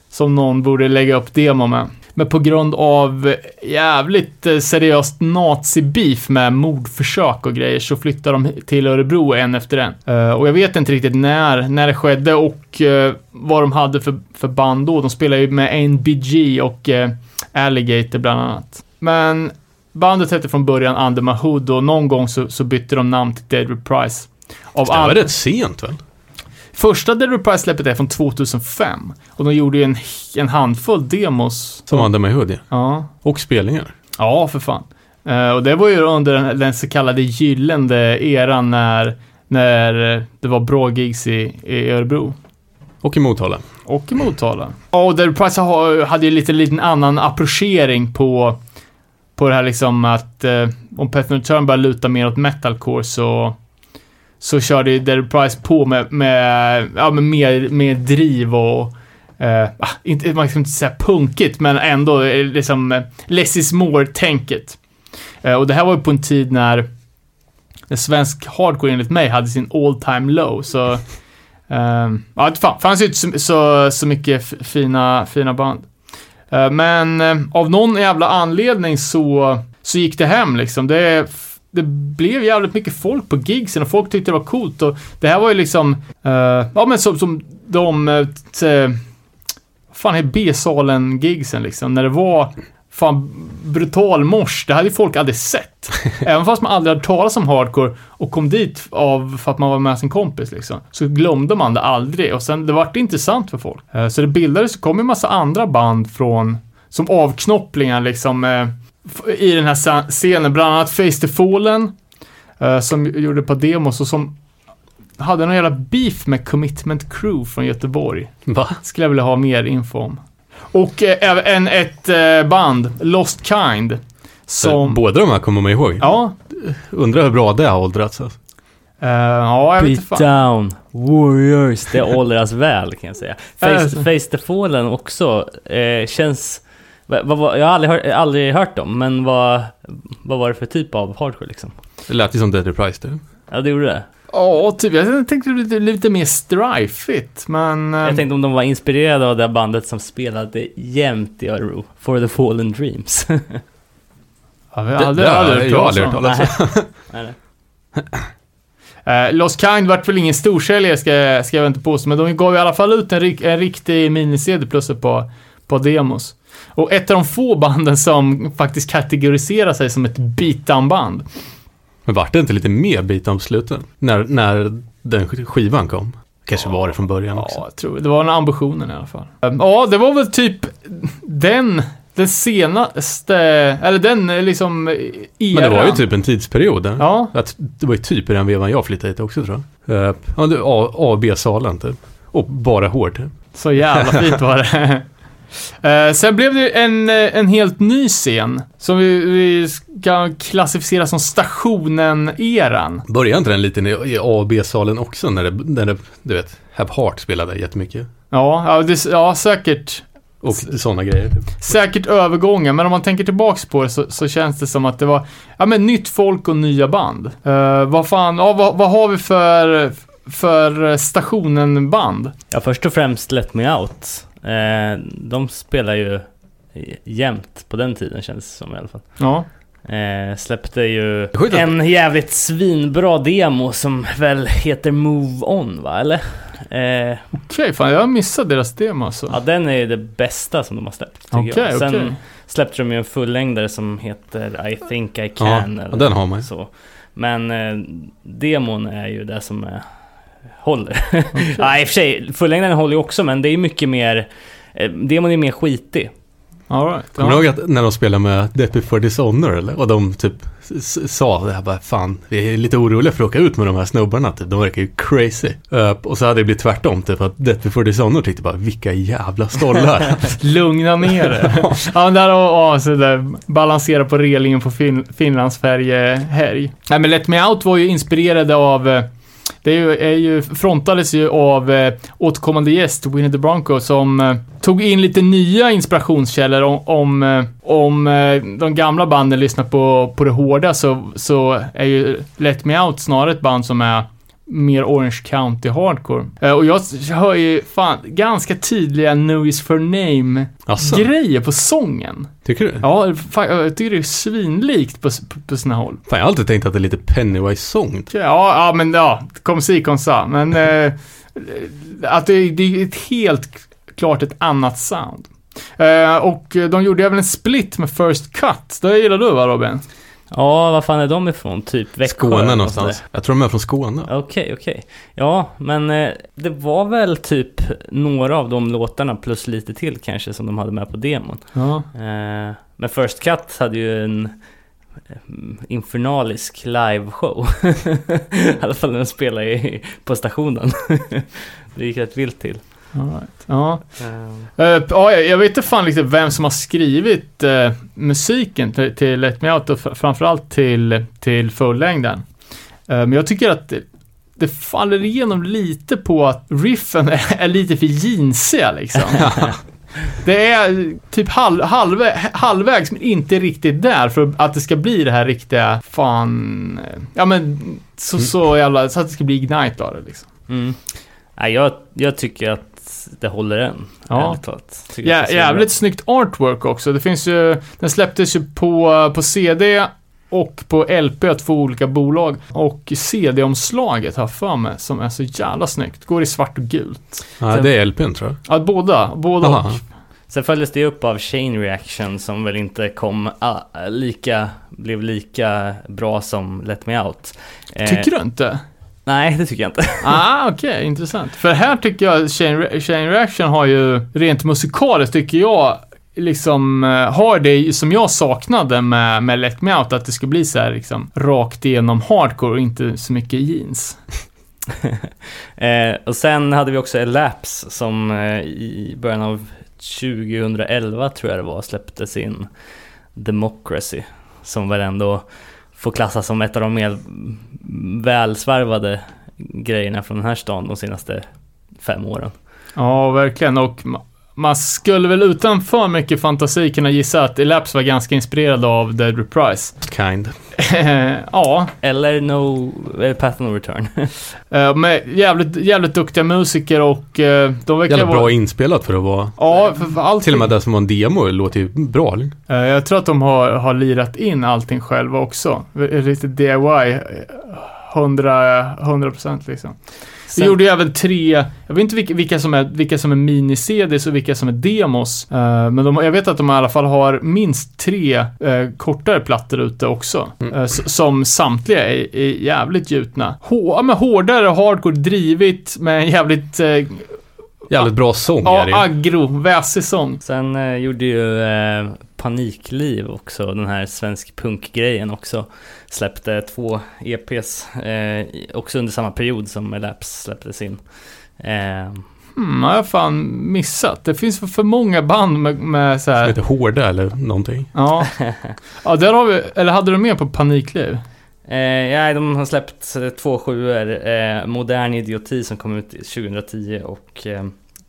som någon borde lägga upp demo med. Men på grund av jävligt eh, seriöst nazi-beef med mordförsök och grejer så flyttar de till Örebro en efter en. Uh, och jag vet inte riktigt när, när det skedde och uh, vad de hade för, för band då. De spelade ju med NBG och uh, Alligator bland annat. Men bandet hette från början Under My Hood och någon gång så, så bytte de namn till Dead Reprise. Av Det var all- rätt sent väl? Första Dead Reprise-släppet är från 2005 och de gjorde ju en, en handfull demos. Som Under My Hood, ja. Ja, Och spelningar. Ja, för fan. Eh, och det var ju under den, den så kallade gyllene eran när, när eh, det var bra gigs i, i Örebro. Och i Motala. Och i Motala. Ja, och Dead Price ha- hade ju lite liten annan approchering på, på det här liksom att eh, om Pet Turn börjar luta mer åt metalcore så så körde ju Dead Price på med, med, ja, med mer, mer driv och eh, ah, inte, man ska inte säga punkigt, men ändå eh, liksom eh, less is more-tänket. Eh, och det här var ju på en tid när, när svensk hardcore enligt mig hade sin all time low, så eh, ja, det fanns ju inte så, så, så mycket fina, fina band. Eh, men eh, av någon jävla anledning så, så gick det hem liksom. Det, det blev jävligt mycket folk på gigsen och folk tyckte det var coolt och det här var ju liksom, eh, ja men som, som de, t- vad fan är B-salen-gigsen liksom, när det var fan brutal mors, det hade ju folk aldrig sett. Även fast man aldrig hade talat om hardcore och kom dit av, för att man var med sin kompis liksom, så glömde man det aldrig och sen, det vart intressant för folk. Eh, Så det bildades, så kom ju massa andra band från, som avknopplingar liksom, eh, i den här scenen, bland annat Face the Fallen, eh, som gjorde ett par demos och som hade någon jävla beef med Commitment Crew från Göteborg. Va? Skulle jag vilja ha mer info om. Och eh, även ett eh, band, Lost Kind, som... Båda de här kommer man ihåg. Ja, Undrar hur bra det har åldrats. Alltså. eh, ja, jag vet inte fan. Beatdown, Warriors, det åldras väl kan jag säga. Face. Face the Fallen också, eh, känns... Vad, vad, jag har aldrig, hört, aldrig hört dem, men vad, vad var det för typ av hardcore liksom? Det lät ju som Dead Reprise det. Ja, det gjorde det. Ja, typ. Jag tänkte lite, lite mer strifigt, men... eh, Jag tänkte om de var inspirerade av det bandet som spelade jämt i Örebro, For the Fallen Dreams. ja, vi har aldrig, det aldrig jag aldrig hört talas om. Nej. Eh, Lost Kind vart väl ingen storsäljare, ska, ska jag inte påstå, men de gav i alla fall ut en, rik- en riktig mini-CD plus par, par demos. Och ett av de få banden som faktiskt kategoriserar sig som ett beatdown-band. Men vart det inte lite mer bit om sluten? När, när den skivan kom? Kanske var det från början också. Ja, jag tror det var den ambitionen i alla fall. Um, Ja, det var väl typ den, den senaste, eller den eh, liksom eran. Men det var ju typ en tidsperiod. Där. Ja, Att det var ju typ i den vevan jag flyttade hit också tror jag. Eh, Ja, A, A och B-salen typ. Och bara hård typ. så jävla fint var det. Eh, sen blev det en, eh, en helt ny scen som vi, vi ska klassificera som stationen-eran. Började inte den lite i i A och B-salen också när det, när det, du vet, Have Heart spelade jättemycket? Ja, ja, det, ja, säkert. Och sådana grejer. Typ. Säkert övergångar, men om man tänker tillbaks på det så, så känns det som att det var, ja men nytt folk och nya band. Uh, vad fan, ja, vad, vad har vi för, för stationen-band? Ja, först och främst Let Me Out. Eh, de spelar ju jämt på den tiden känns det som i alla fall. Ja. Eh, släppte ju Sjukt att- en jävligt svinbra demo som väl heter Move On va, eller? Eh, Okej, fan jag har missat deras demo alltså. ja, den är ju det bästa som de har släppt. tycker Okej, jag. Sen okej. släppte de ju en fullängdare som heter I think I can. ja, eller den har man ju. så. Men eh, demon är ju det som är, håller. ja, i och för sig, fullängdaren håller ju också, men det är mycket mer... Eh, demon är mer skitig. All right. Kommer du Ja. ihåg att när de spelade med Death Before Dishonor eller? Och de typ sa det här bara fan, vi är lite oroliga för att åka ut med de här snubbarna typ. De verkar ju crazy. Uh, och så hade det blivit tvärtom typ att Death Before Dishonor tyckte bara vilka jävla stollar. Lugna ner det. ja, men där och, och så där, balansera på relingen på fin, Finlandsfärjehelg. Nej, men Let Me Out var ju inspirerade av eh, det är ju, är ju, frontades ju av eh, återkommande gäst, Winnie the Bronco, som eh, tog in lite nya inspirationskällor om, om, eh, om eh, de gamla banden lyssnar på, på det hårda så, så är ju Let Me Out snarare ett band som är mer Orange County hardcore. Eh, och jag hör ju fan ganska tydliga No is for name Asså, grejer på sången. tycker du? Ja, fan, jag tycker det är svinlikt på, på, på sina håll. Fan, jag har alltid tänkt att det är lite Pennywise-sång. Ja, ja men ja, kom si kom sa. Men eh, att det, det är ett helt klart ett annat sound. Eh, och de gjorde även en split med First Cut. Det gillar du va Robin? Ja, vad fan är de ifrån? Typ Växjö? Skåne någonstans. Jag tror de är från Skåne. Okej, okej. Ja, men eh, det var väl typ några av de låtarna plus lite till kanske som de hade med på demon. Ja. Eh, men First Cut hade ju en eh, infernalisk liveshow. I alla fall när de spelade i, på stationen. det gick rätt vilt till. Right. Ja. Eh, Eh, ja, jag vet inte fan riktigt vem som har skrivit eh, musiken till, till Let Me Out och fr- framförallt till, till fullängden. Eh, men jag tycker att det, det faller igenom lite på att riffen är, är lite för jeansiga liksom. Det är typ halv, halvvä, halvvägs men inte riktigt där för att det ska bli det här riktiga fan, ja men så, så jävla, så att det ska bli Ignite av det liksom. mm. Nej, jag, jag tycker att det håller än. Ja. talat. Ja, jävligt snyggt artwork också. Det finns ju, den släpptes ju på, på CD och på LP två olika bolag. Och CD-omslaget har för mig, som är så jävla snyggt. Går i svart och gult. Ja, det är LPn tror jag. Ja, båda. Båda Aha. och. Sen följdes det upp av Chain Reaction som väl inte kom ah, lika, blev lika bra som Let Me Out. Eh, Tycker du inte? Nej, det tycker jag inte. Ah, okej, intressant. För här tycker jag Chain, Re- Chain Reaction har ju, rent musikaliskt tycker jag, liksom eh, har det som jag saknade med, med Let Me Out, att det ska bli så här liksom rakt igenom hardcore och inte så mycket jeans. Eh, och sen hade vi också Elapse som eh, i början av 2011 tror jag det var släppte sin Democracy. Som väl ändå får klassas som ett av de mer välsvarvade grejerna från den här stan de senaste fem åren. Ja, verkligen. Och ma- man skulle väl utan för mycket fantasi kunna gissa att Elapse var ganska inspirerad av Dead Reprise. Kind. ja, Eller No, eller Path No Return. eh, med jävligt, jävligt duktiga musiker och eh, de verkar Jävla bra vara... inspelat för att vara... Ja, för, för allting. Till och med det som var en demo låter ju bra. Eh, Jag tror att de har, har lirat in allting själva också. Riktigt DIY. eh, 100, 100% liksom. Vi Sen- gjorde ju även tre, jag vet inte vilka, vilka som är, vilka som är mini-CDs och vilka som är demos. Eh, men de, jag vet att de i alla fall har minst tre eh, kortare plattor ute också. Mm. S- som samtliga är, är jävligt gjutna. Hå, ja, men hårdare, hardcore, drivit med en jävligt Jävligt bra sång är ja, aggro, väsig sång. Sen eh, gjorde ju eh, Panikliv också, den här svensk punkgrejen också. Släppte två EPs, eh, också under samma period som Elapse släpptes in. Eh, Hmm, har jag fan missat. Det finns för, för många band med, med så Som här. heter Hårda eller någonting. Ja. ja, där har vi, eller hade du med på Panikliv? Eh, ja, de har släppt eh, två sjuor, eh, Modern Idioti som kom ut 2010 och eh,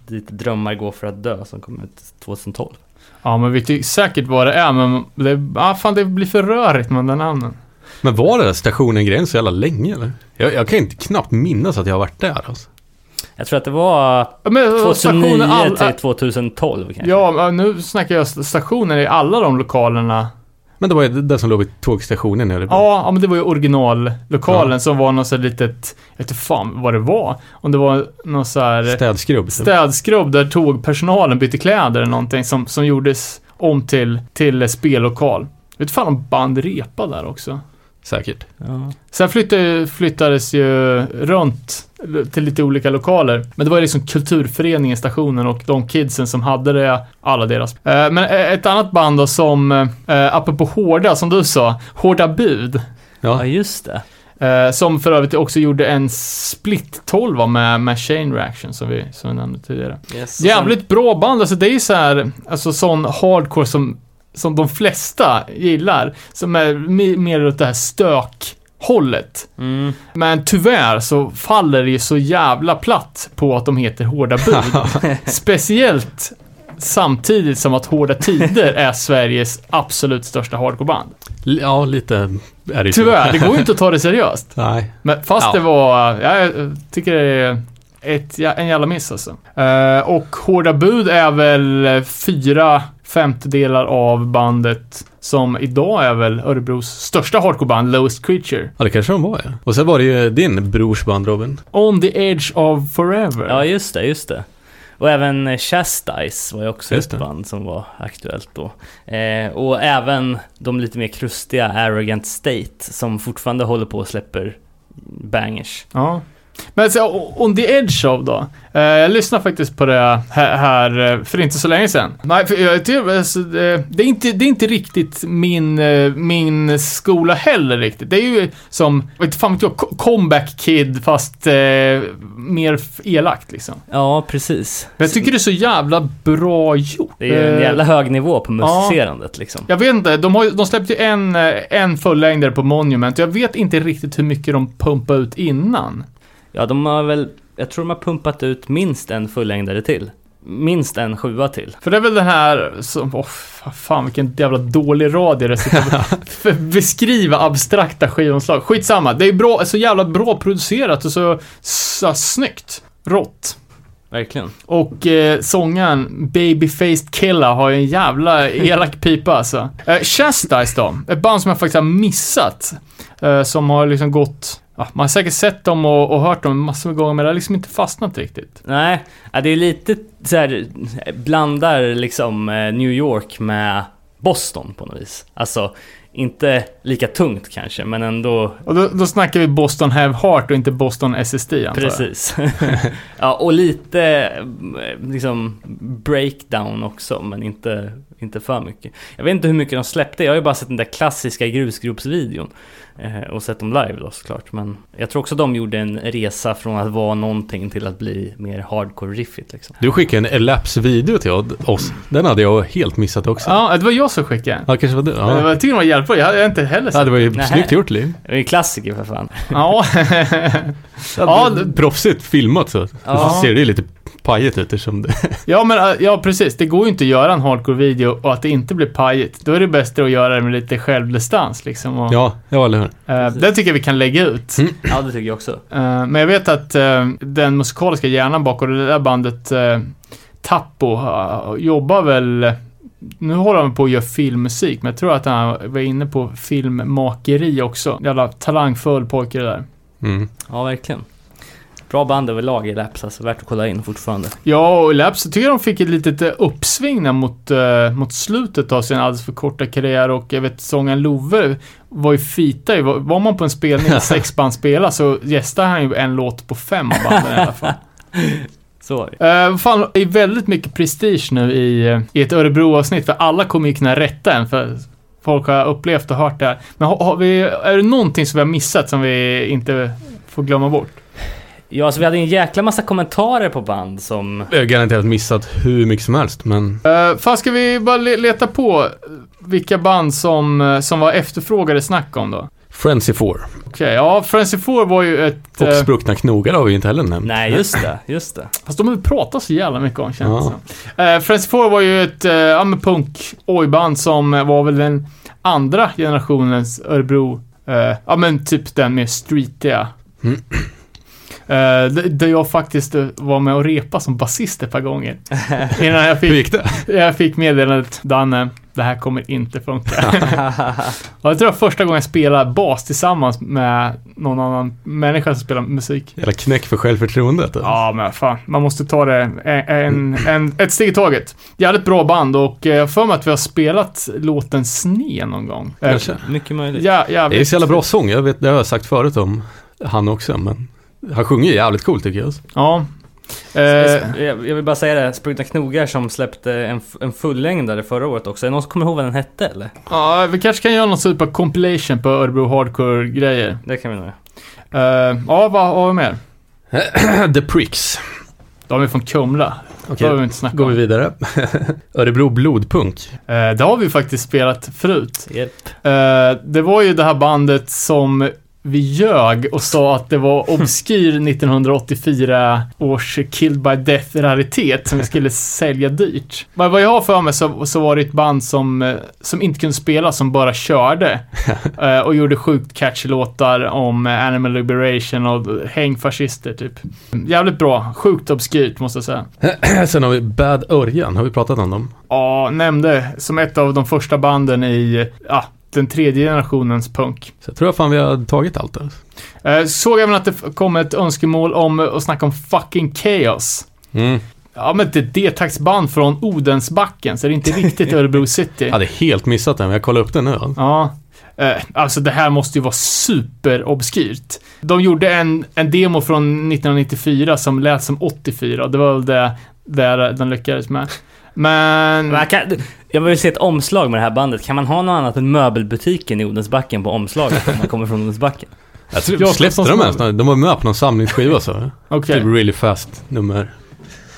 dit drömmar går för att dö som kom ut 2012. Ja, men vet ju säkert vad det är, men det, ah, fan, det blir för rörigt med den namnen. Men var det där stationen grejen så jävla länge eller? Jag, jag kan inte knappt minnas att jag har varit där alltså. Jag tror att det var Men, 2009 stationen all, till 2012 kanske. Ja, nu snackar jag stationer i alla de lokalerna. Men det var ju det som låg vid tågstationen nere. Ja, ja men det var ju originallokalen som var något så litet, jag vet inte fan vad det var. Om det var någon så här Städskrubb. städskrubb där tågpersonalen bytte kläder eller någonting som, som gjordes om till, till spellokal. Vet inte fan om band repa där också. Säkert. Ja. Sen flyttade, flyttades ju runt till lite olika lokaler. Men det var ju liksom kulturföreningen, stationen och de kidsen som hade det, alla deras. Eh, Men eh, ett annat band då som, eh, apropå hårda, som du sa, Hårda Bud. ja, just det. Som för övrigt också gjorde en split 12 med, med Chain Reaction som vi, som vi nämnde tidigare. Yes. Jävligt bra band, alltså det är ju så här, alltså sån hardcore som, som de flesta gillar. Som är me- mer åt det här stök-hållet. Mm. Men tyvärr så faller det ju så jävla platt på att de heter Hårda Bud. Speciellt samtidigt som att Hårda Tider är Sveriges absolut största hardcoreband. Ja, lite är det ju. Tyvärr, det går ju inte att ta det seriöst. Nej. Men fast Ja. det var, ja, jag tycker det är ett, en jävla miss alltså. Eh, och Hårda Bud är väl fyra femtedelar av bandet som idag är väl Örebros största hardcoreband, Lowest Creature. Ja, det kanske de var ja. Och sen var det ju din brors band Robin. On the Edge of Forever. Ja, just det, just det. Och även eh, Chastise var ju också Just ett det. band som var aktuellt då. Eh, och även de lite mer krustiga Arrogant State som fortfarande håller på och släpper bangers. Ja. Men så, On the Edge of då? Eh, jag lyssnade faktiskt på det här, eh, för inte så länge sedan. Nej, för jag tycker, alltså, det, är inte, det är inte riktigt min, eh, min skola heller riktigt. Det är ju som, inte fan vet jag, co- comeback kid fast eh, mer elakt liksom. Ja, precis. Men jag tycker det är så jävla bra gjort. Det är ju en jävla hög nivå på ja. musicerandet liksom. Jag vet inte, de, har, ju- de släppte ju en, en fullängdare på Monument. Jag vet inte riktigt hur mycket de pumpade ut innan. Ja, de har väl, jag tror de har pumpat ut minst en fullängdare till. Minst en sjua till. För det är väl den här som, fa- fan vilken jävla dålig radio det sitter beskriva abstrakta skivomslag. Skitsamma, det är bra, så jävla bra producerat och så, så snyggt. Rått. Verkligen. Och eh, sångaren Babyfaced Killa har ju en jävla elak pipa alltså. Eh, Chastise då, ett band som jag faktiskt har missat. Eh, som har liksom gått, ja, man har säkert sett dem och, och hört dem massor med gånger men det har liksom inte fastnat riktigt. Nej, ja, det är lite så här, blandar liksom eh, New York med Boston på något vis. Alltså, inte lika tungt kanske, men ändå Och då, då snackar vi Boston Have Heart och inte Boston SSD antar jag. precis. ja, och lite eh, liksom breakdown också, men inte, inte för mycket. Jag vet inte hur mycket de släppte, jag har ju bara sett den där klassiska grusgropsvideon. Eh, och sett dem live då såklart, men jag tror också de gjorde en resa från att vara någonting till att bli mer hardcore-riffigt liksom. Du skickade en Elapse-video till oss. Den hade jag helt missat också. Ja, Ja, det var jag som skickade. kanske var du. Ja. Jag tycker det var hjälpbart. Jag hade inte heller ja, sett det var ju Nej. snyggt gjort Liv. Det är ju klassiker för fan. Ja. Ja, det- Proffsigt filmat så. Ja. Så ser det ju lite pajigt ut eftersom det... ja, men äh, ja, precis. Det går ju inte att göra en hardcore-video och att det inte blir pajigt. Då är det bättre att göra det med lite självdistans liksom. Och, Ja, ja eller hur. eh, det tycker jag vi kan lägga ut. Mm. Ja, det tycker jag också. Eh, men jag vet att eh, den musikaliska hjärnan bakom det där bandet, uh, Tappo, jobbar väl... Nu håller han på att göra filmmusik, men jag tror att han var inne på filmmakeri också. Jävla talangfull pojke det där. Mm. Ja, verkligen. Bra band överlag i Laps, alltså värt att kolla in fortfarande. Ja, och Labs, jag tycker de fick ett litet eh, uppsving där mot, eh, mot slutet av sin alldeles för korta karriär och jag vet sångaren Love var ju fita. Var, var man på en spelning där sex band spelar så gästade han ju en låt på fem av banden i alla fall. Så. Uh, fan, det är väldigt mycket prestige nu i, i ett Örebro-avsnitt för alla kommer ju kunna rätta en för folk har upplevt och hört det här. Men har, har vi, är det någonting som vi har missat som vi inte får glömma bort? Ja, alltså vi hade en jäkla massa kommentarer på band som... Jag har garanterat missat hur mycket som helst, men... Uh, fan, ska vi bara le- leta på vilka band som, eh, som var efterfrågade snack om då? Frenzy 4. Okej, ja, Frenzy 4 var ju ett... Och eh, Spruckna knogar har vi ju inte heller nämnt. Nej, just det, just det. Fast de har vi pratat så jävla mycket om känns det Ja. Eh, Frenzy 4 var ju ett eh, ja, men punk ojband som eh, var väl den andra generationens Örebro, eh, ja men typ den mer streetiga. Mm. D- där jag faktiskt eh, var med och repa som basist ett par gånger. Innan jag Hur fick, gick det? jag fick meddelandet, Danne, det här kommer inte funka. och jag tror det var första gången jag spelade bas tillsammans med någon annan människa som spelar musik. Jävla knäck för självförtroendet. Ja, men fan. Man måste ta det en, en, ett steg i taget. Jävligt bra band och eh, jag för mig att vi har spelat låten Sne någon gång. Kanske. Mycket möjligt. Ja, Det är så jävla bra sång. Jag vet, det har jag sagt förut om han också, men han sjunger ju jävligt coolt tycker jag. Ja. Eh, Jag vill bara säga det, Spruckna Knogar som släppte en, en fullängdare förra året också. Är det någon som kommer ihåg vad den hette eller? ja, vi kanske kan göra någon typ av compilation på Örebro Hardcore-grejer. Det kan vi nog göra. Eh, ja, vad har vi mer? The Pricks. De är från Kumla. Okej, har vi inte snackat går vi vidare. Örebro Blodpunk. Eh, det har vi faktiskt spelat förut. Yep. Eh, det var ju det här bandet som vi ljög och sa att det var obskyr 1984 års Killed by Death-raritet som vi skulle sälja dyrt. Men vad jag har för mig så, så var det ett band som, eh, som inte kunde spela, som bara körde. Eh, och gjorde sjukt catchy låtar om Animal Liberation och häng fascister typ. Jävligt bra. Sjukt obskyrt måste jag säga. Sen har vi Bad Örjan. Har vi pratat om dem? Ja, nämnde som ett av de första banden i, ja, den tredje generationens punk. Så jag tror fan vi har tagit allt. Eh, Såg även att det kom ett önskemål om att snacka om fucking chaos. Mm. Ja, men det är ett D-taxband från Odensbacken, så det är inte riktigt Örebro City. Jag hade helt missat den, men jag kollade upp den nu. Ja. Eh, alltså det här måste ju vara superobskyrt. De gjorde en, en demo från 1994 som lät som 84 och det var väl det där de lyckades med. Men... Men jag, kan, jag vill se ett omslag med det här bandet. Kan man ha något annat än möbelbutiken i Odensbacken på omslaget om man kommer från Odensbacken? Jag tror, Jag släppte de ens? De var med på någon samlingsskiva så. Okej. Typ Really Fast, nummer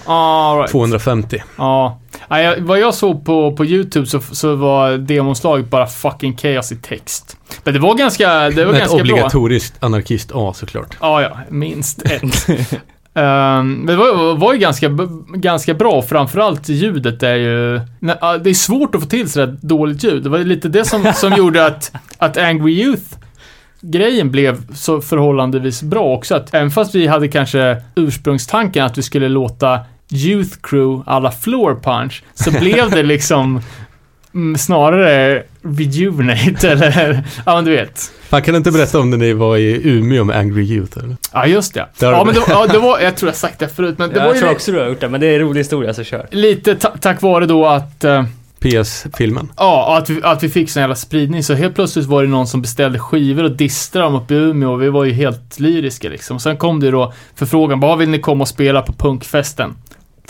All right. 250. Ja. ja vad jag såg på, på YouTube så, så var demonslaget bara fucking chaos i text. Men det var ganska, det var ett ganska bra. obligatoriskt anarkist A såklart. Ja, ja, minst ett. Men det var, var ju ganska, ganska bra, framförallt ljudet är ju... Nej, Det är svårt att få till sådär dåligt ljud. Det var lite det som, som gjorde att, att Angry Youth grejen blev så förhållandevis bra också. Att även fast vi hade kanske ursprungstanken att vi skulle låta Youth Crew alla Floor Punch, så blev det liksom mm, snarare Rejuvenate eller, ja men du vet. Fan, kan inte berätta om när ni var i Umeå med Angry Youth? Eller? Ja, just det. Där Ja, men det. ja, det var, jag tror jag sagt det förut, men det var jag ju tror också du har gjort det, men det är en rolig historia så kör. lite ta tack vare då att, eh, PS-filmen. ja, att vi, att vi fick sån jävla spridning. Så helt plötsligt var det någon som beställde skivor och distrade dem uppe i Umeå och vi var ju helt lyriska liksom. Sen kom det då förfrågan, bara vill ni komma och spela på punkfesten?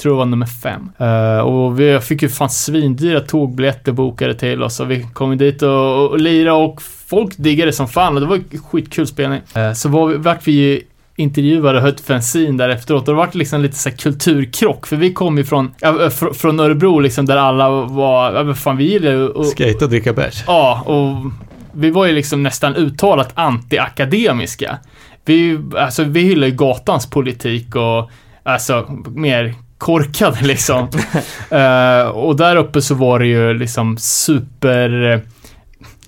Tror det var nummer fem. Eh, och vi fick ju fan svindyra tågbiljetter bokade till oss och vi kom dit och, och, och lira och folk diggade som fan och det var skitkul spelning. Eh, så var vi, vart vi ju intervjuade och höll fanzine där efteråt och det vart liksom lite så kulturkrock för vi kom ju från, ja, fr- från Örebro liksom där alla var, men fan vi gillade ju och, Skate och dricka bärs. Ja, och vi var ju liksom nästan uttalat anti-akademiska. Vi, alltså, vi hyllar ju gatans politik och alltså mer korkade liksom. Eh, och där uppe så var det ju liksom super... eh,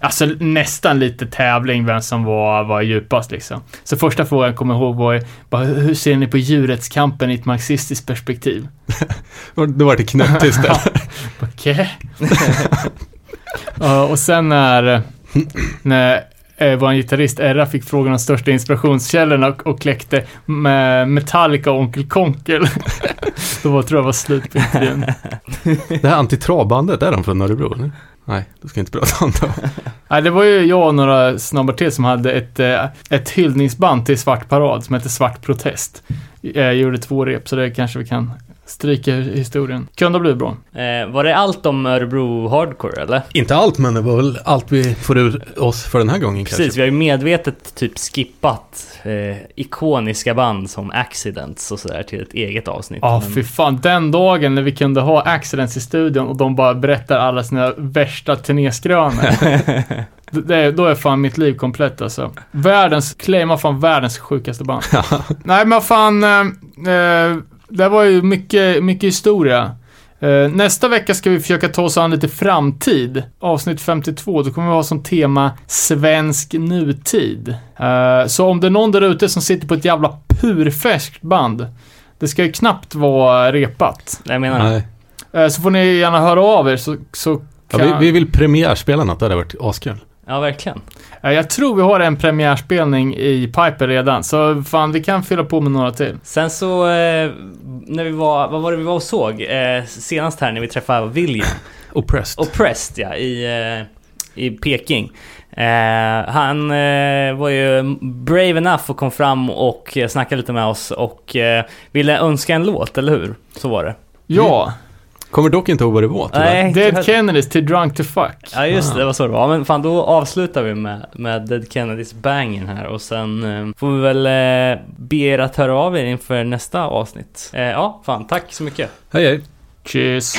Alltså nästan lite tävling vem som var, var djupast liksom. Så första frågan jag kommer ihåg var bara, hur ser ni på djurrättskampen i ett marxistiskt perspektiv? Då var det knäpptyst där. Okej. Ja, och sen när, när eh, vår gitarrist Erra fick frågan om största inspirationskällorna och, och kläckte med Metallica och Onkel Konkel. Då var, tror jag var slut på intervjun. Det här antitravbandet, är de från Örebro? Eller? Nej, då ska jag inte prata om dem. Nej, det var ju jag och några snabbar till som hade ett, eh, ett hyllningsband till Svart Parad som hette Svart Protest. Jag gjorde två rep, så det kanske vi kan stryka ur historien. Kunde ha blivit bra. Eh, var det allt om Örebro Hardcore eller? Inte allt, men det var väl allt vi får ur oss för den här gången Precis, kanske. vi har ju medvetet typ skippat eh, ikoniska band som Accidents och sådär till ett eget avsnitt. Ja, Men- fy fan. Den dagen när vi kunde ha Accidents i studion och de bara berättar alla sina värsta turnéskrönor. det, då är fan mitt liv komplett alltså. Världens, claimar fan världens sjukaste band. Nej men fan, eh, eh, det var ju mycket, mycket historia. Eh, nästa vecka ska vi försöka ta oss an lite framtid. Avsnitt 52, då kommer vi ha som tema svensk nutid. Eh, så om det är någon där ute som sitter på ett jävla purfärskt band, det ska ju knappt vara repat. Jag menar. Nej. Eh, så får ni gärna höra av er så, så Ja, kan... vi, vi vill premiärspela något, det hade varit askul. Ja, verkligen. Eh, Jag tror vi har en premiärspelning i Piper redan, så fan vi kan fylla på med några till. Sen så, eh, när vi var, vad var det vi var och såg? Eh, senast här när vi träffade William. Oppressed. Oppressed ja, i, eh, i Peking. Han var ju brave enough och kom fram och snackade lite med oss och ville önska en låt, eller hur? Så var det. Ja, Kommer dock inte ihåg vad det var tyvärr. Nej, Dead Kennedys till Drunk to Fuck. Ja just det, det var så det var. Men fan då avslutar vi med, med Dead Kennedys bangen här och sen eh, får vi väl eh, be er att höra av er inför nästa avsnitt. Eh, ja, fan tack så mycket. Hej hej. Cheers.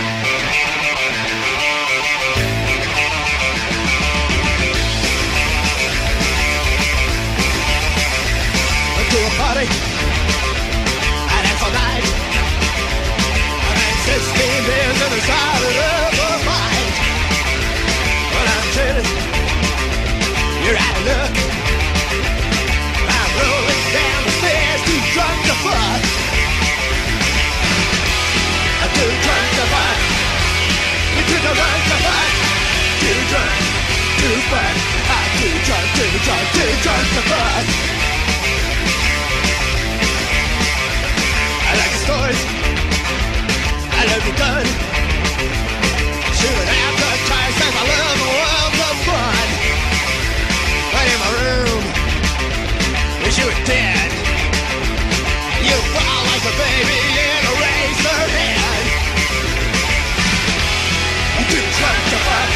Fuck. I like the stories. I love the gun. Shooting the I love the world of fun. Right in my room. Wish you were dead. You fall like a baby in a razor head. I'm too drunk to fuck.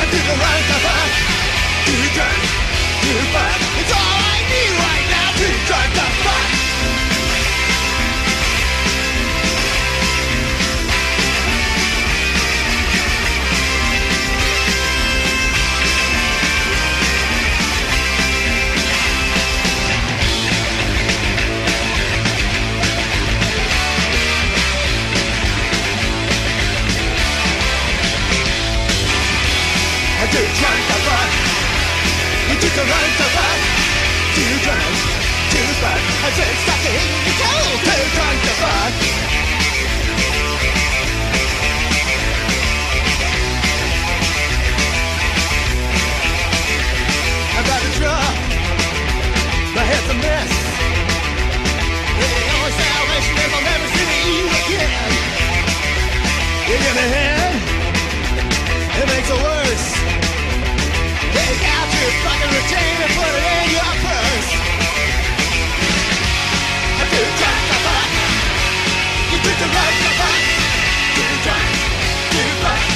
I'm too drunk to fuck. Too drunk to fuck. It's all You a run to. Too drunk, too fuck. I'm still stuck in the cold. Too drunk to fuck. I'm about to drop. My head's a mess. The only salvation is I'll never see you again. You give me a hand. It makes the world Take out your fucking retainer, put it in your purse. You fuck. You right fuck. You. You.